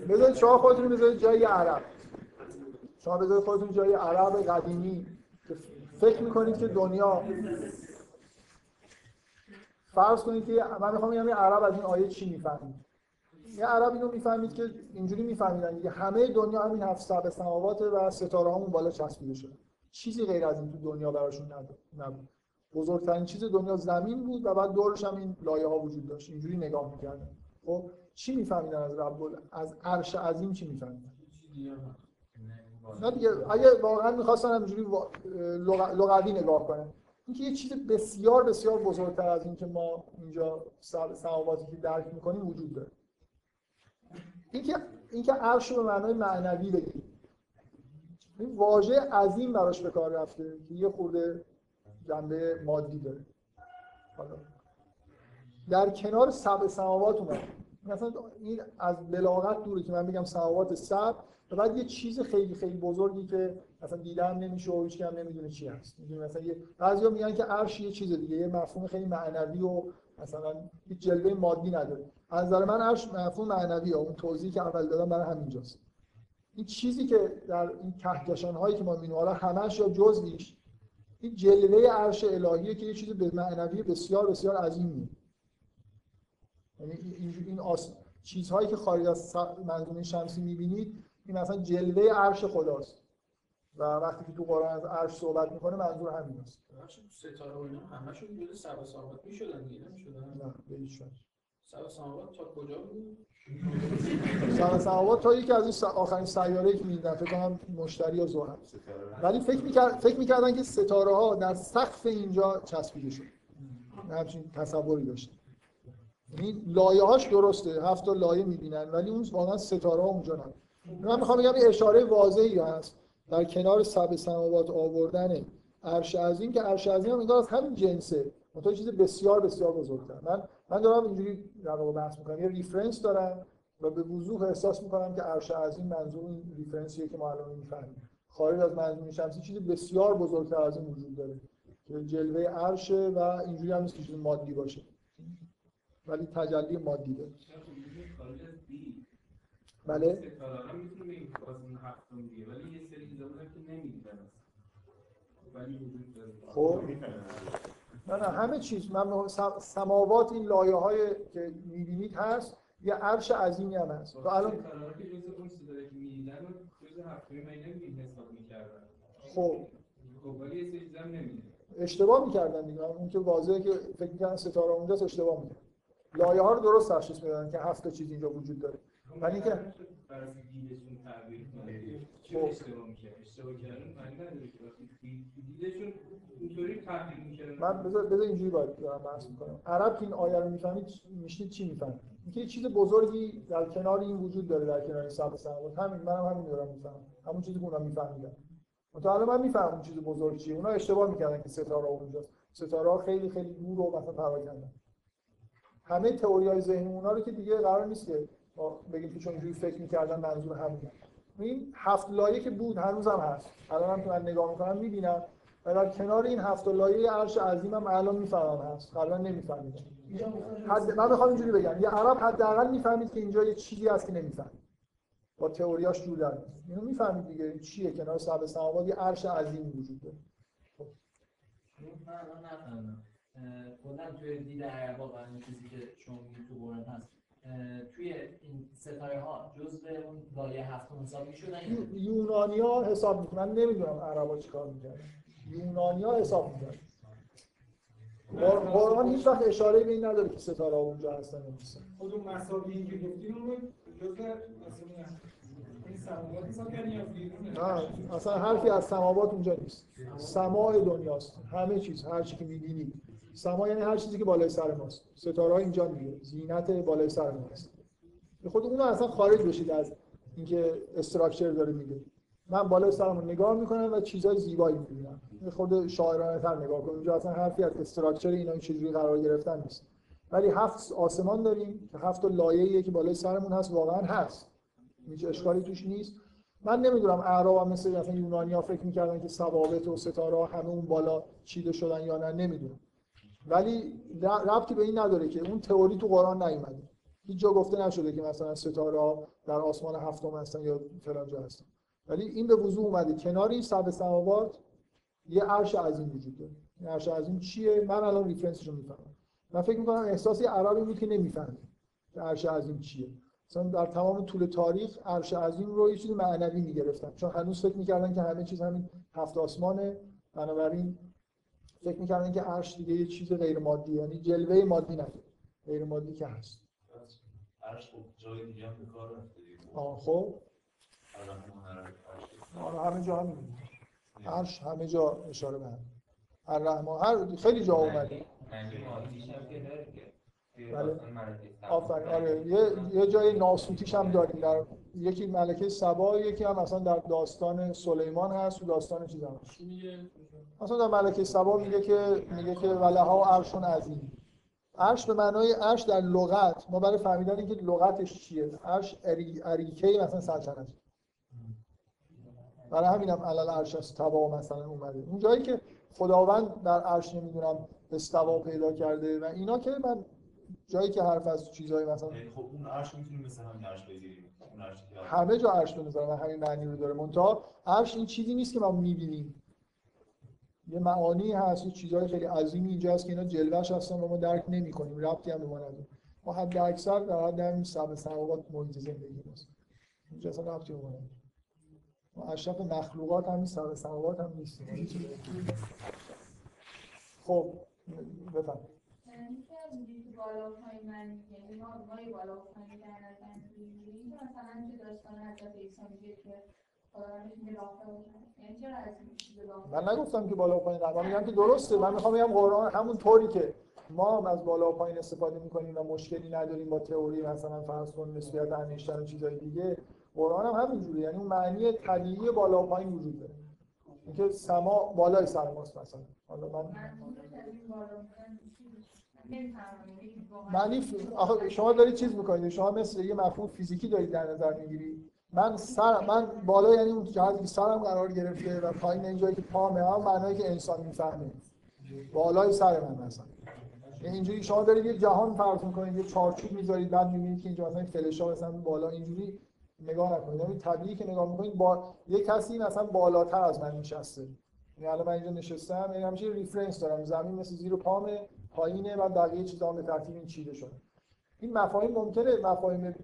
بذارید شما خودتون بذارید جای عرب. شما بذارید خودتون جای عرب قدیمی که فکر می‌کنید که دنیا فرض کنید که من می‌خوام بگم عرب از این آیه چی می‌فهمید؟ یه عرب اینو می‌فهمید که اینجوری میفهمیدن دیگه. همه دنیا همین هفت سبع سماواته و ستاره همون بالا چسبیده شده. چیزی غیر از این تو دنیا براشون نبود. بزرگترین چیز دنیا زمین بود و بعد دورش هم این لایه ها وجود داشت. اینجوری نگاه می‌کردن. خب چی میفهمیدن از رب از عرش عظیم چی میفهمیدن؟ نه دیگه اگه واقعا می‌خواستن لغ- لغوی نگاه کنن. اینکه یه چیز بسیار بسیار بزرگتر از این که ما اینجا سب- سماواتی که درک می‌کنیم وجود داره. اینکه اینکه عرش به معنای معنوی بگیم. این واژه عظیم براش به کار رفته که یه خورده جنبه مادی داره. حالا. در کنار سبع سماوات اومد. مثلا این از بلاغت دوره که من بگم سماوات سبع و بعد یه چیز خیلی خیلی بزرگی که مثلا دیدن نمیشه و هیچ نمی‌دونه چی هست. می‌دونی؟ مثلا یه بعضیا میگن که عرش یه چیز دیگه یه مفهوم خیلی معنوی و مثلا هیچ جلوه مادی نداره. از نظر من عرش مفهوم معنوی اون توضیحی که اول دادم برای همینجاست این چیزی که در این کهکشان هایی که ما می‌بینیم همش یا جزئیش این جلوه عرش الهیه که یه چیز به معنوی بسیار بسیار عظیمیه. یعنی این این آس... چیزهایی که خارج از منظومه شمسی می‌بینید این مثلا جلوه عرش خداست. و وقتی که تو قرآن از عرش صحبت می‌کنه منظور همین است. ستاره و اینا همشون جز سبع سماوات می‌شدن دیگه نمی‌شدن؟ نه به هیچ وجه. سبع سماوات تا کجا بود؟ سبع سماوات تا یکی از این س- آخرین سیاره‌ای که می‌دیدن فکر کنم مشتری یا ولی فکر می‌کرد فکر می‌کردن که ستاره ها در سقف اینجا چسبیده شد. نه همچین تصوری داشت یعنی لایه هاش درسته هفت تا لایه می‌بینن ولی اون واقعا ستاره ها اونجا نه من می‌خوام بگم یه اشاره واضحی هست در کنار سبع سماوات آوردن عرش عظیم که عرش عظیم هم از همین جنسه. منتها چیز بسیار بسیار بزرگتر. من من دارم اینجوری در واقع بحث می‌کنم. یه reference دارم و به وضوح احساس می‌کنم که عرش عظیم منظور این reference یه که ما الان می‌فهمیم. خارج از منظومه شمسی چیز بسیار بزرگتر از این وجود داره که جلوه عرشه و اینجوری هم نیست که چیز مادی باشه. ولی تجلی مادی داره. بله. خب. نه نه همه چیز. سم- سماوات این لایه های که می‌بینید هست. یه عرش عظیمی هم هست. تو الان خب خب. نمی‌دیدن اشتباه می‌کردن دیگه. اون که واضحه که فکر می‌کردن ستاره اونجاست اشتباه می‌کردن. لایه ها رو درست تشخیص می‌دادن که هفت تا چیز اینجا وجود داره. ولی اینکه من بذار بذار اینجوری باید دارم بحث می‌کنم عرب که این آیه رو می‌فهمید میشنید چی می‌فهمید؟ اینکه یه چیز بزرگی در کنار این وجود داره در کنار این سبع سماوات همین منم همین دارم می‌فهمم. همون چیزی که اونا میفهمیدن. الان من می‌فهمم اون چیز بزرگ چیه. اونا اشتباه می‌کردن که ستاره اونجاست. ستاره ها خیلی خیلی دور و مثلا پراکنده همه تئوری های ذهنی اونا رو که دیگه قرار نیست که بگیم که چون اینجوری فکر می‌کردن منظور همینه. این هفت لایه که بود هنوزم هست. الان هم که من نگاه می‌کنم می‌بینم. و در کنار این هفت لایه عرش عظیمم الان می‌فهمم هست. قبلا نمیفهمیدم. حد من می‌خوام اینجوری بگم. یه عرب حداقل می‌فهمید که اینجا یه چیزی هست که نمی‌فهمید با تئوریاش جور در. اینو می‌فهمید دیگه. چیه؟ کنار سبع سماوات یه عرش عظیم وجود داره. من الان نفهمیدم. اه، کلا توی دید عربا این چیزی که میگید تو قرآن هست. توی این ستاره ها جزء اون لایه هفتم حساب می‌شدن؟ یونانیا حساب می‌کنن. نمی‌دونم عربا چیکار می‌کردن. یونانیا حساب می‌کردن قر- قرآن هیچ وقت اشاره به این نداره که ستاره ها اونجا هستن یا نیستن. خود اون مساوی که گفتیم اون جزء نه اصلا حرفی از سماوات اونجا نیست. سماع دنیاست. همه چیز هر چی که می‌بینید سما یعنی هر چیزی که بالای سر ماست. ستاره ها اینجا میگه. زینت بالای سر ماست. خود اونو اصلا خارج بشید از اینکه استراکچر داره میگه. من بالای سرمون نگاه می‌کنم و چیزای زیبایی می‌بینم. خود شاعرانه تر نگاه کنم. اینجا اصلا حرفی از استراکچر اینا چجوری قرار گرفتن نیست. ولی هفت آسمان داریم که هفت لایه‌ایه که بالای سرمون هست واقعا هست. هیچ اشکالی توش نیست. من نمی‌دونم اعراب مثل مثلا یونانی ها فکر می‌کردن که ثوابت و ستاره همه اون بالا چیده شدن یا نه. نمی‌دونم. ولی ربطی به این نداره که اون تئوری تو قرآن نیومده. هیچ جا گفته نشده که مثلا ستاره در آسمان هفتم هستن یا فلان جا هستن. ولی این به وضوح اومده. کنار این سبع سماوات یه عرش عظیم وجود داره. این عرش عظیم چیه؟ من الان ریفرنسش رو می‌فهمم. من فکر می‌کنم احساسی عربی بود که نمی‌فهمه که عرش عظیم چیه. مثلا در تمام طول تاریخ عرش عظیم رو یه چیزی معنوی می‌گرفتن. چون هنوز فکر می‌کردن که همه چیز همین هفت آسمانه. بنابراین فکر می‌کردن که عرش دیگه یه چیز غیر مادی یعنی جلوه مادی نداره غیر مادی که هست. عرش خب جای دیگه هم به کار رفته دیگه. خب. همه جا هم عرش همه جا اشاره به هم. الرحمن هر خیلی جا اومده. بله. آفرین. آره یه, یه جای ناسوتیش هم داریم. در یکی ملکه سبا یکی هم مثلا در داستان سلیمان هست و داستان چیز هم هست مثلا در ملکه سبا میگه که میگه که ولها عرشون عظیم عرش به معنای عرش در لغت ما برای فهمیدن اینکه لغتش چیه عرش اری... اریکه مثلا سلطنت. برای همینم علل عرش استوا مثلا اومده. اون جایی که خداوند در عرش نمی‌دونم استوا پیدا کرده و اینا که من جایی که حرف از چیزایی مثلا یعنی خب اون عرش می‌تونیم مثل همین عرش بگیریم. همه جا عرش به نظر من همین معنی رو داره. منتها عرش این چیزی نیست که ما می‌بینیم. یه معانی هست یه چیزهای خیلی عظیمی اینجا هست که اینا جلوش هستن و ما درک نمی‌کنیم ربطی هم به ما نداره. ما حد اکثر در حد همین سبع سماوات محیط زندگی هست. اینجا اصلا ربطی به ما نداره. ما اشرف مخلوقات هم نیست سبع سماوات هم نیستیم. خب بفهم یکی از که بالا پایین معنی یعنی ما بالا پایین در نظر مثلا که داستان حضرت عیسی که من نگفتم که بالا و پایین من میگم که درسته. من می‌خوام بگم قرآن همون طوری که ما هم از بالا و پایین استفاده می‌کنیم و مشکلی نداریم با تئوری مثلا فرض کن نسبیت انیشتن و چیزای دیگه. قرآن هم همینجوره یعنی اون معنی طبیعی بالا و پایین وجود داره. اینکه سما بالای سر ماست مثلا. حالا من معنی شما دارید چیز می‌کنید. شما مثل یه مفهوم فیزیکی دارید در نظر می‌گیرید. من سر من بالا یعنی اون جهتی که سرم قرار گرفته و پایین اینجایی که پامه هم معنایی که انسان می‌فهمه. بالای سر من مثلا یعنی اینجوری شما دارید یه جهان فرض می‌کنید یه چارچوب می‌ذارید بعد می‌بینید که اینجا مثلا فلش ها مثلا بالا اینجوری نگاه نکنید. یعنی طبیعی که نگاه می‌کنید با یه کسی مثلا بالاتر از من نشسته. یعنی الان من اینجا نشستم یعنی همیشه ریفرنس دارم. زمین مثل زیر پامه پایینه و بقیه چیزا به ترتیب این چیده شده. این مفاهیم ممکنه مفاهیم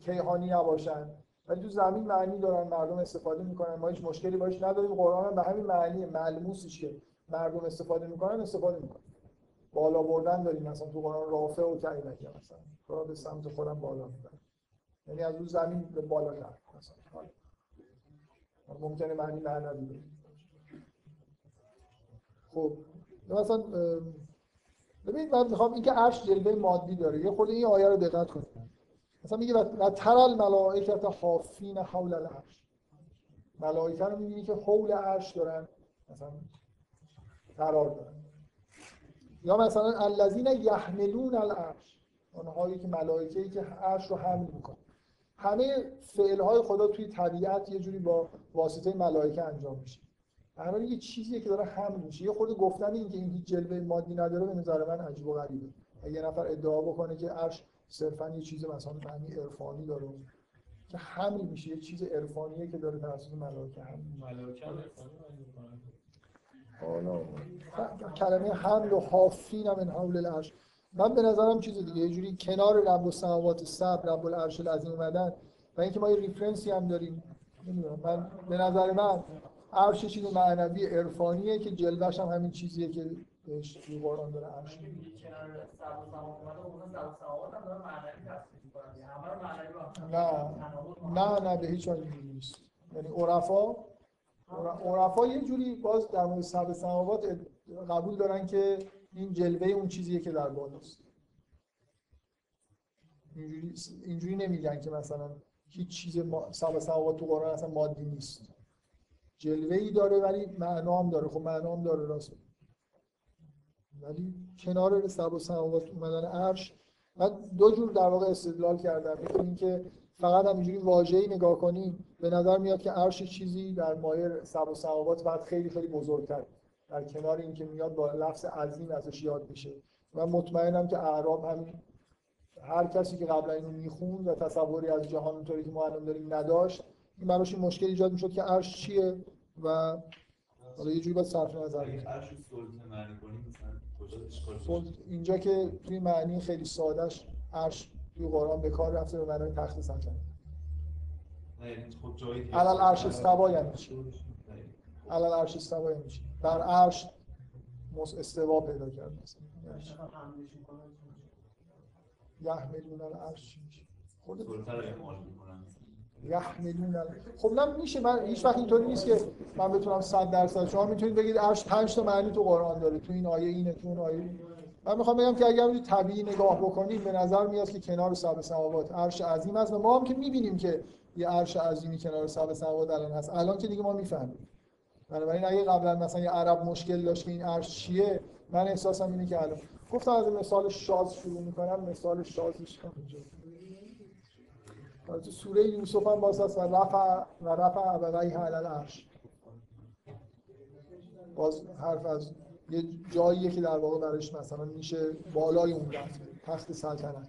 کیهانی نباشن. ولی تو زمین معنی دارن مردم استفاده می‌کنن. ما هیچ مشکلی باش نداریم. قرآن هم به همین معنی ملموسش که مردم استفاده می‌کنن استفاده می‌کنن. بالا بردن داریم. مثلا تو قرآن رافع و کعیدک مثلا. را به سمت خودم بالا می‌برن یعنی از اون زمین به بالا کرد مثلا. ممکنه معنی معنوی بده خب. مثلا ببینید من می‌خوام اینکه عرش جلوه مادی داره. یه خود این آیه رو دقت کنید. مثلا میگه و تر الملائکت حافین حول العرش. ملائکه رو می‌بینی که حول عرش دارن مثلا قرار دارن. یا مثلا الذین یحملون العرش اونهایی که ملائکه ای که عرش رو حمل می‌کنن. همه فعل های خدا توی طبیعت یه جوری با واسطه ملائکه انجام میشه. بنابراین یه چیزیه که داره حمل میشه. یه خود گفتن این که این هیچ جلوه مادی نداره به نظر من عجیب و غریبه. اگه نفر ادعا بکنه که عرش صرفا یه چیز مثلا معنی عرفانی داره. که حمل میشه یه چیز عرفانیه که داره توسط ملائکه. ملائکه هم می‌کنن. حالا ف- کلمه حمل و حافین من حول العرش من به نظرم چیز دیگه یه جوری کنار رب السماوات السبع رب العرش العظیم اومدن. و اینکه ما یه ریفرنسی هم داریم. نمی‌دونم. من به نظر من عرش یه چیز معنوی عرفانیه که جلوش هم همین چیزیه که بهش توی قرآن داره عرش نه. نه نه به هیچ وجه نیست. یعنی عرفا عر- عرفا یه جوری باز در مورد سبع سماوات قبول دارن که این جلوه اون چیزیه که در بالاست اینجوری اینجوری نمیگن که مثلا هیچ چیز. سبع سماوات تو قرآن اصلا مادی نیست. جلوه ای داره ولی معنا هم داره. خب معنا هم داره راست ولی کنار سبع سماوات اومدن عرش من دو جور در واقع استدلال کردم. یکی اینکه فقط همینجوری واژه‌ای نگاه کنیم به نظر میاد که عرش چیزی در مایه سبع و سماوات بعد خیلی خیلی بزرگتر. در کنار اینکه میاد با لفظ عظیم ازش یاد میشه. من مطمئنم که اعراب همین هر کسی که قبلا اینو می‌خوند و تصوری از جهان اونطوری که ما الان داریم نداشت این براش این مشکل ایجاد می‌شد که عرش چیه و حالا یه جوری باید صرف نظر کنیم. عرش سلطه معنی کنیم مثلا اینجا که توی معنی خیلی سادهش عرش توی قرآن به کار رفته به معنای تخت سلطنت نه یعنی خب علل عرش استوا یعنی. علل عرش استوا یعنی چی؟ بر عرش استوا پیدا کرد مثلا؟ یحملون العرش؟ خود یحملون خب میشه. من هیچ وقت اینطوری نیست که من بتونم 100 درصد. شما می‌تونید بگید عرش 5 تا معنی تو قرآن داره. تو این آیه اینه تو اون آیه. من می‌خوام بگم که اگر طبیعی نگاه بکنیم به نظر میاد که کنار سبع سماوات. عرش عظیم است و ما هم که می‌بینیم که یه عرش عظیمی کنار سبع سماوات الان هست. الان که دیگه ما می‌فهمیم. بنابراین اگه قبلا مثلا یه عرب مشکل داشت که این عرش چیه من احساسم اینه که الان. گفتم از مثال شاز شروع می‌کنم مثال شازش همینجا تو سوره یوسف هم باز هست و رفع و رفع ابویه علی العرش. باز حرف از یه جاییه که در واقع برش مثلا میشه بالای اون رفت تخت سلطنت.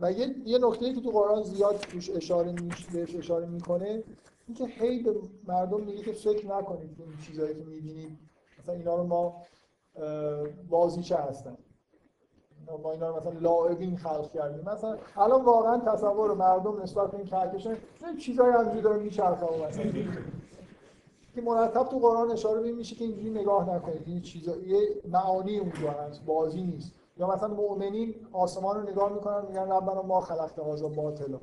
و یه, یه نکته که تو قرآن زیاد توش اشاره میش بهش اشاره می‌کنه اینکه هی به مردم میگه که فکر نکنید این چیزایی که می‌بینید مثلا اینا رو ما بازیچه هستن. ما اینا رو مثلا لاعبین خلق کردیم. مثلا الان واقعا تصور مردم نسبت به این کهکشان چیزایی همینجوری داره میچرخه مثلا. که مرتب تو قرآن اشاره به میشه که اینجوری نگاه نکنید. این چیزا یه معانی اونجا هست بازی نیست. یا مثلا مؤمنین آسمان رو نگاه می‌کنن میگن ربنا ما خلقت هذا باطلا.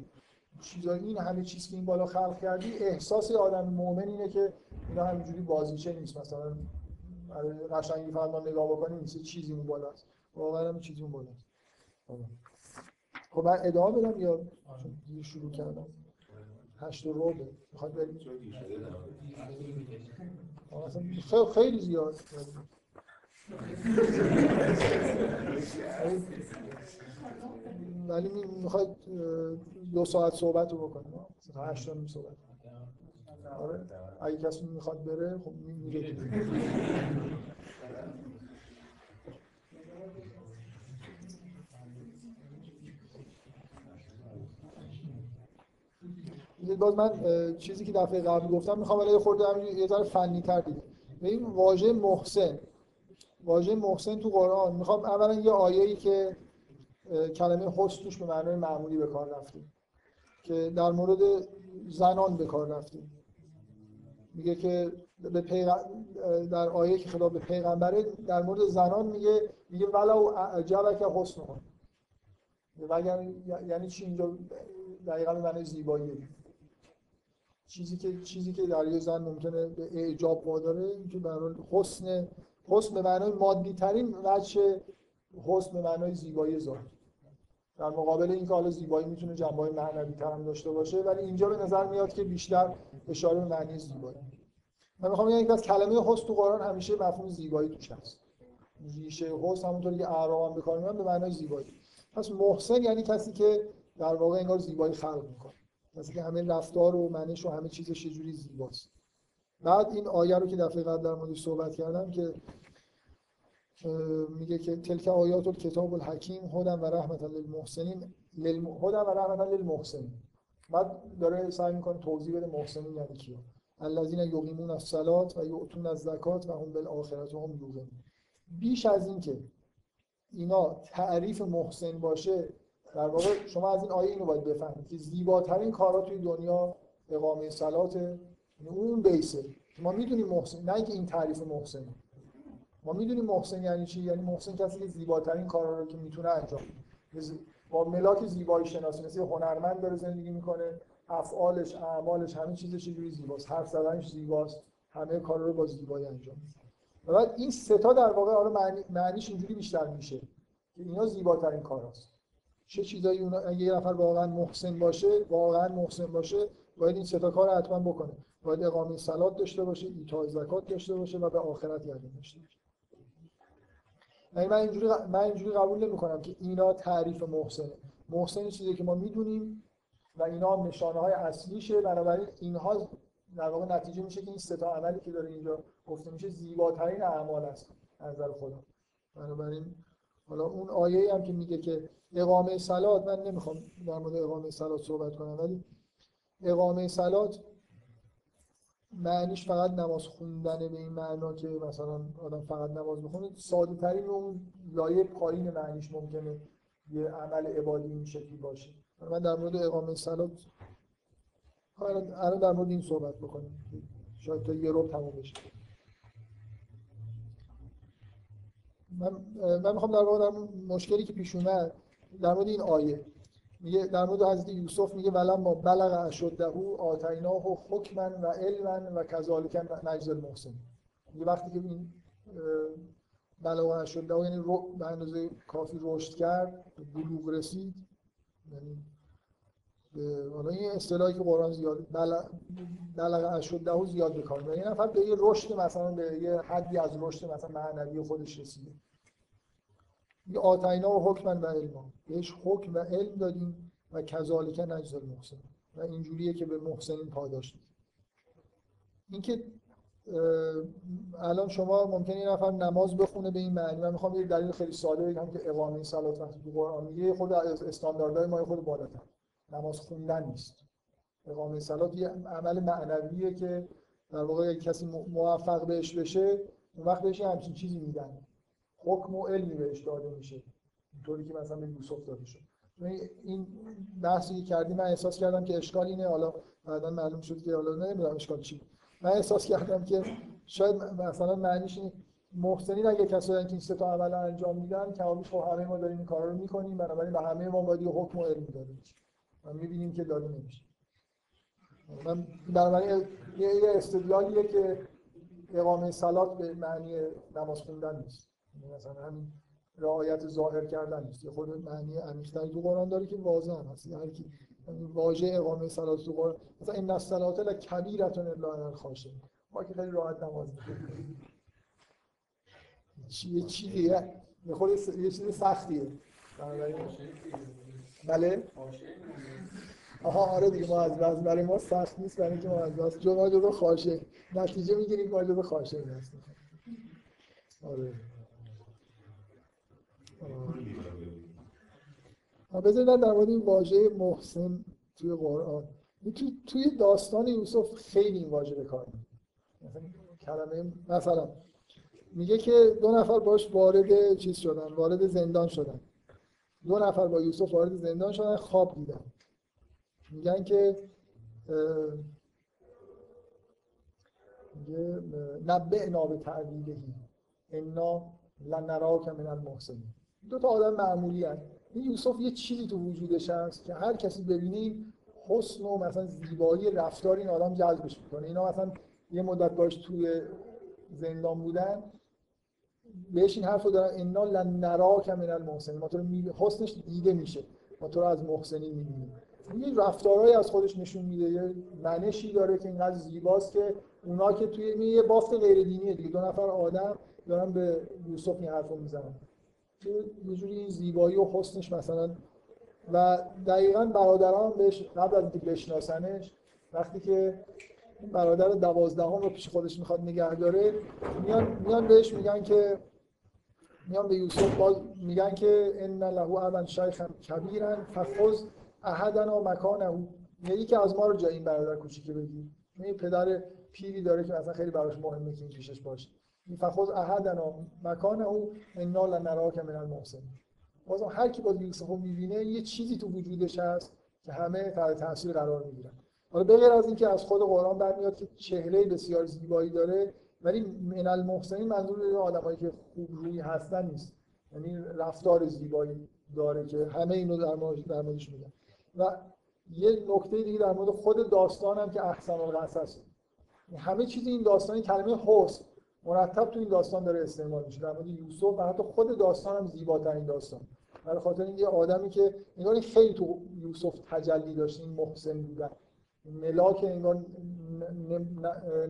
چیزا این همه چیز که این بالا خلق کردی احساس آدم مؤمن اینه که اینا همینجوری بازیچه نیست. مثلا قشنگی ما نگاه بکنیم چیزی اون بالاست. واقعا هم چیزی اون بالاست خب من ادامه بدم یا دیر شروع کردم؟ هشت و ربع می‌خواد بریم؟ خیلی زیاد. ولی می- می‌خواید اه، دو ساعت صحبت رو بکنیم تا هشت نیم صحبت. آره. اگه کسی می‌خواد بره خب می- میره. باز من چیزی که دفعه قبل گفتم می‌خوام ولی خورده یه ذره فنی تر دیگه این واژه محسن. واژه محسن تو قرآن. می‌خوام اولا یه آیه‌ای که کلمه حسن توش به معنای معمولی به کار رفته که در مورد زنان به کار رفته میگه که به پیغ- در آیه که خدا به پیغمبره در مورد زنان میگه میگه ولو اعجبک حسنهن وگر یعنی چی اینجا؟ دقیقا به معنی زیبایی. چیزی که چیزی که در یه زن ممکنه به اعجاب واداره هر حال حسن حسن به معنای مادی ترین وجه حسن به معنای زیبایی ذات در مقابل اینکه حالا زیبایی می‌تونه جنبه معنوی تر هم داشته باشه ولی اینجا به نظر میاد که بیشتر اشاره به معنی زیبایی. من می‌خوام بگم که از کلمه حسن تو قرآن همیشه مفهوم زیبایی توش هست. ریشه حسن همونطوری که اعراب هم به کار به معنای زیبایی. پس محسن یعنی کسی که در واقع انگار زیبایی خلق می‌کنه. کسی که همه رفتار و منش و همه چیزش یه جوری زیباست. بعد این آیه رو که دفعه قبل در موردش صحبت کردم که میگه که تلک آیات الکتاب الحکیم هدى و رحمت للمحسنین للم... هدى و رحمت للمحسنین. بعد داره سعی می‌کنه توضیح بده محسنین یعنی کیا. الذین یقیمون الصلاة و یؤتون الزکات و هم بالآخرة هم یوقنون. بیش از این که اینا تعریف محسن باشه در واقع شما از این آیه اینو باید بفهمید که زیباترین کارا توی دنیا اقامه صلات یعنی اون بیسه. ما می‌دونیم محسن نه اینکه این تعریف محسنه ما می‌دونیم محسن یعنی چی؟ یعنی محسن کسی که زیباترین کارا رو که می‌تونه انجام با ملاک زیبایی شناسی مثل هنرمند داره زندگی می‌کنه افعالش اعمالش همه چیزش یه جوری زیباست. حرف زدنش زیباست. همه کارا رو با زیبایی انجام میده. بعد این تا در واقع حالا معنی معنیش اینجوری بیشتر میشه که اینا زیباترین کاراست. چه چیزایی اونا اگه یه نفر واقعا محسن باشه واقعا محسن باشه باید این سه تا کار حتما بکنه. باید اقامه صلات داشته باشه ایتاء زکات داشته باشه و به آخرت یقین داشته باشه. یعنی من اینجوری من اینجوری قبول نمی‌کنم که اینا تعریف محسنه. محسن چیزی که ما می‌دونیم و اینا هم نشانه های اصلیشه. بنابراین اینها در واقع نتیجه میشه که این سه تا عملی که داره اینجا گفته میشه زیباترین اعمال است از نظر خدا بنابراین حالا اون آیه هم که میگه که اقامه صلات من نمی‌خوام در مورد اقامه صلات صحبت کنم ولی اقامه صلات معنیش فقط نماز خوندن به این معنا که مثلا آدم فقط نماز بخونه ساده ترین اون لایه پایین معنیش ممکنه یه عمل عبادی این شکلی باشه. من در مورد اقامه صلات الان در مورد این صحبت بکنیم شاید تا یه رو تموم بشه. من من می‌خوام در در مشکلی که پیش اومد در مورد این آیه میگه در مورد حضرت یوسف میگه ولما ما بلغ اشده آتیناه حکما و علما و کذالک نجز المحسن میگه وقتی که این بلغ اشده یعنی به اندازه کافی رشد کرد بلوغ رسید یعنی حالا این اصطلاحی که قرآن زیاد بلغ اشده زیاد به کار یه نفر به یه رشد مثلا به یه حدی از رشد مثلا معنوی خودش رسیده. یه آتینا و حکم و علم بهش حکم و علم دادیم و کذالک نجز المحسن. و اینجوریه که به محسنین پاداش میدیم اینکه الان شما ممکنه یه نفر نماز بخونه به این معنی. من می‌خوام یه دلیل خیلی ساده بگم که اقامه صلات وقتی تو قرآن میگه خود استانداردهای ما خود بالاتر. نماز خوندن نیست. اقامه صلات یه عمل معنویه که در واقع کسی موفق بهش بشه اون وقت بهش همچین چیزی میدن. حکم و علمی بهش داده میشه. اینطوری که مثلا به یوسف داده شد. این بحثی که کردی من احساس کردم که اشکال اینه. حالا بعدا معلوم شد که حالا نمی‌دونم اشکال چی. من احساس کردم که شاید مثلا معنیش این محسنین اگه کسایی که این سه تا عمل انجام میدن کمابیش خب همه ما داریم این کارا رو می‌کنیم. بنابراین به همه ما باید حکم و علم داده و می‌بینیم که داده نمیشه من بنابراین یه استدلالیه که اقامه صلات به معنی نماز خوندن نیست. یعنی مثلا همین رعایت ظاهر کردن نیست. یه خود معنی عمیق‌تری تو قرآن داره که واضح هم هست. هر کی یعنی واژه اقامه صلات تو قرآن مثلا این الصلاه لکبیرة الا علی الخاشع ما که خیلی راحت نماز می‌خونیم. چیه چیزیه. یه خود یه چیز سختیه. بله؟ آها آره دیگه ما از برای ما سخت نیست برای اینکه ما از بس جدا جدا خاشه. نتیجه می‌گیریم ما جدا خاشه هستیم آره. بذارید در مورد این واژه محسن توی قرآن. تو توی داستان یوسف خیلی این واژه به کار کلمه مثلا میگه که دو نفر باش وارد چیز شدن وارد زندان شدن. دو نفر با یوسف وارد زندان شدن خواب دیدن میگن که میگه نبعنا به تعویلهی انا لنراک من المحسنین. دو تا آدم معمولی هست این یوسف یه چیزی تو وجودش هست که هر کسی ببینیم حسن و مثلا زیبایی رفتار این آدم جذبش می‌کنه. اینا مثلا یه مدت باش توی زندان بودن. بهش این حرف رو دارن انا لن نراک من ما تو حسنش دیده میشه. ما تو رو از محسنین می‌بینیم. یه رفتارهایی از خودش نشون میده. یه منشی داره که اینقدر زیباست که اونا که توی یه بافت غیر دینیه دیگه. دو نفر آدم دارن به یوسف این حرفو می‌زنن. که یه جوری این زیبایی و حسنش مثلا و دقیقا برادران بهش قبل از اینکه بشناسنش وقتی که این برادر دوازدهم رو پیش خودش می‌خواد نگه داره میان میان بهش میگن که میان به یوسف باز میگن که ان له ابا شیخا کبیرا فخذ احدنا مکانه. یعنی که از ما رو جای این برادر کوچیکی بگیر. یعنی پدر پیری داره که مثلا خیلی براش مهمه که این پیشش باشه. فخذ احدنا مکانه انا لنراک من المحسن. بازم هر کی باز یوسف رو می‌بینه یه چیزی تو وجودش هست که همه تحت تاثیر قرار می‌گیرن. حالا به غیر از اینکه از خود قرآن برمیاد که چهره بسیار زیبایی داره ولی من المحسنین منظور آدمایی که خوب روی هستن نیست. یعنی رفتار زیبایی داره که همه اینو در مورد در موردش میگن. و یه نکته دیگه در مورد خود داستان هم که احسن القصص همه چیز این داستان کلمه حسن. مرتب تو این داستان داره استعمال میشه. در مورد یوسف و حتی خود داستان هم زیباترین داستان. برای خاطر این یه آدمی که انگار خیلی تو یوسف تجلی داشت این محسن بودن. ملاک انگار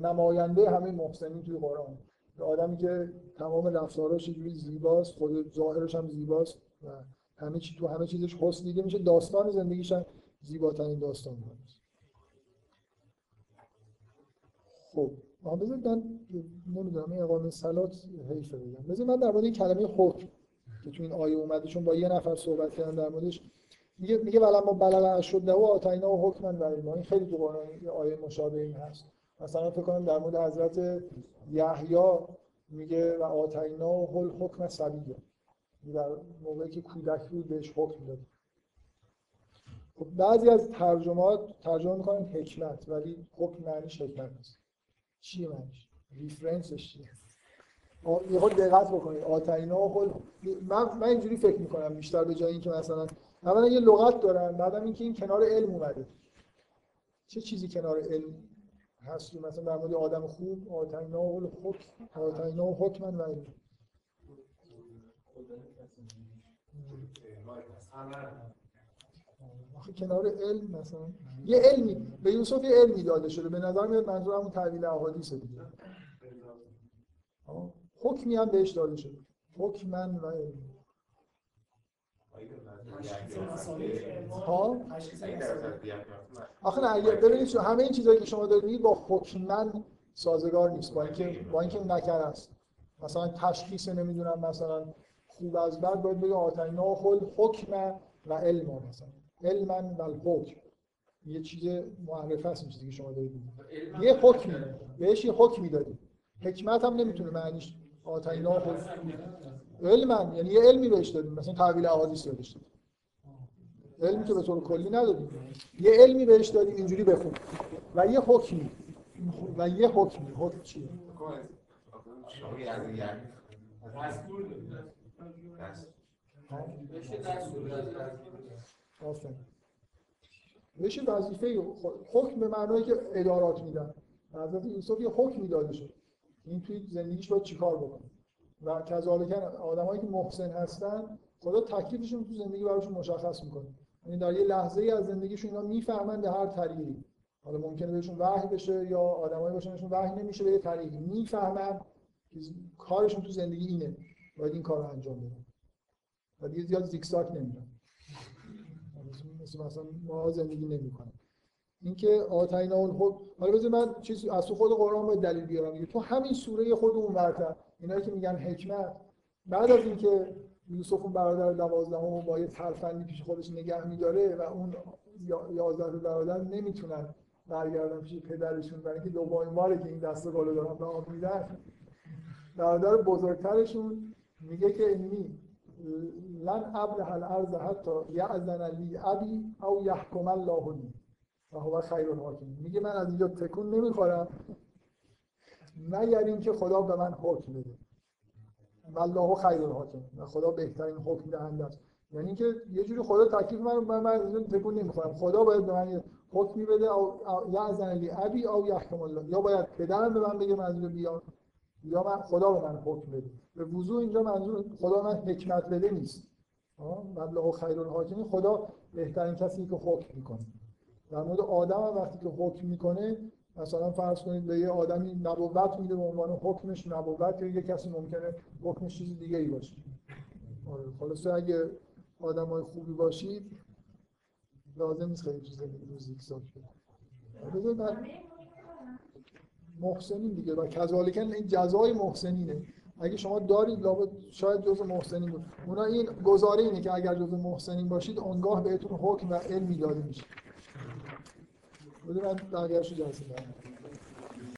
نماینده همه محسنین توی قرآن. آدمی که تمام رفتاراش جوری زیباست خود ظاهرش هم زیباست و همه چی تو همه چیزش حسن دیده میشه. داستان زندگیش هم زیباترین داستان هست خب آها بذارید من نمی‌دونم این اقامه سلات حیفه بگم. بذارید من در مورد این کلمه حکم که تو این آیه اومده چون با یه نفر صحبت کردم در موردش میگه میگه ما بلغ شده و آتینا و حکمن و علما این خیلی تو قرآن یه آیه مشابه این هست. مثلا فکر کنم در مورد حضرت یحیی میگه و آتینا و حل حکم سبیه. در موقعی که کودک بود بهش حکم داد. خب بعضی از ترجمات ترجمه می‌کنن حکمت ولی حکم معنیش حکمت نیست. چیه معنیش؟ ریفرنسش چیه؟ یه خود دقت بکنید. آتینا و حل من, من اینجوری فکر می‌کنم بیشتر به جای اینکه مثلا اولا یه لغت دارن بعدم اینکه این کنار علم اومده. چه چیزی کنار علم هست مثلا در مورد آدم خوب آتینا و حکم آتینا و حکمن و علم کنار علم مثلا. یه علمی به یوسف یه علمی داده شده. به نظر میاد منظور همون تعویل احادیث دیگه. حکمی هم بهش داده شده. حکمن و علم. آخه نه ببینید همه این چیزایی که شما دارید با حکمن سازگار نیست با اینکه با اینکه نکر است. مثلا تشخیص نمی‌دونم مثلا خوب از بد باید بگه آتینا خل حکم و علم مثلا. علما و الحکم یه چیز معرفه است چیزی که شما دارید یه حکمی بهش یه حکمی دارید حکمت هم نمی‌تونه معنیش آتینا خل علما یعنی یه علمی بهش دادیم مثلا تحویل احادیث یادش دادیم. علمی که به طور کلی ندادیم. یه علمی بهش دادیم اینجوری بخون و یه حکمی. و یه حکمی. حکم چیه؟ بشه وظیفه حکم به معنایی که ادارات میدن. حضرت یوسف یه حکمی داده شد. این توی زندگیش باید چیکار بکنه؟ و کذالک آدمایی که محسن هستن خدا تکلیفشون تو زندگی براشون مشخص می‌کنه. یعنی در یه لحظه ای از زندگیشون اینا می‌فهمن به هر طریقی. حالا ممکنه بهشون وحی بشه یا آدمایی باشن بهشون وحی نمیشه به یه طریقی. می‌فهمن کارشون تو زندگی اینه. باید این کار انجام بدن. و دیگه زیاد زیگزاگ نمیرن. مثل مثلا ما زندگی نمی‌کنن. اینکه آتینا الحب حالا بذار من چیز از خود قرآن باید دلیل بیارم. تو همین سوره خود اون ورتر اینایی که میگن حکمت بعد از اینکه یوسف اون برادر دوازدهم با یه ترفندی پیش خودش نگه میداره و اون یازده برادر نمی‌تونن برگردن پیش پدرشون برای اینکه دومین باره که این دست گلو دارن به آب میدن برادر بزرگترشون میگه که اینی لن ابرح الارض حتی یعزن لی ابی او یحکم الله لی و هو خیر الحاکمین. میگه من از اینجا تکون نمی‌خورم. مگر اینکه خدا به من حکم بده. والله خیر الحاکم و خدا بهترین حکم دهنده است. یعنی اینکه یه جوری خدا تکلیف من من من تکون نمی‌خورم. خدا باید به من حکمی بده. یا از علی ابی او یحکم الله. یا باید پدرم به من بگه منظور بیا. یا من خدا به من حکم بده. به وضوح اینجا منظور خدا من حکمت بده نیست. والله خیر الحاکم خدا بهترین کسی که حکم می‌کنه. در مورد آدم وقتی که حکم می‌کنه مثلا فرض کنید به یه آدمی نبوت میده به عنوان حکمش نبوت یا یه کسی ممکنه حکمش چیز دیگه ای باشه. آره خلاصه اگه آدم های خوبی باشید لازم نیست خیلی چیز دیگه رو زیگزاگ کنید محسنین دیگه و کذالک این جزای محسنینه. اگه شما دارید لابد شاید جزء محسنین بود. اونا این گزاره اینه که اگر جزء محسنین باشید اونگاه بهتون حکم و علمی داده میشه. بده من درگرش جلسه